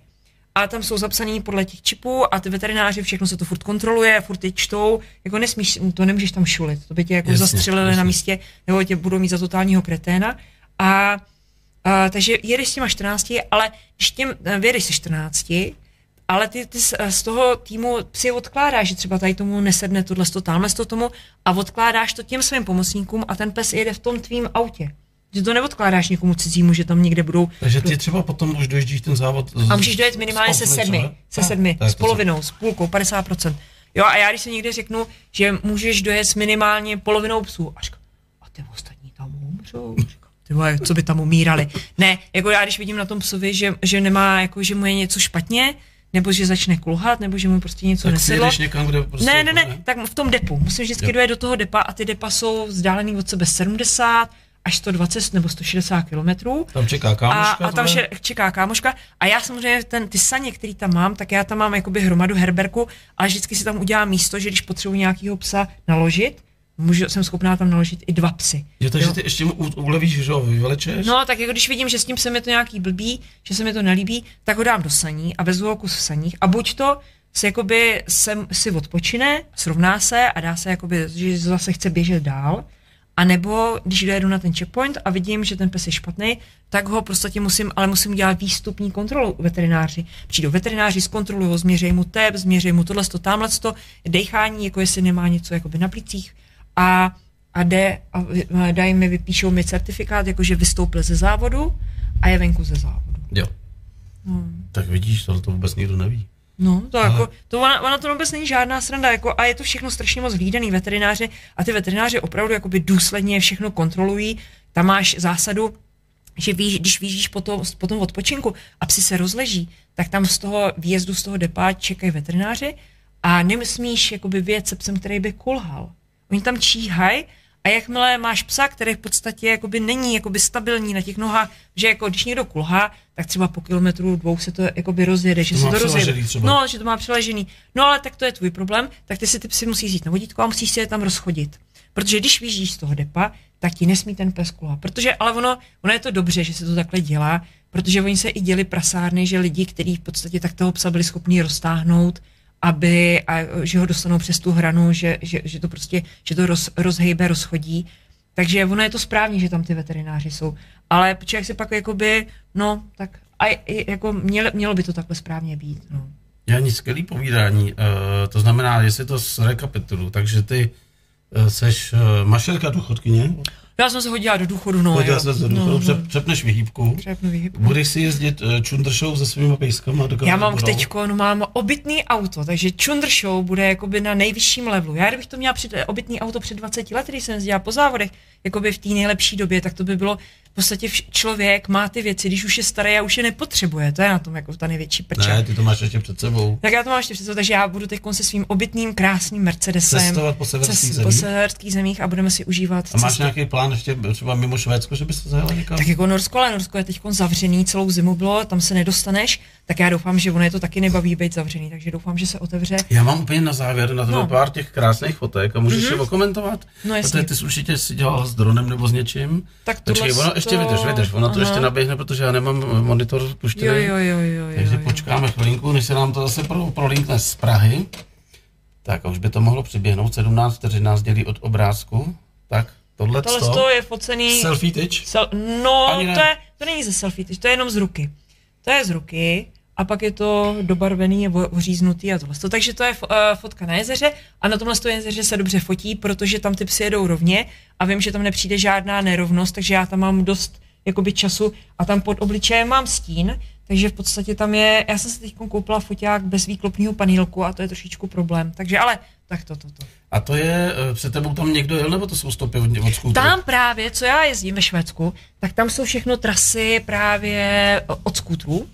a tam jsou zapsaný podle těch čipů a ty veterináři, všechno se to furt kontroluje, furt je čtou, jako nesmíš, to nemůžeš tam šulit, to by tě jako Jasně, zastřelili jasně. na místě, nebo tě budou mít za totálního kreténa. A, a takže jedeš s těma 14, ale když těm, eh, vyjedeš se 14, ale ty, ty z, z toho týmu si odkládáš, že třeba tady tomu nesedne tohle, to, tamhle to tomu a odkládáš to těm svým pomocníkům a ten pes jede v tom tvým autě. Že to neodkládáš někomu cizímu, že tam někde budou Takže ty třeba potom už dojíždíš ten závod z, a můžeš dojet minimálně se sedmi, se sedmi, tak s polovinou, s půlkou, 50%. Jo a já když se někde řeknu, že můžeš dojet s minimálně polovinou psů, a říkám, a ty ostatní tam umřou. *laughs* Vole, co by tam umírali. Ne, jako já když vidím na tom psovi, že, že nemá, jako že mu je něco špatně, nebo že začne kulhat, nebo že mu prostě něco Tak nesedlo. někam, kde prostě... Ne, ne, jako ne, tak v tom depu. Musím vždycky Jo. dojet do toho depa a ty depa jsou vzdálený od sebe 70 až 120 nebo 160 kilometrů. Tam čeká A, kámoška. a tam tvoje? še, čeká kámoška. A já samozřejmě ten, ty saně, který tam mám, tak já tam mám jakoby hromadu herberku, ale vždycky si tam udělám místo, že když potřebuji nějakého psa naložit, můžu, jsem schopná tam naložit i dva psy. Jo, takže Jo. ty ještě mu ulevíš, že ho vyvelečeš? No, tak jako když vidím, že s tím se mi to nějaký blbý, že se mi to nelíbí, tak ho dám do saní a vezu ho kus v saních a buď to si jakoby sem, si odpočine, srovná se a dá se jakoby, že zase chce běžet dál, a nebo když dojedu na ten checkpoint a vidím, že ten pes je špatný, tak ho prostě musím, ale musím udělat výstupní kontrolu u veterináři. Přijdou veterináři, zkontrolují ho, změří mu tep, změří mu tohle, to, tamhle, to, dechání, jako jestli nemá něco jakoby na plicích a, a jde a dají mi, vypíšou mi certifikát, jakože vystoupil ze závodu a je venku ze závodu. Jo. No. Tak vidíš, tohle to vůbec nikdo neví. No, to Ale- jako, to ona, ona to vůbec není žádná sranda, jako, a je to všechno strašně moc hlídaný veterináři a ty veterináři opravdu jakoby důsledně všechno kontrolují. Tam máš zásadu, že víš, když vyjíždíš potom, potom odpočinku a psi se rozleží, tak tam z toho výjezdu z toho depa čekají veterináři a nemysmíš jakoby vyjet se psem, který by kulhal. Oni tam číhají a jakmile máš psa, který v podstatě jakoby není jakoby stabilní na těch nohách, že jako když někdo kulhá, tak třeba po kilometru dvou se to jakoby rozjede, že To se to rozjede. třeba. No, že to má přeležený. No ale tak to je tvůj problém, tak ty si ty psy musíš jít na vodítko a musíš si je tam rozchodit. Protože když vyjíždíš z toho depa, tak ti nesmí ten pes kulhat. Protože, ale ono, ono je to dobře, že se to takhle dělá, protože oni se i děli prasárny, že lidi, kteří v podstatě tak toho psa byli schopni roztáhnout, aby, a, že ho dostanou přes tu hranu, že, že, že to prostě, že to roz, rozhejbe, rozchodí. Takže ono je to správně, že tam ty veterináři jsou. Ale člověk si pak jakoby, no, tak a jako mělo, mělo by to takhle správně být. No. Já nic skvělý povídání. Uh, to znamená, jestli to zrekapitulu, takže ty uh, seš uh, mašerka důchodkyně, Já jsem se hodila do důchodu, no. hodila jo. se do důchodu, no, přep, přepneš vyhýbku, Přepnu výhyb. budeš si jezdit uh, čundršou se svými pejskama do Já mám teď, no mám obytný auto, takže Show bude jakoby na nejvyšším levelu. Já kdybych to měla před, obytný auto před 20 lety, když jsem jezdila po závodech, jakoby v té nejlepší době, tak to by bylo v podstatě vš- člověk má ty věci, když už je starý a už je nepotřebuje. To je na tom jako ta největší prča. Ne, ty to máš ještě před sebou. Tak já to mám ještě představu, takže já budu teď se svým obytným krásným Mercedesem Cestovat po severských cest- zemích? po severských zemích a budeme si užívat A máš cestu. nějaký plán ještě třeba mimo Švédsko, že bys to zajela někam? Tak jako Norsko, ale Norsko je teď zavřený, celou zimu bylo, tam se nedostaneš, tak já doufám, že ono je to taky nebaví být zavřený, takže doufám, že se otevře. Já mám úplně na závěr na to No. pár těch krásných fotek a můžeš mm-hmm. je okomentovat? No jasně. Protože ty jsi určitě si dělal s dronem nebo s něčím. Tak Počkej, ono ještě to- vydrž, vydrž, ono to Aha. ještě naběhne, protože já nemám monitor puštěný. Jo, jo, jo, jo, jo, Takže jo. počkáme chvilinku, než se nám to zase pro, prolinkne z Prahy. Tak a už by to mohlo přiběhnout. 17 vteřin nás dělí od obrázku. Tak, tohle Tohle to je focený... Selfie tyč? Sel, no, to, je, to není ze selfie tyč, to je jenom z ruky. To je z ruky a pak je to dobarvený, je oříznutý a tohle. Takže to je uh, fotka na jezeře a na tomhle jezeře se dobře fotí, protože tam ty psy jedou rovně a vím, že tam nepřijde žádná nerovnost, takže já tam mám dost jakoby času a tam pod obličejem mám stín, takže v podstatě tam je, já jsem si teď koupila foťák bez výklopního panílku a to je trošičku problém. Takže ale tak to, to, to. A to je, eh, před tebou tam někdo jel, nebo to jsou stopy od, od skútru? Tam právě, co já jezdím ve Švédsku, tak tam jsou všechno trasy právě od skútrů.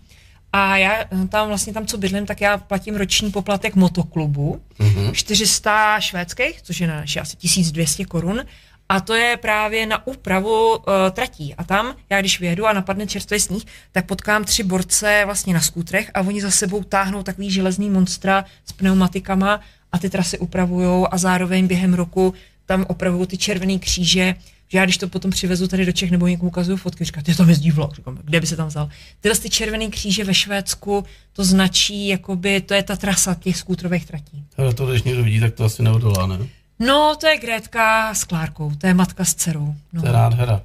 A já eh, tam vlastně tam, co bydlím, tak já platím roční poplatek motoklubu, mm-hmm. 400 švédských, což je na naše asi 1200 korun. A to je právě na úpravu uh, tratí. A tam, já když vyjedu a napadne čerstvý sníh, tak potkám tři borce vlastně na skútrech a oni za sebou táhnou takový železný monstra s pneumatikama a ty trasy upravují a zároveň během roku tam opravují ty červené kříže, že já když to potom přivezu tady do Čech nebo někomu ukazuju fotky, říká, ty tam jezdí vlak, říkám, kde by se tam vzal. Tyhle ty červené kříže ve Švédsku, to značí, jakoby, to je ta trasa těch skútrových tratí. Ale to, když někdo vidí, tak to asi neodolá, ne? No, to je Grétka s Klárkou, to je matka s dcerou. No. To je nádhera.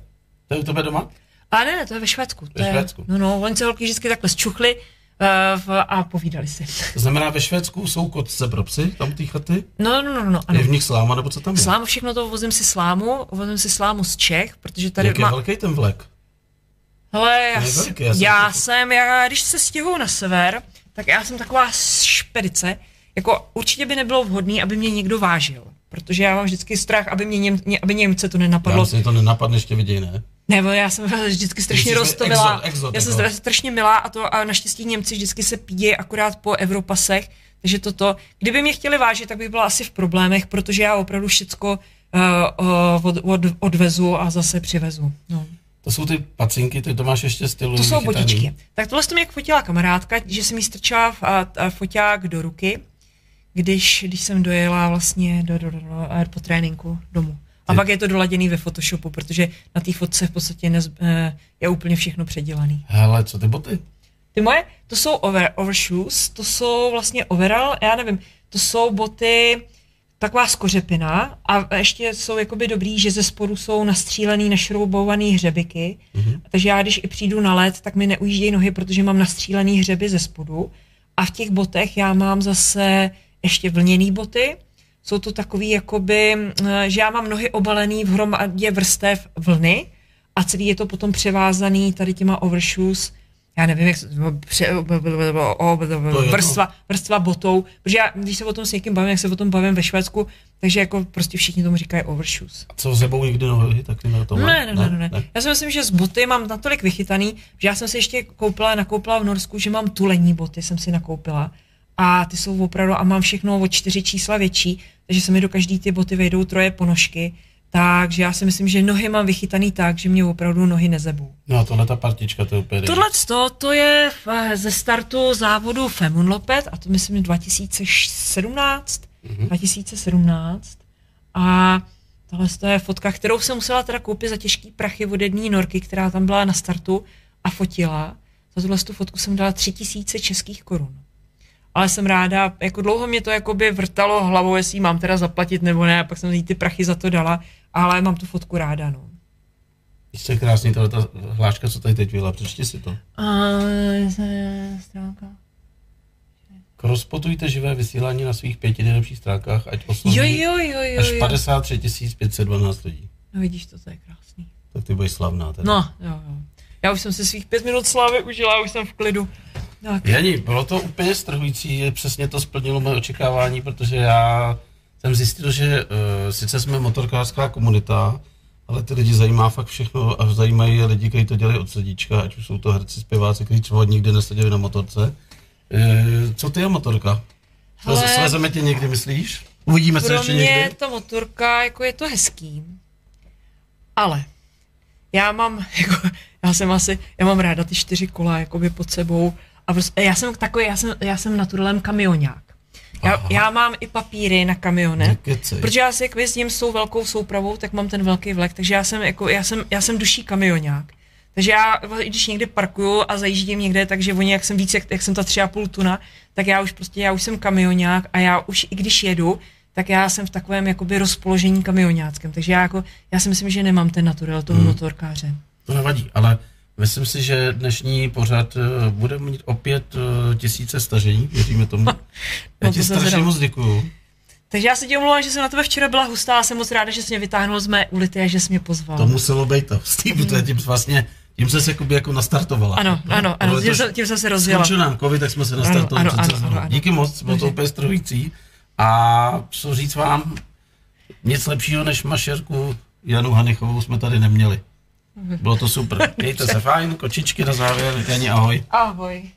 To je u tebe doma? A ne, ne, to je ve Švédsku. Ve Švédsku. Je, no, no, oni se holky vždycky takhle zčuchli, a povídali si. To znamená, ve Švédsku jsou kotce pro psy, tam ty chaty? No, no, no, no. Ano. Je v nich sláma, nebo co tam je? Slámu, všechno to vozím si slámu, vozím si slámu z Čech, protože tady Jak je má... velký ten vlek? Hele, já, velký, já, jsem, já jsem, já, když se stěhuju na sever, tak já jsem taková špedice, jako určitě by nebylo vhodné, aby mě někdo vážil, protože já mám vždycky strach, aby, mě Něm, aby Němce to nenapadlo. Já myslím, to nenapadne, ještě viděj, ne? Nebo já jsem vždycky strašně rostomilá. Já jsem jako. strašně milá a to a naštěstí Němci vždycky se pídějí akorát po Evropasech, takže toto. Kdyby mě chtěli vážit, tak bych byla asi v problémech, protože já opravdu všecko uh, od, od, odvezu a zase přivezu. No. To jsou ty pacinky, ty to máš ještě stylu. To jsou botičky. Tak tohle to mi jak fotila kamarádka, že jsem mi strčila a, a foťák do ruky, když, když jsem dojela vlastně do, do, do, do, po tréninku domů. A pak je to doladěný ve Photoshopu, protože na té fotce v podstatě nez, eh, je úplně všechno předělaný. Hele, co ty boty? Ty moje, to jsou over, overshoes, to jsou vlastně overall, já nevím, to jsou boty, taková skořepina a ještě jsou jakoby dobrý, že ze spodu jsou nastřílený, našroubovaný hřebiky, mm-hmm. takže já když i přijdu na let, tak mi neujíždějí nohy, protože mám nastřílený hřeby ze spodu a v těch botech já mám zase ještě vlněný boty, jsou to takový jakoby, eh, že já mám nohy obalený v hromadě vrstev vlny a celý je to potom převázaný tady těma overshoes, já nevím, jak pře, vrstva, vrstva botou, protože já, když se o tom s někým bavím, jak se o tom bavím ve Švédsku, takže jako prostě všichni tomu říkají overshoes. A co sebou někdy nohy, tak na to ne, ne, ne, ne, ne. Já si myslím, že z boty mám natolik vychytaný, že já jsem si ještě koupila, nakoupila v Norsku, že mám tulení boty, jsem si nakoupila. A ty jsou opravdu, a mám všechno o čtyři čísla větší, takže se mi do každé ty boty vejdou troje ponožky. Takže já si myslím, že nohy mám vychytaný tak, že mě opravdu nohy nezebou. No a tohle ta partička, to je úplně Tohle to, to je ze startu závodu Femun Lopet a to myslím 2017. Mm-hmm. 2017. A tohle to je fotka, kterou jsem musela teda koupit za těžký prachy od jedné norky, která tam byla na startu a fotila. Za tuhle tu fotku jsem dala 3000 českých korun ale jsem ráda, jako dlouho mě to jakoby vrtalo hlavou, jestli mám teda zaplatit nebo ne, a pak jsem jí ty prachy za to dala, ale mám tu fotku ráda, no. Ještě krásně tohle ta hláška, co tady teď vyjela, přečti si to. A, stránka. Rozpotujte živé vysílání na svých pěti nejlepších stránkách, ať osloví jo, jo, jo, jo, až 53 512 lidí. No vidíš, to, to je krásný. Tak ty budeš slavná teda. No, jo, jo. Já už jsem si svých pět minut slávy užila, už jsem v klidu. Tak. Janí, bylo to úplně strhující, přesně to splnilo moje očekávání, protože já jsem zjistil, že uh, sice jsme motorkářská komunita, ale ty lidi zajímá fakt všechno a zajímají lidi, kteří to dělají od srdíčka, ať už jsou to herci, zpěváci, kteří třeba nikdy neseděli na motorce. Uh, co ty je motorka? Hele, Svezeme tě někdy, myslíš? Uvidíme se ještě někdy. Pro mě ta motorka, jako je to hezký, ale já mám, *laughs* jako, já jsem asi, já mám ráda ty čtyři kola, jakoby pod sebou, a prostě, já jsem takový, já jsem, já jsem naturelem kamionák. Já, já mám i papíry na kamione, protože já si jak jezdím s tou velkou soupravou, tak mám ten velký vlek, takže já jsem, jako, já jsem, já jsem duší kamionák. Takže já, i když někde parkuju a zajíždím někde, takže oni, jak jsem víc, jak, jak jsem ta tři a půl tuna, tak já už prostě, já už jsem kamionák a já už, i když jedu, tak já jsem v takovém jakoby rozpoložení kamionáckém. Takže já, jako, já si myslím, že nemám ten naturel toho hmm. motorkáře. To nevadí, ale myslím si, že dnešní pořad uh, bude mít opět uh, tisíce stažení, věříme tomu. *laughs* no, já ti strašně moc děkuju. Takže já se ti omlouvám, že jsem na tebe včera byla hustá a jsem moc ráda, že jsi mě vytáhnul z mé ulity a že jsi mě pozval. To muselo být to, hmm. to je tím vlastně tím se se jako nastartovala. Ano, no, ano, ano, tím, to, tím jsem se rozjela. Skončil nám covid, tak jsme se nastartovali ano, ano, ano, ano, Díky moc, bylo to úplně strhující. A co říct vám, nic lepšího než mašerku Janu Hanichovou jsme tady neměli. Bylo to super. Mějte se fajn, kočičky na závěr, Jani, ahoj. Ahoj.